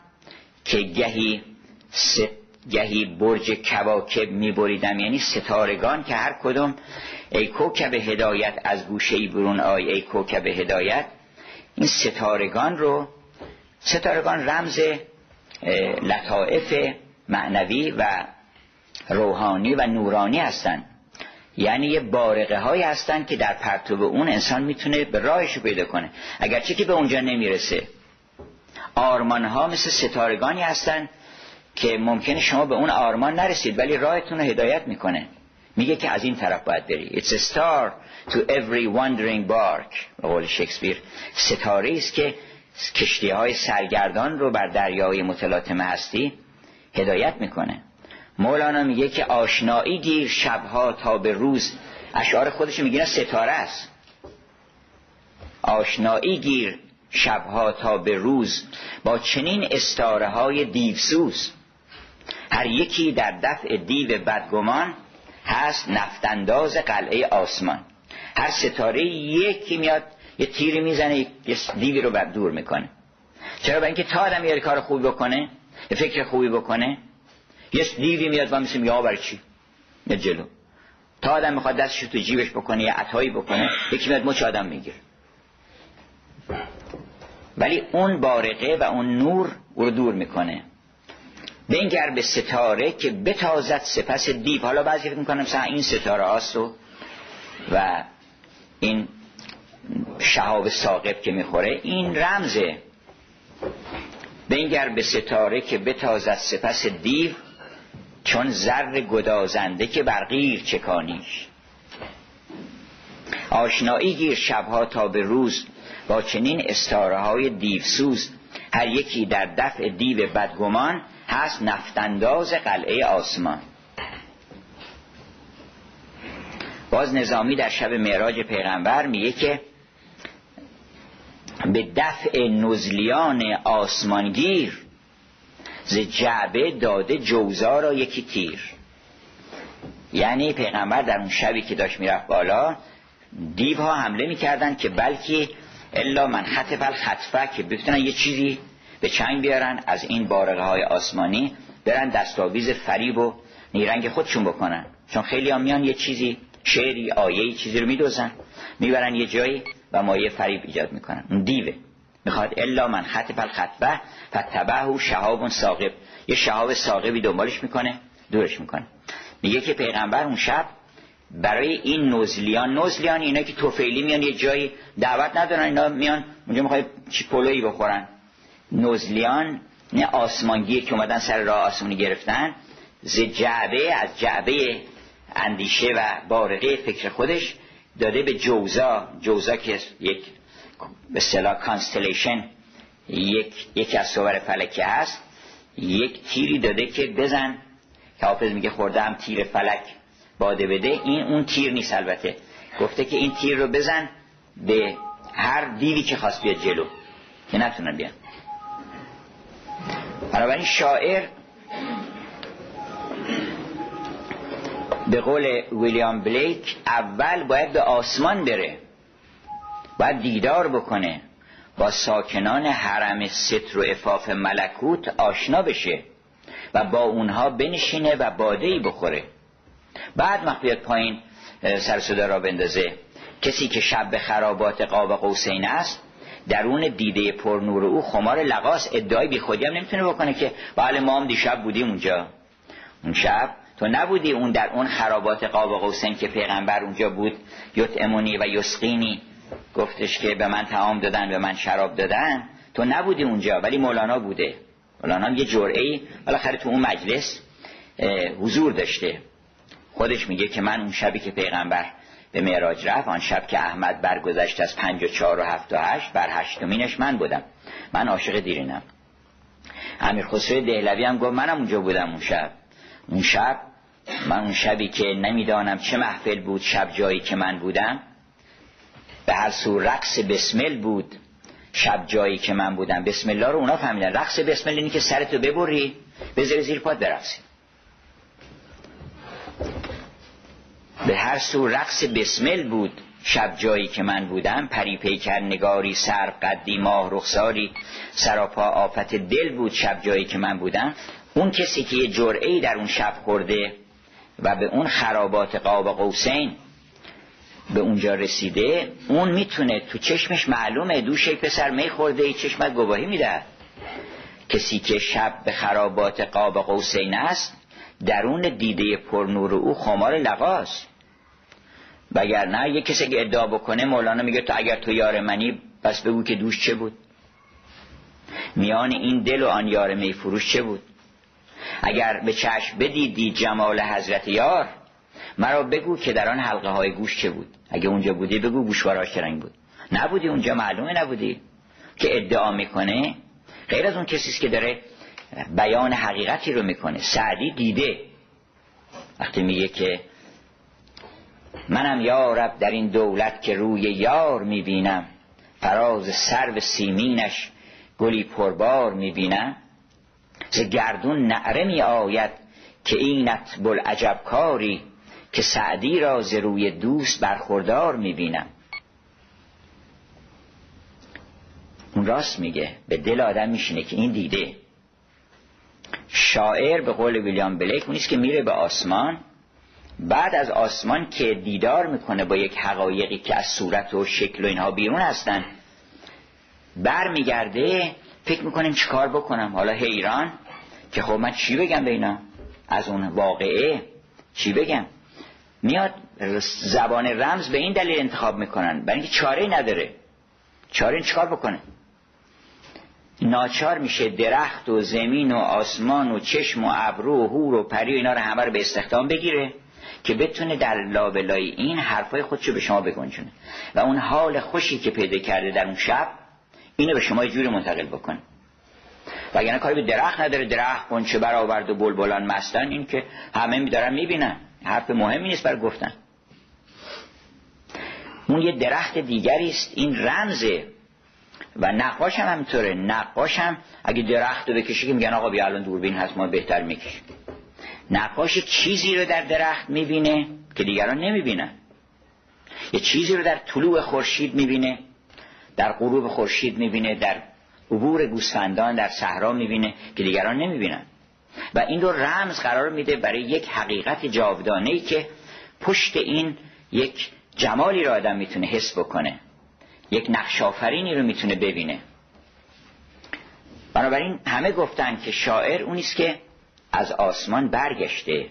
که گهی ست گهی برج کواکب می بریدم یعنی ستارگان که هر کدوم ای کوکب هدایت از گوشه برون آی ای کوکب هدایت. این ستارگان رو ستارگان رمز لطائف معنوی و روحانی و نورانی هستند یعنی یه بارقه های هستن که در پرتوب اون انسان می‌تونه به راهش پیدا کنه. اگرچه که به اونجا نمی‌رسه. آرمان ها مثل ستارگانی هستن که ممکنه شما به اون آرمان نرسید ولی راهتون رو هدایت می‌کنه. میگه که از این طرف باید بری. It's a star to every wandering bark. به قول شکسپیر. ستاره است که کشتی های سرگردان رو بر دریای متلاطم هستی هدایت می‌کنه. مولانا میگه که آشنایی گیر شبها تا به روز. اشعار خودش میگه ستاره است. آشنایی گیر شبها تا به روز. با چنین استاره های دیوسوز. هر یکی در دفع دیو بدگمان هست نفتنداز قلعه آسمان. هر ستاره یکی میاد یه تیری می‌زنه یه دیوی رو بر دور می‌کنه. چرا؟ برای اینکه تا آدم یه کار خوبی بکنه یه فکر خوبی بکنه یه دیوی میاد و مثل میگه برای چی؟ یه جلو. تا آدم می‌خواد دستش تو جیبش بکنه یه عطایی بکنه یکی میاد مچ آدم می‌گیره. ولی اون بارقه و اون نور او رو دور می‌کنه. بنگر به ستاره که بتازد سپس دیو. حالا بعضی فکر می‌کنم مثلا این ستاره هاست و, و این شهاب ساقب که می‌خوره این رمزه. بنگر به ستاره که بتازد سپس دیو چون زر گدازنده که برقیر چکانیش. آشنایی گیر شبها تا به روز با چنین استاره های دیوسوز. هر یکی در دفع دیو بدگمان هست نفتنداز قلعه آسمان. باز نظامی در شب معراج پیغمبر میگه که به دفع نزلیان آسمانگیر ز جعبه داده جوزا را یکی تیر. یعنی پیغمبر در اون شبی که داشت می‌رفت بالا دیوها حمله می‌کردن که بلکه الا من خطف الخطفه که بتونن یه چیزی به چنگ بیارن از این بارقه های آسمانی برن دستاویز فریب و نیرنگ خودشون بکنن. چون خیلی هم میان یه چیزی شعری آیه چیزی رو میدوزن می‌برن یه جایی و مایه فریب ایجاد می‌کنن. اون دیوه. می‌خواد الا من خطف الخطبه فتبه و شهاب ساقب یه شهاب ساقبی دنبالش می‌کنه دورش می‌کنه. میگه که پیغمبر اون شب برای این نزلیان نزلیان اینا که توفیلی میان یه جایی دعوت ندارن اینا میان اونجا می‌خواد چی پلویی بخورن. نزلیان نه آسمانگی که اومدن سر راه آسمونی گرفتن ز جعبه از جعبه اندیشه و بارقه فکر خودش داده به جوزا. جوزا که یک به صلاح کانستلیشن یک یکی از صور فلکی هست. یک تیری داده که بزن. که حافظ میگه خورده تیر فلک باده بده. این اون تیر نیست البته. گفته که این تیر رو بزن به هر دیوی که خواست بیاد جلو. که نتونن بیان. بنابراین شاعر به قول ویلیام بلیک اول باید به آسمان بره باید دیدار بکنه با ساکنان حرم ستر و افاف ملکوت آشنا بشه و با اونها بنشینه و بادهی بخوره. بعد وقت پایین سرسوده را بندازه. کسی که شب به خرابات قاب قوسین است درون دیده پر نور او خمار لقاس ادعای بی خودی هم نمی‌تونه بکنه که بله ما هم دیشب بودیم اونجا. اون شب تو نبودی اون در اون خرابات قاب قوسین که پیغمبر اونجا بود امونی و یسقینی. گفتش که به من تعام دادن به من شراب دادن. تو نبودی اونجا ولی مولانا بوده. مولانا یه جرعه بالاخره تو اون مجلس حضور داشته. خودش میگه که من اون شبی که پیغمبر به معراج رفت. آن شب که احمد برگذشت از پنج و چار و هفت و هشت بر هشتمینش من بودم. من عاشق دیرینم. امیر خسرو دهلوی هم گفت منم اونجا بودم اون شب. اون شب من اون شبی که نمی‌دانم چه محفل بود شب جایی که من بودم به هر سو رقص بسمل بود. شب جایی که من بودم. بسم الله رو اونا فهمیدن. رقص بسمل اینی که سرتو ببری بذاری زیر پاد برقصی. به هر سو رقص بسمل بود. شب جایی که من بودم پری پیکر نگاری سر قدی ماه رخساری سراپا آفت دل بود شب جایی که من بودم. اون کسی که یه جرعه در اون شب خورده و به اون خرابات قاب قوسین به اونجا رسیده اون می‌تونه تو چشمش معلومه دوشه پسر می خورده ای چشمت گواهی میده کسی که شب به خرابات قاب قوسین است درون دیده پرنور او خمار لقاست. وگر نه یه کسی که ادعا بکنه مولانا میگه تو اگر تو یار منی پس بگو که دوش چه بود؟ میان این دل و آن یار میفروش چه بود؟ اگر به چشم بدیدی جمال حضرت یار مرا بگو که در آن حلقه های گوش چه بود؟ اگه اونجا بودی بگو گوشواراش رنگ بود. نبودی اونجا معلومه نبودی که ادعا می‌کنه. غیر از اون کسی که داره بیان حقیقتی رو می‌کنه. سعدی دیده. وقتی میگه که منم یارب در این دولت که روی یار می‌بینم. فراز سر سیمینش گلی پربار می‌بینم. ز گردون نعره می آید که اینت بلعجب کاری که سعدی را ز روی دوست برخوردار می‌بینم. اون راست میگه. به دل آدم میشینه که این دیده. شاعر به قول ویلیام بلیک اونیست که میره به آسمان بعد از آسمان که دیدار می‌کنه با یک حقایقی که از صورت و شکل و اینها بیرون هستن برمیگرده فکر می‌کنیم چیکار بکنم؟ حالا حیران که خب من چی بگم به اینا؟ از اون واقعه چی بگم؟ میاد زبان رمز به این دلیل انتخاب می‌کنن برای اینکه چاره نداره. چاره چیکار بکنه؟ ناچار میشه درخت و زمین و آسمان و چشم و ابرو و هور و پری و اینا رو همه رو به استخدام بگیره. که بتونه در لابلای این حرفای خودشو به شما بگنجونه. و اون حال خوشی که پیدا کرده در اون شب اینو به شما جوری منتقل بکنه وگرنه کاری به درخت نداره درخت قنچه برآورد و بلبلان. مستن این که همه میدارن می‌بینن. حرف مهمی نیست بر گفتن. اون یه درخت دیگری است. این رمزه و نقاش هم همینطوره نقاش هم اگه درخت رو بکشه که میگن آقا بیا الان دوربین هست ما بهتر می‌کشیم. نقاش چیزی رو در درخت می‌بینه که دیگران نمی‌بینن. یه چیزی رو در طلوع خورشید می‌بینه در غروب خورشید می‌بینه در عبور گوسفندان در صحرا می‌بینه که دیگران نمی‌بینن. و این رو رمز قرار میده برای یک حقیقت جاودانه ای که پشت این یک جمالی رو آدم می‌تونه حس بکنه. یک نقش آفرینی رو می‌تونه ببینه. بنابراین همه گفتن که شاعر اونیست که از آسمان برگشته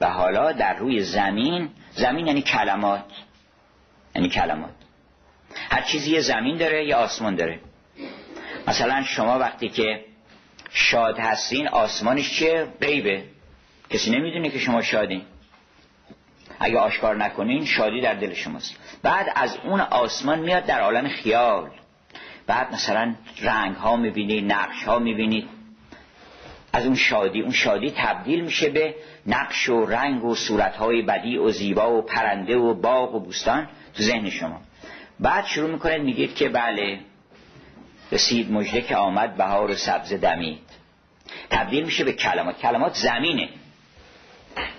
و حالا در روی زمین زمین یعنی کلمات یعنی کلمات. هر چیزی یه زمین داره یه آسمان داره. مثلا شما وقتی که شاد هستین آسمانش چیه؟ غیبه. کسی نمی‌دونه که شما شادین. اگه آشکار نکنین شادی در دل شماست. بعد از اون آسمان میاد در عالم خیال. بعد مثلا رنگ ها می‌بینید نقش ها می‌بینید از اون شادی اون شادی تبدیل میشه به نقش و رنگ و صورت های بدی و زیبا و پرنده و باغ و بوستان تو ذهن شما. بعد شروع می‌کنید میگید که بله رسید مجده که آمد بهار سبز دمید. تبدیل میشه به کلمات. کلمات زمینه.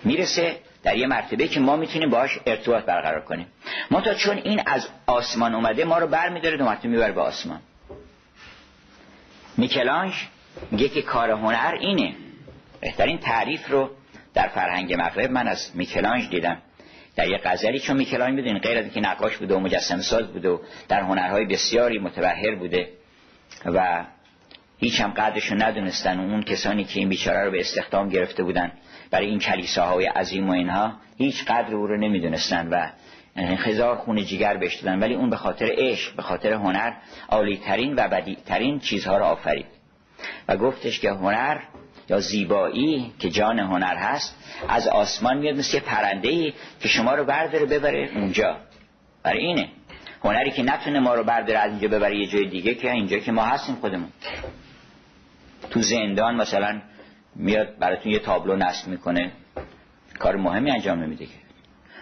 می‌رسه در یه مرتبه که ما می‌تونیم باش ارتباط برقرار کنیم. ما تا چون این از آسمان اومده ما رو بر میداره دو مرتبه می‌بره به آسمان. میکلانج میگه کار هنر اینه. بهترین تعریف رو در فرهنگ مغرب من از میکلانج دیدم. در یه غزلی چون میکلانج می‌دونین غیر از اینکه نقاش بوده و مجسم ساز بوده و در هنرهای بسیاری متبهر بوده و هیچ هم قدرش رو ندونستن اون کسانی که این بیچاره رو به استخدام گرفته بودن برای این کلیساهای عظیم و اینها هیچ قدر او رو نمی‌دونستن و هزار خون جیگر بهش دادن. ولی اون به خاطر عشق به خاطر هنر عالیترین و بدیترین چیزها رو آفرید. و گفتش که هنر یا زیبایی که جان هنر هست از آسمان میاد مثل پرنده ای که شما رو برداره ببره اونجا. برای اینه. هنری که نتونه ما رو برداره از اینجا ببره یه جای دیگه که اینجا که ما هستیم خودمون. تو زندان مثلا میاد براتون یه تابلو نصب می‌کنه. کار مهمی انجام نمیده که.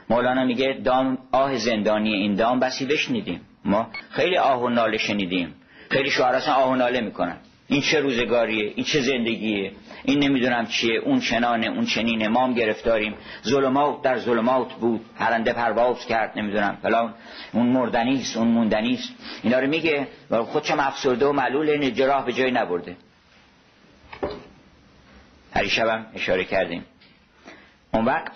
مولانا میگه دام آه زندانی این دام بسی بشنیدیم. ما خیلی آه و ناله شنیدیم. خیلی شعر اصلا آه و ناله می‌کنن. این چه روزگاریه این چه زندگیه این نمی‌دونم چیه. اون چنانه اون چنینه ما هم گرفتاریم. ظلمات در ظلمات بود. پرنده پرواز کرد نمی‌دونم فلان. اون مردنیست اون موندنیست اینا رو میگه. و خودشم افسرده و معلول جراح به جای نبرده. هر شبم اشاره کردیم. اون وقت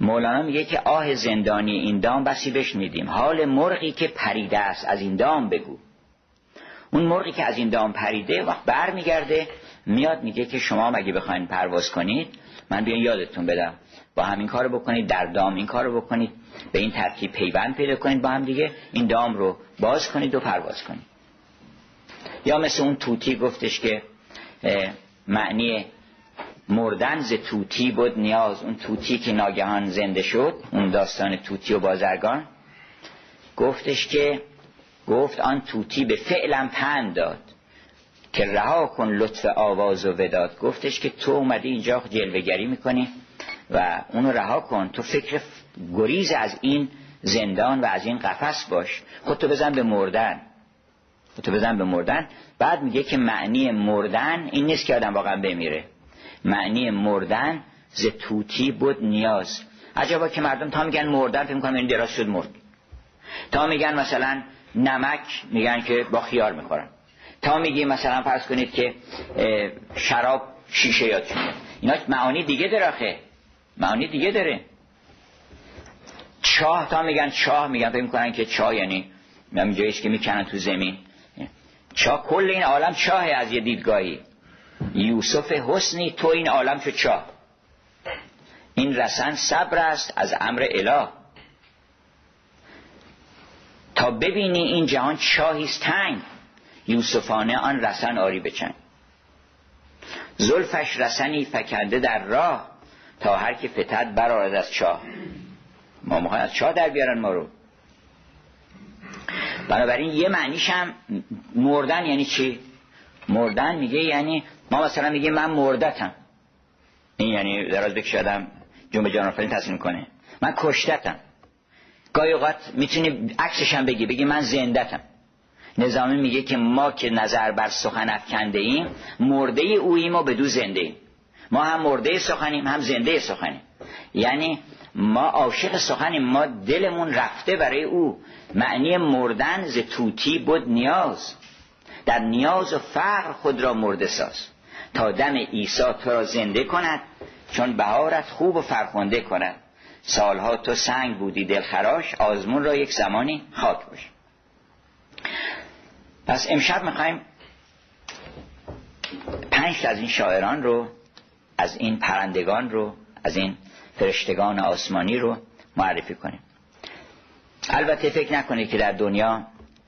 مولانا میگه که آه زندانی این دام بسی بشنیدیم. حال مرغی که پریده است از این دام بگو. اون مرغی که از این دام پریده وقت بر میگرده میاد میگه که شما مگه بخواین پرواز کنید من بیان یادتون بدم. با همین کارو بکنید در دام این کارو بکنید به این ترتیب پیوند پیدا کنید با هم دیگه این دام رو باز کنید و پرواز کنید. یا مثل اون توتی گفتش که معنی مردن ز توتی بود نیاز. اون توتی که ناگهان زنده شد اون داستان توتی و بازرگان گفتش که گفت آن توتی به فعلم پند داد. که رها کن لطف آواز و وداد. گفتش که تو اومدی اینجا جلوگری می‌کنی و اونو رها کن. تو فکر گریز از این زندان و از این قفس باش. خودتو بزن به مردن. خودتو بزن به مردن. بعد میگه که معنی مردن این نیست که آدم واقعا بمیره. معنی مردن ز توتی بود نیاز. عجبا که مردم تا میگن مردن فکر می‌کنم این دراز شد مرد. تا میگن مثلا نمک میگن که با خیار می‌خورن. تا میگی مثلا فرض کنید که شراب شیشه یاد شده اینا معانی دیگه داره آخه. معانی دیگه داره. چاه تا میگن چاه میگن فکر می‌کنن که چاه یعنی جاییش که می‌کنن تو زمین. چاه کل این عالم چاه از یه دیدگاهی. یوسف حسنی تو این عالم شو چاه. این رسن صبر است از امر اله. تا ببینی این جهان چاهیست تنگ یوسفانه آن رسن آری بچن. زلفش رسنی فکنده در راه تا هر که فتد برارد از چاه. ما می‌خوایم از چاه در بیارن ما رو. بنابراین یه معنیش هم مردن یعنی چی؟ مردن میگه یعنی ما مثلا میگه من مردتم. این یعنی دراز بکش آدم جنب جان تصمیم کنه من کشتتم. گاهی اوقات می‌تونی عکسش هم بگی بگی من زندتم نظامی میگه که ما که نظر بر سخن افکنده ایم مرده اوییم و بدو زنده ایم ما هم مرده سخنیم هم زنده سخنیم. یعنی ما عاشق سخنیم ما دلمون رفته برای او. معنی مردن ز توتی بود نیاز. در نیاز و فقر خود را مرده ساز. تا دم عیسی تو را زنده کند چون بهارت خوب و فرخنده کند. سالها تو سنگ بودی دلخراش آزمون را یک زمانی خاک باش پس امشب می‌خوایم پنج از این شاعران رو از این پرندگان رو از این فرشتگان آسمانی رو معرفی کنیم. البته فکر نکنید که در دنیا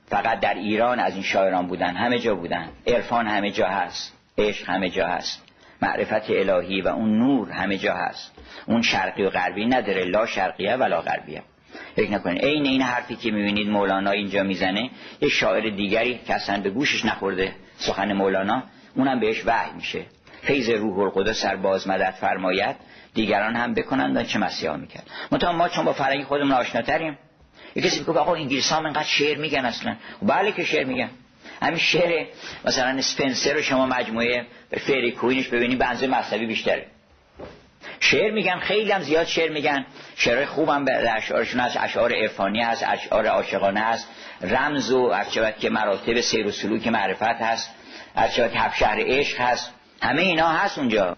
فقط در ایران از این شاعران بودن همه جا بودن. عرفان همه جا هست عشق همه جا هست معرفت الهی و اون نور همه جا هست. اون شرقی و غربی نداره. لا شرقیه ولا غربیه. فکر نکنید عین این حرفی که می‌بینید مولانا اینجا می‌زنه یه شاعر دیگری که اصلا به گوشش نخورده سخن مولانا اونم بهش وحی میشه. فیض روح القدس سر باز مدد فرماید. دیگران هم بکنند چه مسیحا می‌کرد. منتها ما چون با فرنگی خودمون آشناتریم. یه کسی میگه آقا انگلیس ها اینقدر شعر میگن اصلا. بله که شعر میگن. همین شعر مثلا اسپنسر رو شما مجموعه فری کوینش ببینید بنز مذهبی بیشتره. شعر میگن خیلی هم زیاد شعر میگن. شعرهای خوبم به اشعارشون هست اشعار عرفانی هست اشعار عاشقانه هست. رمز و ارچبت که مراتب سیر و سلوک معرفت هست ارچبت که شهر عشق هست. همه اینا هست اونجا.